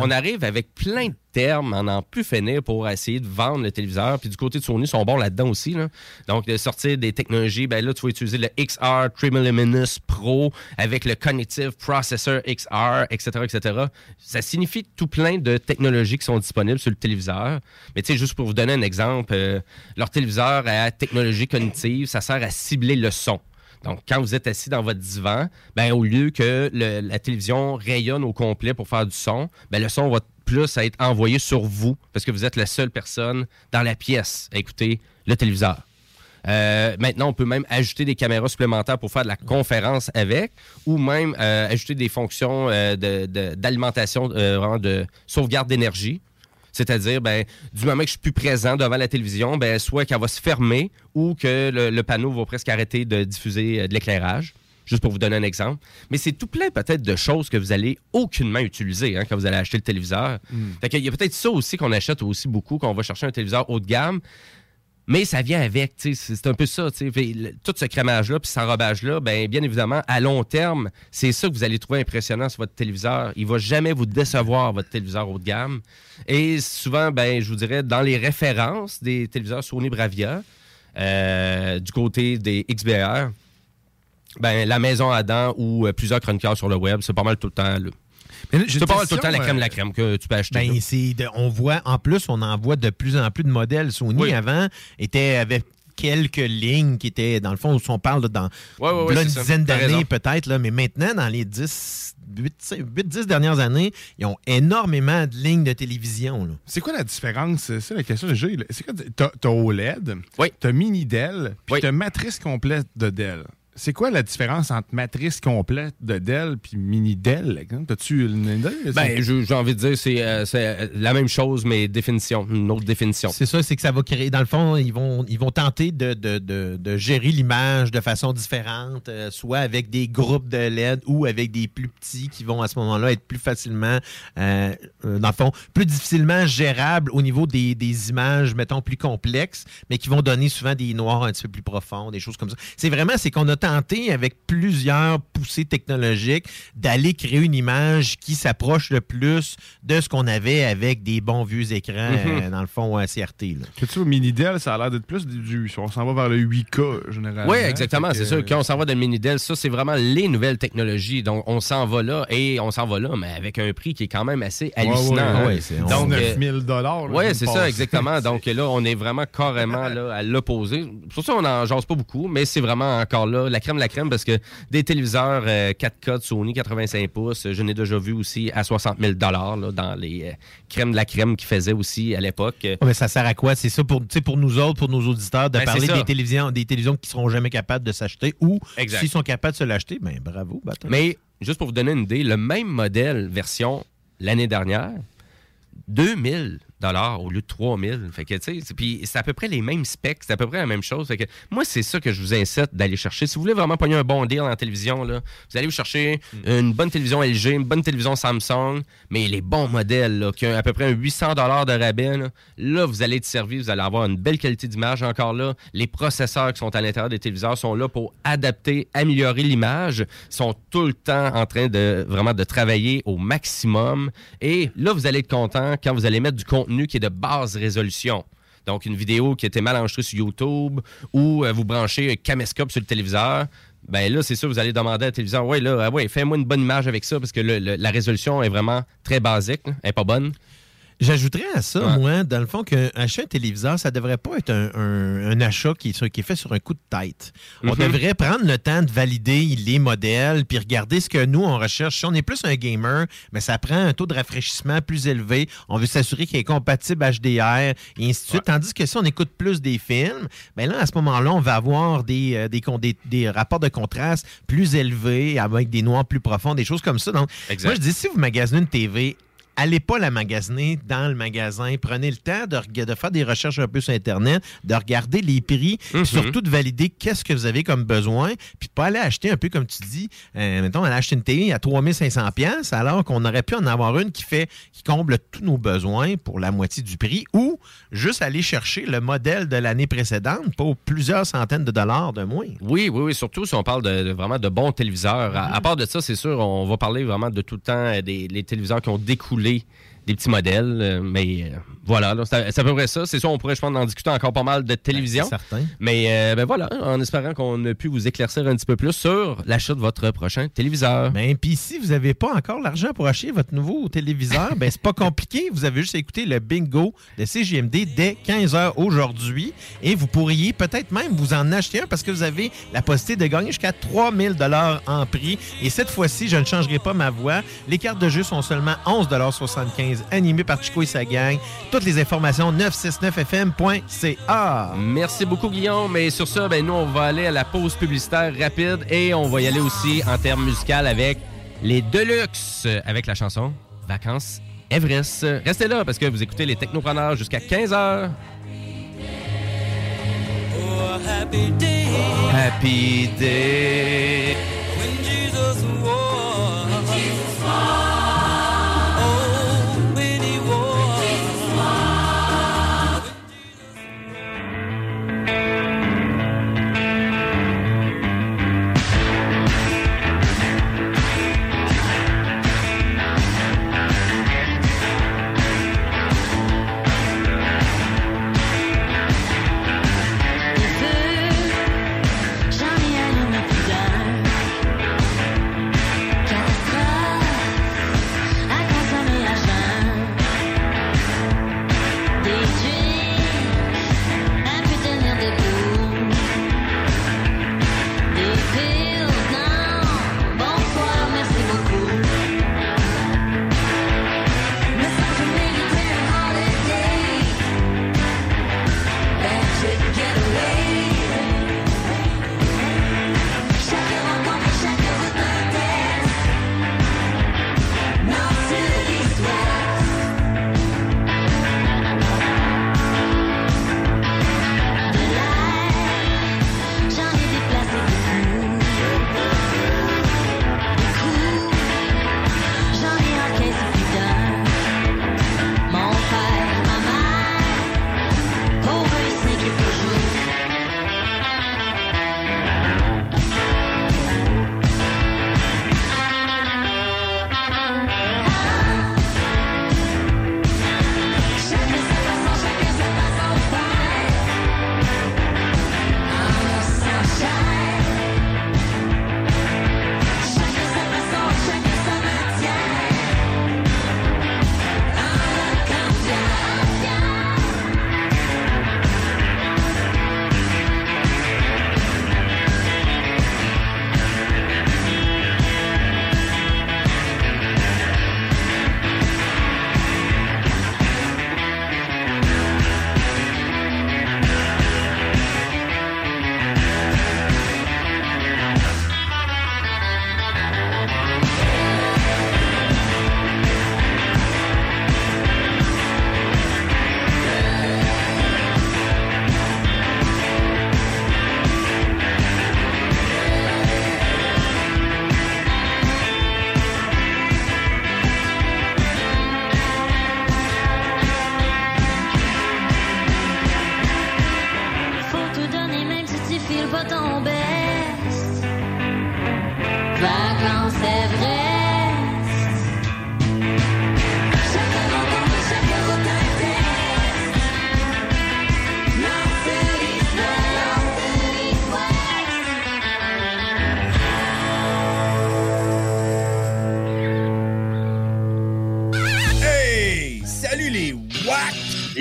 on, arrive avec plein de termes en n'en plus finir pour essayer de vendre le téléviseur. Puis du côté de Sony, ils sont bons là-dedans aussi. là. Donc, de sortir des technologies, ben là, tu vas utiliser le XR Tremoluminous Pro avec le Cognitive Processor XR, etc., etc. Ça signifie tout plein de technologies qui sont disponibles sur le téléviseur. Mais tu sais, juste pour vous donner un exemple, euh, leur téléviseur à technologie cognitive, ça sert à cibler le son. Donc, quand vous êtes assis dans votre divan, ben, au lieu que la télévision rayonne au complet pour faire du son, ben, le son va plus être envoyé sur vous parce que vous êtes la seule personne dans la pièce à écouter le téléviseur. Euh, maintenant, on peut même ajouter des caméras supplémentaires pour faire de la conférence avec, ou même euh, ajouter des fonctions euh, de- de- d'alimentation, vraiment de sauvegarde d'énergie. C'est-à-dire, ben, du moment que je suis plus présent devant la télévision, ben, soit qu'elle va se fermer ou que le, le panneau va presque arrêter de diffuser de l'éclairage. Juste pour vous donner un exemple. Mais c'est tout plein peut-être de choses que vous allez aucunement utiliser hein, quand vous allez acheter le téléviseur. Mm. Fait qu'il y a peut-être ça aussi qu'on achète aussi beaucoup, qu'on va chercher un téléviseur haut de gamme. Mais ça vient avec, c'est un peu ça, le- Tout ce crémage-là, puis cet enrobage-là, ben, bien évidemment, à long terme, c'est ça que vous allez trouver impressionnant sur votre téléviseur. Il va jamais vous décevoir, votre téléviseur haut de gamme. Et souvent, ben, je vous dirais, dans les références des téléviseurs Sony Bravia, euh, du côté des XBR, ben, la maison Adam ou euh, plusieurs chroniqueurs sur le web, c'est pas mal tout le temps, là. Pas une mal tout le temps la crème de la euh, crème que tu peux acheter. Ben, de- on voit, en plus, on en voit de plus en plus de modèles. Sony, Oui. avant, était avec quelques lignes qui étaient, dans le fond, si on parle là, dans Ouais, ouais, ouais, là, une dizaine d'années peut-être, là, mais maintenant, dans les 10, 8-10 dernières années, ils ont énormément de lignes de télévision. C'est quoi la différence? C'est la question que j'ai. C'est quoi? T'as OLED, t'as mini Dell, puis t'as matrice complète de Dell. C'est quoi la différence entre matrice complète de Dell puis mini Dell? T'as-tu une idée? Ben, j'ai envie de dire, c'est euh, c'est, euh, la même chose, mais définition, une autre définition. C'est ça, c'est que ça va créer. Dans le fond, ils vont, ils vont tenter de, de- de- de gérer l'image de façon différente, euh, soit avec des groupes de LED ou avec des plus petits qui vont à ce moment-là être plus facilement, euh, dans le fond, plus difficilement gérables au niveau des, des images, mettons, plus complexes, mais qui vont donner souvent des noirs un petit peu plus profonds, des choses comme ça. C'est vraiment, c'est qu'on a tentés avec plusieurs poussées technologiques d'aller créer une image qui s'approche le plus de ce qu'on avait avec des bons vieux écrans, Mhm. euh, dans le fond, euh, CRT. tu vois, mini Dell, ça a l'air d'être plus du. On s'en va vers le 8K, généralement. Oui, exactement. C'est sûr. Quand on s'en va dans le mini Dell, ça, c'est vraiment les nouvelles technologies. Donc, on s'en va là et on s'en va là, mais avec un prix qui est quand même assez hallucinant. ouais, hein. ouais, c'est Donc, 9 euh, 000 dollars. Oui, c'est ça, exactement. Donc là, on est vraiment carrément là, à l'opposé. Pour ça, on n'en jase pas beaucoup, mais c'est vraiment encore là la crème de la crème parce que des téléviseurs euh, 4K de Sony 85 pouces, je n'ai déjà vu aussi à 60 000 là, dans les euh, crèmes de la crème qu'ils faisaient aussi à l'époque. Ouais, mais ça sert à quoi? C'est ça pour, nous autres, pour nos auditeurs, de Ben, parler des télévisions, des télévisions qui seront jamais capables de s'acheter ou s'ils sont capables de se l'acheter, ben bravo. bâton. Mais juste pour vous donner une idée, le même modèle version l'année dernière, 2000 dollars au lieu de 3000. Fait que, tu sais, c'est- puis c'est à peu près les mêmes specs, c'est à peu près la même chose. Fait que moi, c'est ça que je vous incite d'aller chercher. Si vous voulez vraiment pogner un bon deal en télévision, là, vous allez vous chercher une bonne télévision LG, une bonne télévision Samsung, mais les bons modèles, là, qui ont à peu près un 800 dollars de rabais, là, là, vous allez être servi, vous allez avoir une belle qualité d'image. Encore là, les processeurs qui sont à l'intérieur des téléviseurs sont là pour adapter, améliorer l'image. Sont tout le temps en train de vraiment de travailler au maximum. Et là, vous allez être content quand vous allez mettre du contenu qui est de basse résolution. Donc, une vidéo qui été mal enregistrée sur YouTube ou euh, vous branchez un caméscope sur le téléviseur. Ben là, c'est sûr, vous allez demander à la télévision, ouais, là, ah ouais, fais-moi une bonne image avec ça parce que la résolution est vraiment très basique, elle est pas bonne. J'ajouterais à ça, Ouais. moi, dans le fond, qu'acheter un téléviseur, ça devrait pas être un, un- un achat qui qui est fait sur un coup de tête. On Mhm. devrait prendre le temps de valider les modèles, puis regarder ce que nous, on recherche. Si on est plus un gamer, mais ça prend un taux de rafraîchissement plus élevé. On veut s'assurer qu'il est compatible HDR, et ainsi de suite. Tandis que si on écoute plus des films, ben là, à ce moment-là, on va avoir des, euh, des, des- des rapports de contraste plus élevés, avec des noirs plus profonds, des choses comme ça. Donc, Exact. moi, je dis, si vous magasinez une TV, allez pas la magasiner dans le magasin. Prenez le temps de, faire des recherches un peu sur Internet, de regarder les prix, Mhm. surtout de valider qu'est-ce que vous avez comme besoin, puis pas aller acheter un peu comme tu dis, euh, mettons, aller acheter une télé à 3500 pièces alors qu'on aurait pu en avoir une qui fait qui comble tous nos besoins pour la moitié du prix ou juste aller chercher le modèle de l'année précédente pour plusieurs centaines de dollars de moins. Oui, oui, oui, surtout si on parle de, de vraiment de bons téléviseurs. À, à part de ça, c'est sûr, on va parler vraiment de tout le temps euh, des les téléviseurs qui ont découlé voulez des petits modèles. euh, mais euh, voilà, là, c'est à- c'est à peu près ça. C'est sûr, on pourrait, je pense, en discuter encore pas mal de télévision. c'est certain. Mais euh, ben voilà, en espérant qu'on a pu vous éclaircir un petit peu plus sur l'achat de votre prochain téléviseur. Ben, puis si vous n'avez pas encore l'argent pour acheter votre nouveau téléviseur, ben c'est pas compliqué. Vous avez juste à écouter le bingo de CGMD dès 15h aujourd'hui et vous pourriez peut-être même vous en acheter un parce que vous avez la possibilité de gagner jusqu'à 3000 dollars en prix. Et cette fois-ci, je ne changerai pas ma voix. Les cartes de jeu sont seulement 11,75 animées par Chico et sa gang. Toutes les informations 969fm.ca. Merci beaucoup, Guillaume. Et sur ça, ben, nous, on va aller à la pause publicitaire rapide et on va y aller aussi en termes musical avec les Deluxe, avec la chanson Vacances Everest. Restez là parce que vous écoutez les Technopreneurs jusqu'à 15h. Oh, happy day. Happy day. When Jesus walked. When Jesus.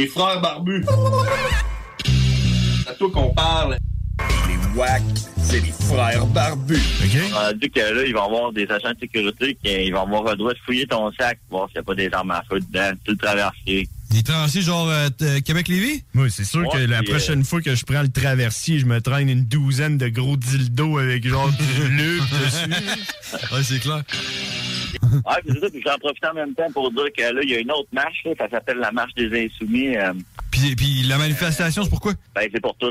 Les frères barbus. C'est à toi qu'on parle. Les WAC, c'est les frères barbus. On dit que là, ils vont avoir des agents de sécurité qui ils vont avoir le droit de fouiller ton sac, voir s'il n'y a pas des armes à feu dedans, tout le traversier. Des traversiers genre euh, t- Québec-Lévis? Moi, c'est sûr que la puis, prochaine fois que je prends le traversier, je me traîne une douzaine de gros dildos avec genre du bleu dessus. Ouais, c'est clair. Puis c'est ça, puis j'en profite en même temps pour dire que là, il y a une autre marche, là, ça s'appelle la marche des insoumis. euh, Puis, puis la manifestation, c'est pourquoi? ben, c'est pour tous.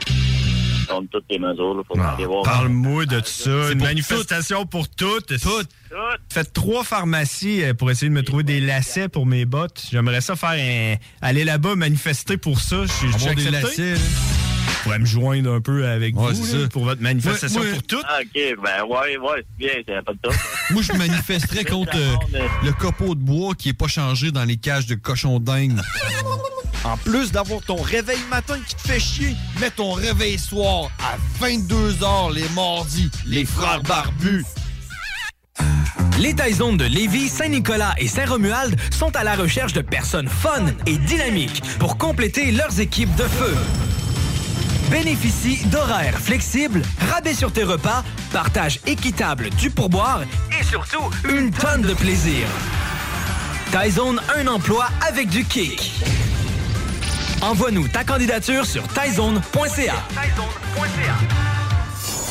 Contre toutes les mesures, là, faut aller voir. Parle-moi de ça. C'est Une pour manifestation pour toutes. Toutes. Faites trois pharmacies euh, pour essayer de me trouver des lacets pour mes bottes? J'aimerais ça faire un... aller là-bas manifester pour ça. Je suis des lacets, là. Je pourrais me joindre un peu avec Ouais, vous là, ça. pour votre manifestation Ouais, ouais. pour toutes. Ah, OK, ben, ouais, ouais, c'est bien, c'est pas de top. Moi, je manifesterais contre euh, le copeau de bois qui est pas changé dans les cages de cochons dingues. En plus d'avoir ton réveil matin qui te fait chier, mets ton réveil soir à 22h les mardis. Les frères barbus. Les Taizones de Lévis, Saint-Nicolas et Saint-Romuald sont à la recherche de personnes fun et dynamiques pour compléter leurs équipes de feu. Bénéficie d'horaires flexibles, rabais sur tes repas, partage équitable du pourboire et surtout une tonne de plaisir. Taizone, un emploi avec du kick. Envoie-nous ta candidature sur taizone.ca.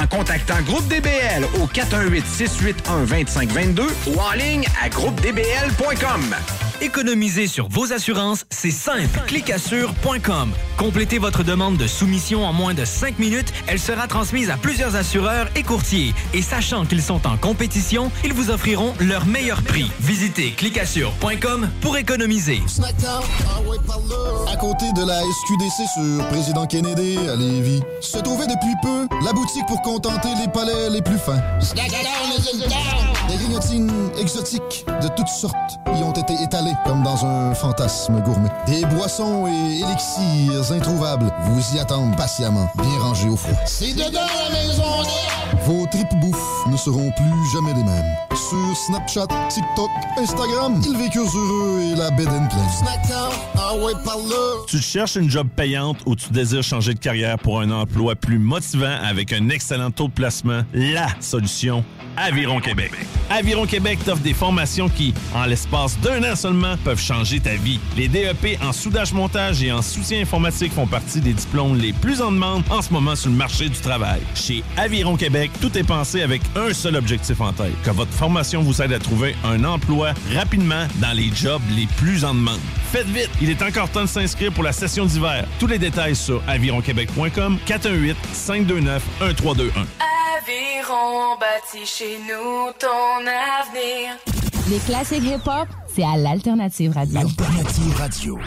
en contactant Groupe DBL au 418-681-2522 ou en ligne à groupedbl.com. Économiser sur vos assurances, c'est simple. Clicassure.com. Complétez votre demande de soumission en moins de 5 minutes. Elle sera transmise à plusieurs assureurs et courtiers. Et sachant qu'ils sont en compétition, ils vous offriront leur meilleur prix. Visitez clicassure.com pour économiser. À côté de la SQDC sur Président Kennedy à Lévis, se trouvait depuis peu la boutique pour contenter les palais les plus fins. Des grignotines exotiques de toutes sortes y ont été étalées comme dans un fantasme gourmet. Des boissons et élixirs introuvables vous y attendent patiemment, bien rangés au froid. C'est dedans la maison Vos tripes bouffe ne seront plus jamais les mêmes. Sur Snapchat, TikTok, Instagram, ils vécurent heureux et la bed and Tu cherches une job payante ou tu désires changer de carrière pour un emploi plus motivant avec un excellent taux de placement? La solution, Aviron Québec. Aviron Québec t'offre des formations qui, en l'espace d'un an seulement, peuvent changer ta vie. Les DEP en soudage-montage et en soutien informatique font partie des diplômes les plus en demande en ce moment sur le marché du travail. Chez Aviron Québec, tout est pensé avec un seul objectif en tête, que votre formation vous aide à trouver un emploi rapidement dans les jobs les plus en demande. Faites vite, il est encore temps de s'inscrire pour la session d'hiver. Tous les détails sur avironquebec.com 418 529 1321. Aviron bâti chez nous ton avenir. Les classiques hip-hop, c'est à l'Alternative Radio. Alternative Radio.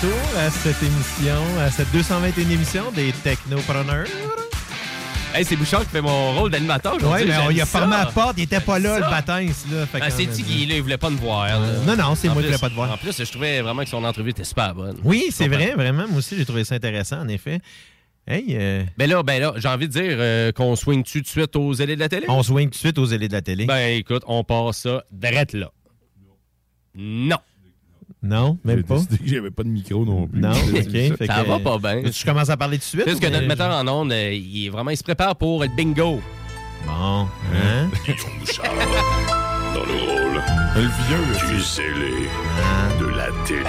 Retour à cette émission, à cette 221 émission des Technopreneurs. Hey, c'est Bouchard qui fait mon rôle d'animateur aujourd'hui. mais on y a fermé la porte, il était pas là, le là. fait Ben, qu'on c'est a Tiggy, là, il voulait pas me voir. là. Non, non, c'est moi qui voulais pas te voir. En plus, je trouvais vraiment que son entrevue était super bonne. Oui, c'est vrai, vraiment. Moi aussi, j'ai trouvé ça intéressant, en effet. Hey, euh, Ben là, ben là, j'ai envie de dire euh, qu'on swing-tu tout de suite aux ailés de la télé? on swing tout de suite aux ailés de la télé. Ben écoute, on passe ça drette là. Non. Non, même pas. j'avais pas de micro non plus. Non, ça. Ça que- va pas bien. Tu commences à parler tout de suite? Tu sais ou que notre metteur en ondes, euh, il est vraiment, il se prépare pour être bingo. Bon, hein? dans le rôle. Le vieux. Du zélé. De la télé.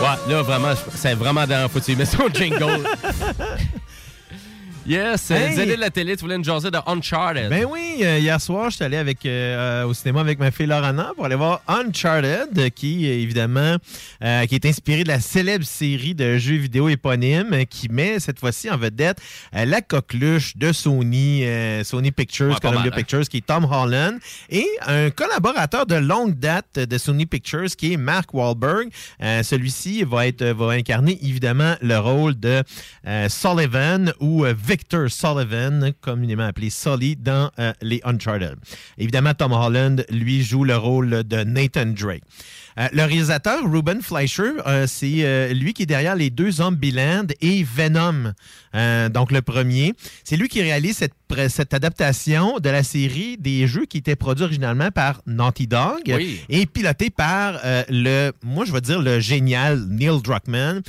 Ouais, là, vraiment, c'est vraiment dans faut que tu mets son jingle. yes, Hey! hey. De la télé, tu voulais une jaser de Uncharted. Ben oui, euh, hier soir, j'étais allé avec, euh, euh, au cinéma avec ma fille Lorana pour aller voir Uncharted, euh, qui, euh, évidemment, euh, qui est inspiré de la célèbre série de jeux vidéo éponyme, euh, qui met cette fois-ci en vedette euh, la coqueluche de Sony, euh, Sony Pictures, Ouais, Columbia mal, hein. Pictures, qui est Tom Holland, et un collaborateur de longue date de Sony Pictures, qui est Mark Wahlberg. Euh, Celui-ci va, être, va incarner, évidemment, le rôle de euh, Sullivan ou euh, Victor Sullivan, communément appelé Sully, dans euh, les Uncharted. Évidemment, Tom Holland, lui, joue le rôle de Nathan Drake. Euh, le réalisateur, Ruben Fleischer, euh, c'est euh, lui qui est derrière les deux Zombieland et Venom. Donc, le premier. C'est lui qui réalise cette, adaptation de la série des jeux qui étaient produits originalement par Naughty Dog Oui. et piloté par le, moi, je vais dire le génial Neil Druckmann,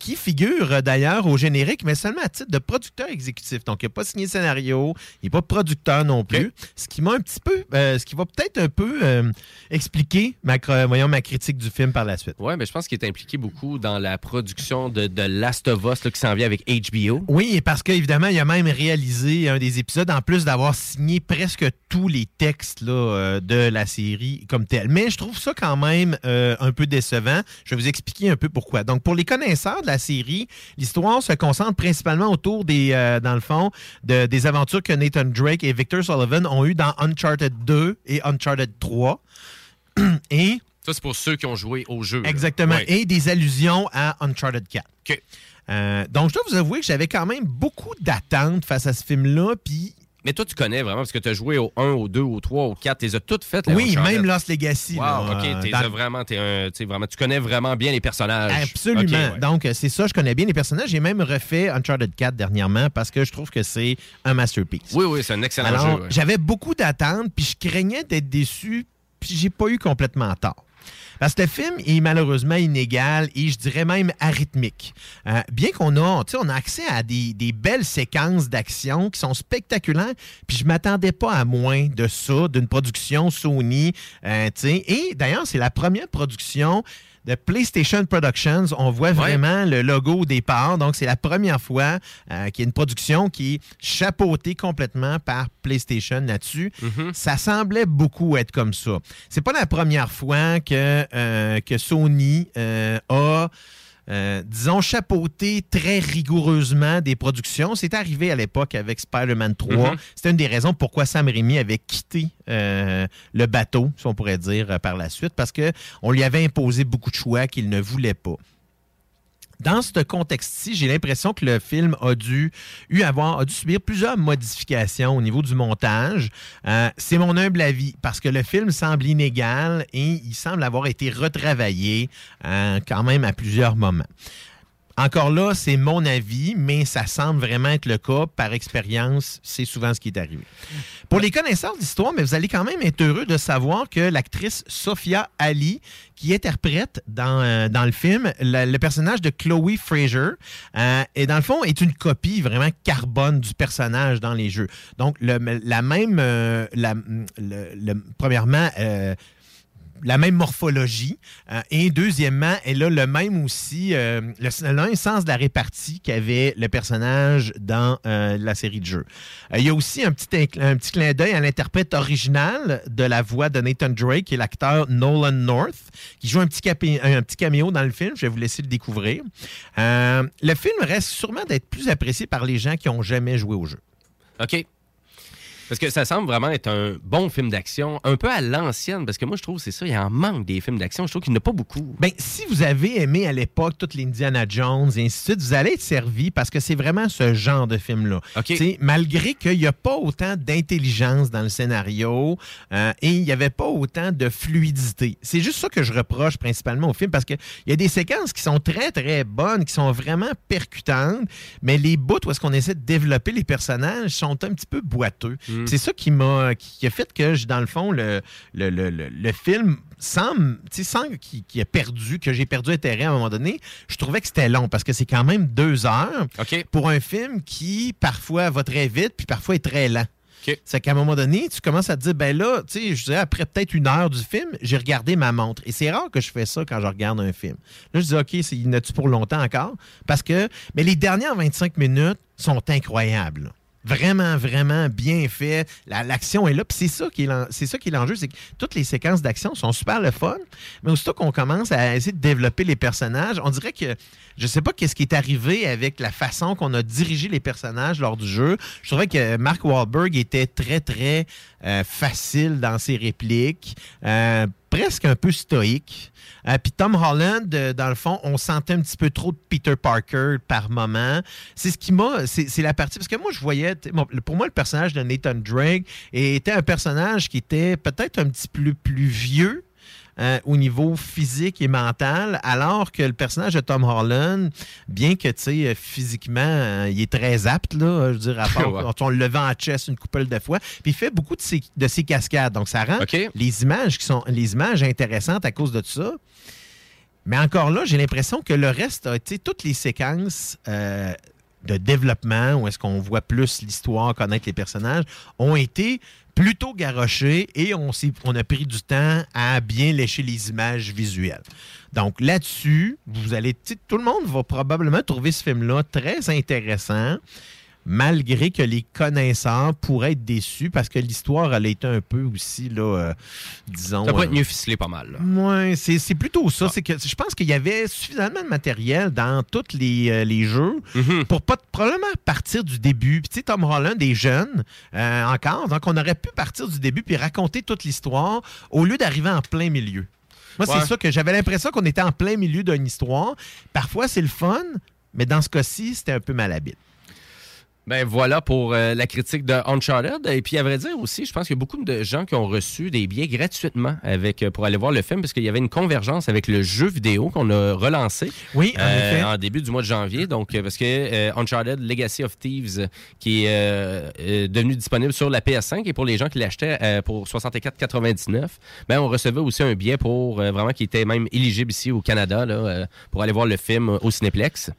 qui figure d'ailleurs au générique, mais seulement à titre de producteur exécutif. Donc, il n'a pas signé le scénario, il n'est pas producteur non plus. Ce qui m'a un petit peu, ce qui va peut-être un peu expliquer ma, voyons, ma critique du film par la suite. Ouais, mais je pense qu'il est impliqué beaucoup dans la production de, de Last of Us là, qui s'en vient avec HBO. Oui, parce qu'évidemment, il a même réalisé un des épisodes, en plus d'avoir signé presque tous les textes là, euh, de la série comme tel. Mais je trouve ça quand même euh, un peu décevant. Je vais vous expliquer un peu pourquoi. Donc, pour les connaisseurs de la série, l'histoire se concentre principalement autour des, euh, dans le fond, de- des aventures que Nathan Drake et Victor Sullivan ont eues dans Uncharted 2 et Uncharted 3. et Ça, c'est pour ceux qui ont joué au jeu. là. Exactement. Ouais. Et des allusions à Uncharted 4. Euh, donc, je dois vous avouer que j'avais quand même beaucoup d'attentes face à ce film-là. Puis. Mais toi, tu connais vraiment parce que tu as joué au 1, au 2, au 3, au 4. Tu les as toutes faites. les Oui, même Lost Legacy. Wow, là, OK. t'es dans- vraiment, t'es un, vraiment, tu connais vraiment bien les personnages. Absolument. OK, ouais. Donc, euh, c'est ça, je connais bien les personnages. J'ai même refait Uncharted 4 dernièrement parce que je trouve que c'est un masterpiece. Oui, oui, c'est un excellent Alors, jeu. ouais. j'avais beaucoup d'attentes, puis je craignais d'être déçu, puis j'ai pas eu complètement tort. Parce que le film est malheureusement inégal et je dirais même arythmique. Euh, bien qu'on a, on a accès à des, des belles séquences d'action qui sont spectaculaires, puis je m'attendais pas à moins de ça, d'une production Sony. euh, et d'ailleurs, c'est la première production de PlayStation Productions. On voit vraiment le logo au départ. Donc, c'est la première fois euh, qu'il y a une production qui est chapeautée complètement par PlayStation là-dessus. Ça semblait beaucoup être comme ça. C'est pas la première fois que, euh, que Sony euh, a. euh, disons, chapeauté très rigoureusement des productions. C'est arrivé à l'époque avec Spider-Man 3. Mhm. C'était une des raisons pourquoi Sam Raimi avait quitté euh, le bateau, si on pourrait dire, euh, par la suite, parce qu'on lui avait imposé beaucoup de choix qu'il ne voulait pas. Dans ce contexte-ci, j'ai l'impression que le film a dû, eu avoir, a dû subir plusieurs modifications au niveau du montage. Euh, c'est mon humble avis, parce que le film semble inégal et il semble avoir été retravaillé euh, quand même à plusieurs moments. Encore là, c'est mon avis, mais ça semble vraiment être le cas. Par expérience, c'est souvent ce qui est arrivé. Pour les connaisseurs d'histoire, mais vous allez quand même être heureux de savoir que l'actrice Sophia Ali, qui interprète dans, euh, dans le film le personnage de Chloe Fraser, euh, et dans le fond, est une copie vraiment carbone du personnage dans les jeux. Donc, la même, euh, premièrement, euh, la même morphologie. euh, et deuxièmement, elle a le même aussi, euh, le, le même sens de la répartie qu'avait le personnage dans euh, la série de jeux. Il y a aussi un petit, un clin d'œil à l'interprète original de la voix de Nathan Drake, qui est l'acteur Nolan North, qui joue un petit, capé- un petit caméo dans le film. Je vais vous laisser le découvrir. Le film reste sûrement d'être plus apprécié par les gens qui n'ont jamais joué au jeu. OK. Parce que ça semble vraiment être un bon film d'action, un peu à l'ancienne, parce que moi, je trouve c'est ça, il y en manque des films d'action. Je trouve qu'il n'y en a pas beaucoup. Ben, si vous avez aimé à l'époque toutes les Indiana Jones et ainsi de suite, vous allez être servi parce que c'est vraiment ce genre de film-là. Sais, Malgré qu'il n'y a pas autant d'intelligence dans le scénario euh, et il n'y avait pas autant de fluidité. C'est juste ça que je reproche principalement au film parce qu'il y a des séquences qui sont très, très bonnes, qui sont vraiment percutantes, mais les bouts où est-ce qu'on essaie de développer les personnages sont un petit peu boiteux. C'est ça qui m'a qui a fait que, dans le fond, le, le, le, le- le film semble, sans qu'il qu'il ait perdu, que j'ai perdu intérêt à un moment donné, je trouvais que c'était long parce que c'est quand même deux heures pour un film qui parfois va très vite puis parfois est très lent. C'est qu'à un moment donné, tu commences à te dire, ben là, tu sais, je dirais, après peut-être une heure du film, j'ai regardé ma montre. Et c'est rare que je fais ça quand je regarde un film. Là, je dis, OK, il tu pour longtemps encore? Parce que, mais les dernières 25 minutes sont incroyables. Vraiment, vraiment bien fait. La- L'action est là. Puis c'est ça qui est l'enjeu, c'est que toutes les séquences d'action sont super le fun. Mais aussitôt qu'on commence à essayer de développer les personnages, on dirait que je sais pas qu'est-ce qui est arrivé avec la façon qu'on a dirigé les personnages lors du jeu. Je trouvais que Mark Wahlberg était très, très euh, facile dans ses répliques, euh, presque un peu stoïque. Euh, Puis Tom Holland, euh, dans le fond, on sentait un petit peu trop de Peter Parker par moment. C'est ce qui m'a. C'est la partie. Parce que moi, je voyais. Pour moi, le personnage de Nathan Drake était un personnage qui était peut-être un petit peu plus vieux. Euh, au niveau physique et mental, alors que le personnage de Tom Holland, bien que, tu sais, physiquement, euh, il est très apte, là, je veux dire, à part Ouais. on le vend en chess une couple de fois, puis il fait beaucoup de ses, de ses cascades, donc ça rend les images qui sont les images intéressantes à cause de ça. Mais encore là, j'ai l'impression que le reste a été toutes les séquences euh, de développement, où est-ce qu'on voit plus l'histoire, connaître les personnages, ont été plutôt garochées et on, on a pris du temps à bien lécher les images visuelles. Donc là-dessus, vous allez, tout le monde va probablement trouver ce film-là très intéressant malgré que les connaisseurs pourraient être déçus parce que l'histoire, elle a été un peu aussi, là, euh, disons... Ça pourrait euh, être mieux ficelé pas mal. Ouais, c'est plutôt ça. C'est que je pense qu'il y avait suffisamment de matériel dans tous les, euh, les jeux pour pas probablement partir du début. Puis tu sais, Tom Holland est jeune euh, encore, donc on aurait pu partir du début puis raconter toute l'histoire au lieu d'arriver en plein milieu. Moi, Ouais. c'est ça que j'avais l'impression qu'on était en plein milieu d'une histoire. Parfois, c'est le fun, mais dans ce cas-ci, c'était un peu malhabile. Ben voilà pour euh, la critique de Uncharted. Et puis, à vrai dire aussi, je pense qu'il y a beaucoup de gens qui ont reçu des billets gratuitement avec, euh, pour aller voir le film parce qu'il y avait une convergence avec le jeu vidéo qu'on a relancé. Oui, en effet. En début du mois de janvier. Donc, euh, parce que euh, Uncharted Legacy of Thieves, qui est euh, euh, devenu disponible sur la PS5 et pour les gens qui l'achetaient euh, pour 64,99, ben, on recevait aussi un billet pour euh, vraiment qui était même éligible ici au Canada là, euh, pour aller voir le film au Cinéplex.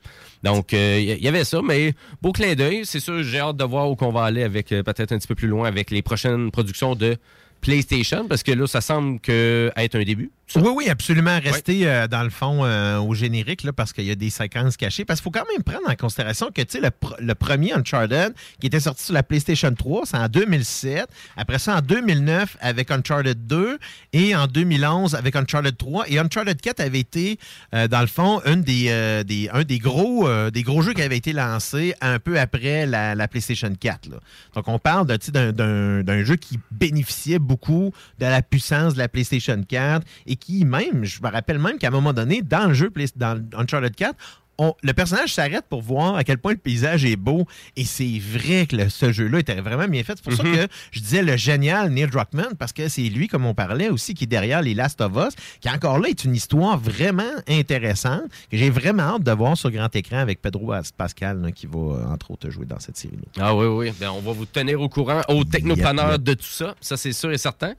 Donc, euh, il y avait ça, mais beau clin d'œil. C'est sûr, j'ai hâte de voir où qu'on va aller avec euh, peut-être un petit peu plus loin avec les prochaines productions de PlayStation, parce que là, ça semble que être un début. Oui, oui, absolument. Rester euh, dans le fond euh, au générique là, parce qu'il y a des séquences cachées. Parce qu'il faut quand même prendre en considération que tu sais, le, pr- le premier Uncharted qui était sorti sur la PlayStation 3, c'est en 2007. Après ça, en 2009 avec Uncharted 2 et en 2011 avec Uncharted 3. Et Uncharted 4 avait été, euh, dans le fond, une des, des- un des gros, des gros jeux qui avait été lancé un peu après la, la PlayStation 4. là. Donc, on parle d'un jeu qui bénéficiait beaucoup de la puissance de la PlayStation 4 et qui même, je me rappelle même qu'à un moment donné, dans le jeu, dans Uncharted 4, on- le personnage s'arrête pour voir à quel point le paysage est beau. Et c'est vrai que le- ce jeu-là était vraiment bien fait. C'est pour ça que je disais le génial Neil Druckmann, parce que c'est lui, comme on parlait aussi, qui est derrière les Last of Us, qui encore là est une histoire vraiment intéressante, que j'ai vraiment hâte de voir sur grand écran avec Pedro As- Pascal, là, qui va, euh, entre autres, jouer dans cette série-là. Ah oui, oui. Ben, on va vous tenir au courant, Yep, yep. de tout ça. Ça, c'est sûr et certain.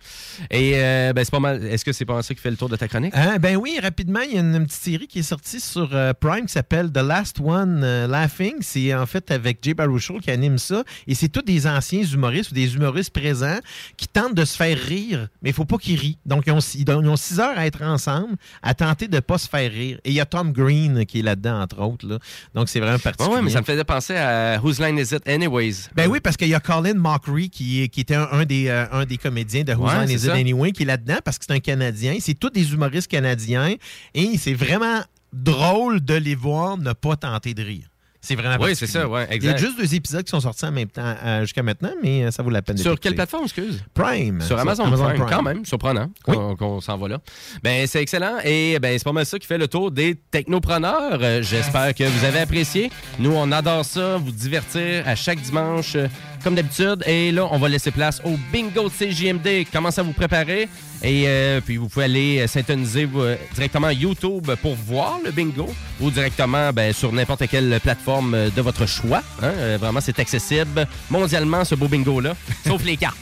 Et euh, ben, c'est pas mal. Est-ce que c'est pas mal ça qui fait le tour de ta chronique? Hein, ben oui, rapidement, il y a une, une petite série qui est sortie sur euh, Prime qui s'appelle The Last One euh, Laughing. C'est en fait avec Jay Baruchel qui anime ça. Et c'est tous des anciens humoristes ou des humoristes présents qui tentent de se faire rire, mais il faut pas qu'ils rient. Donc, ils ont, six- ils ont six heures à être ensemble, à tenter de pas se faire rire. Et il y a Tom Green qui est là-dedans, entre autres. là. Donc, c'est vraiment particulier. ouais, mais ça me faisait penser à Whose Line Is It Anyways? Ben oui, parce qu'il y a Colin Mockery qui, était un, un des, euh, un des comédiens de Who's Ouais, Line Is It. Anyway qui est là-dedans parce que c'est un Canadien. C'est tous des humoristes canadiens et c'est vraiment drôle de les voir ne pas tenter de rire. C'est vraiment Oui, c'est ça, ouais, Il y a juste deux épisodes qui sont sortis en même temps euh, jusqu'à maintenant, mais euh, ça vaut la peine Sur quelle plateforme, excuse? Prime. Sur Amazon, Prime. Quand même, surprenant qu'on s'en va là. Ben, c'est excellent. Et ben, c'est pas mal ça qui fait le tour des technopreneurs. Euh, J'espère que vous avez apprécié. Nous, on adore ça, vous divertir à chaque dimanche, euh, comme d'habitude. Et là, on va laisser place au bingo de CJMD. Commencez à vous préparer? Et euh, puis, vous pouvez aller euh, syntoniser euh, directement YouTube pour voir le bingo ou directement ben, sur n'importe quelle plateforme euh, de votre choix. hein. Vraiment, c'est accessible mondialement, ce beau bingo-là, sauf les cartes.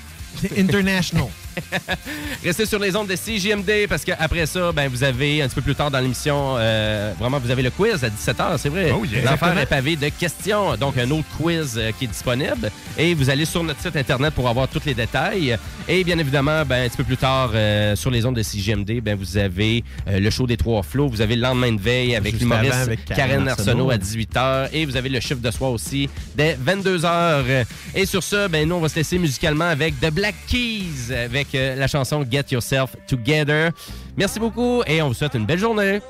International. Restez sur les ondes de CJMD parce qu'après ça, ben, vous avez un petit peu plus tard dans l'émission, euh, vraiment, vous avez le quiz à 17h, c'est vrai. Oh yeah. Exactement. est pavée de questions. Donc, un autre quiz euh, qui est disponible. Et vous allez sur notre site Internet pour avoir tous les détails. Et bien évidemment, ben, un petit peu plus tard, euh, sur les ondes de CJMD, ben, vous avez le show des trois flots. Vous avez le lendemain de veille avec l'humoriste Karen, Karen Arsenault à 18h. Et vous avez le chiffre de soir aussi dès 22h. Et sur ce, ben, nous, on va se laisser musicalement avec The Black Keys, avec euh, la chanson Get Yourself Together. Merci beaucoup et on vous souhaite une belle journée.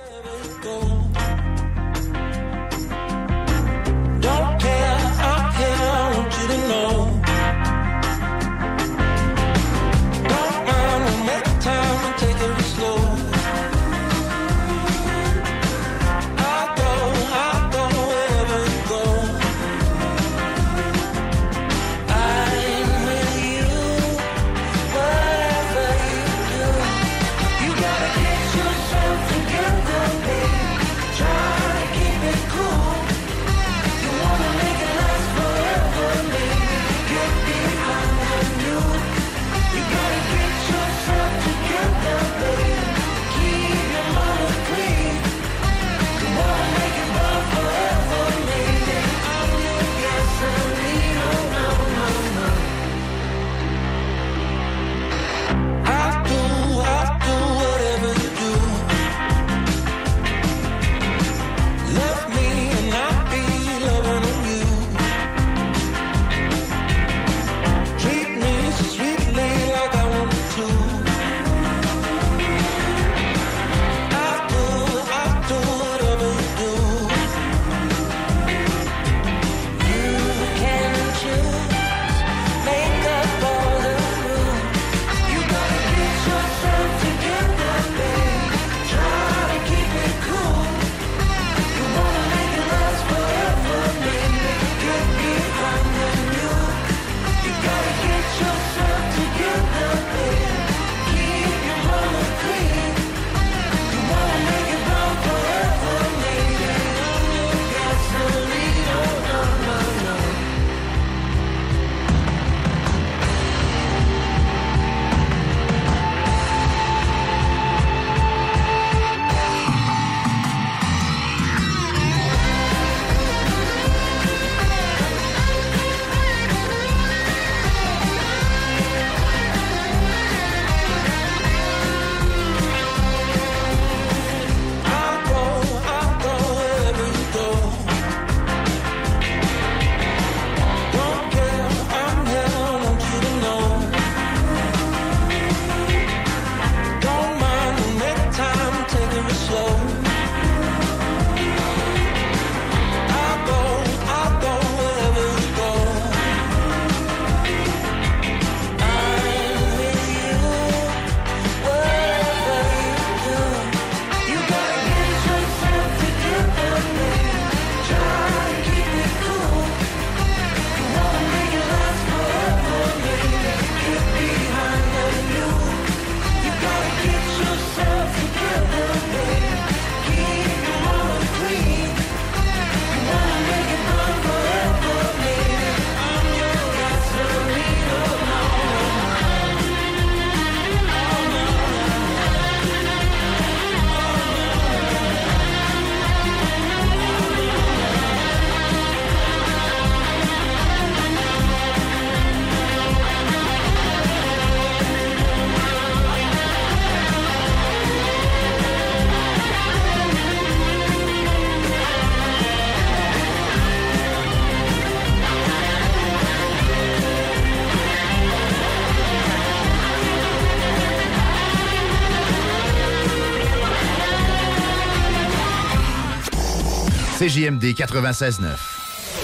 CJMD 96.9.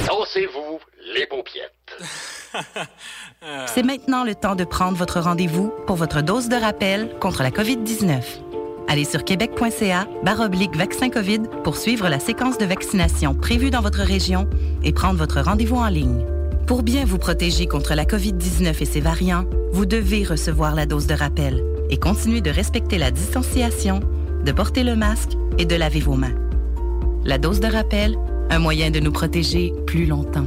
Dansez-vous les paupiètes. C'est maintenant le temps de prendre votre rendez-vous pour votre dose de rappel contre la COVID-19. Allez sur québec.ca baroblique vaccin COVID pour suivre la séquence de vaccination prévue dans votre région et prendre votre rendez-vous en ligne. Pour bien vous protéger contre la COVID-19 et ses variants, vous devez recevoir la dose de rappel et continuer de respecter la distanciation, de porter le masque et de laver vos mains. La dose de rappel, Un moyen de nous protéger plus longtemps.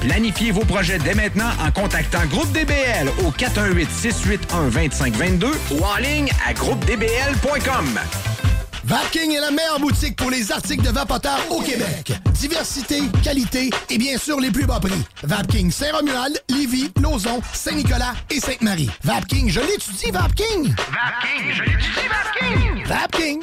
Planifiez vos projets dès maintenant en contactant Groupe DBL au 418-681-2522 ou en ligne à groupedbl.com. Vapking est la meilleure boutique pour les articles de vapoteurs au Québec. Diversité, qualité et bien sûr les plus bas prix. Vapking Saint-Romuald, Lévis, Lauson, Saint-Nicolas et Sainte-Marie. Vapking, je l'étudie, Vapking! Vapking, je l'étudie, Vapking! Vapking!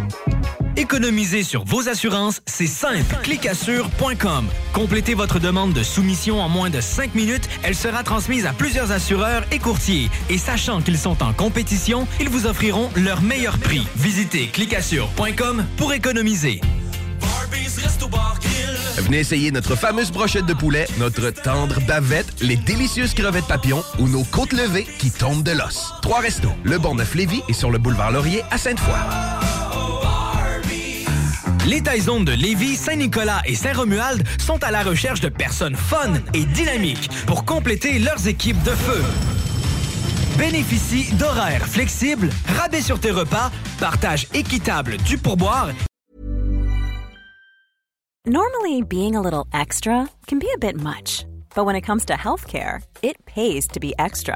Économiser sur vos assurances, c'est simple. Clicassure.com. Complétez votre demande de soumission en moins de 5 minutes. Elle sera transmise à plusieurs assureurs et courtiers. Et sachant qu'ils sont en compétition, ils vous offriront leur meilleur prix. Visitez clicassure.com pour économiser. Venez essayer notre fameuse brochette de poulet, notre tendre bavette, les délicieuses crevettes papillons ou nos côtes levées qui tombent de l'os. Trois restos, le Bonneuf-Lévis et sur le boulevard Laurier à Sainte-Foy. Les Taizones de Lévis, Saint-Nicolas et Saint-Romuald sont à la recherche de personnes fun et dynamiques pour compléter leurs équipes de feu. Bénéficie d'horaires flexibles, rabais sur tes repas, partage équitable du pourboire Normally, being a little extra can be a bit much, but when it comes to healthcare, it pays to be extra.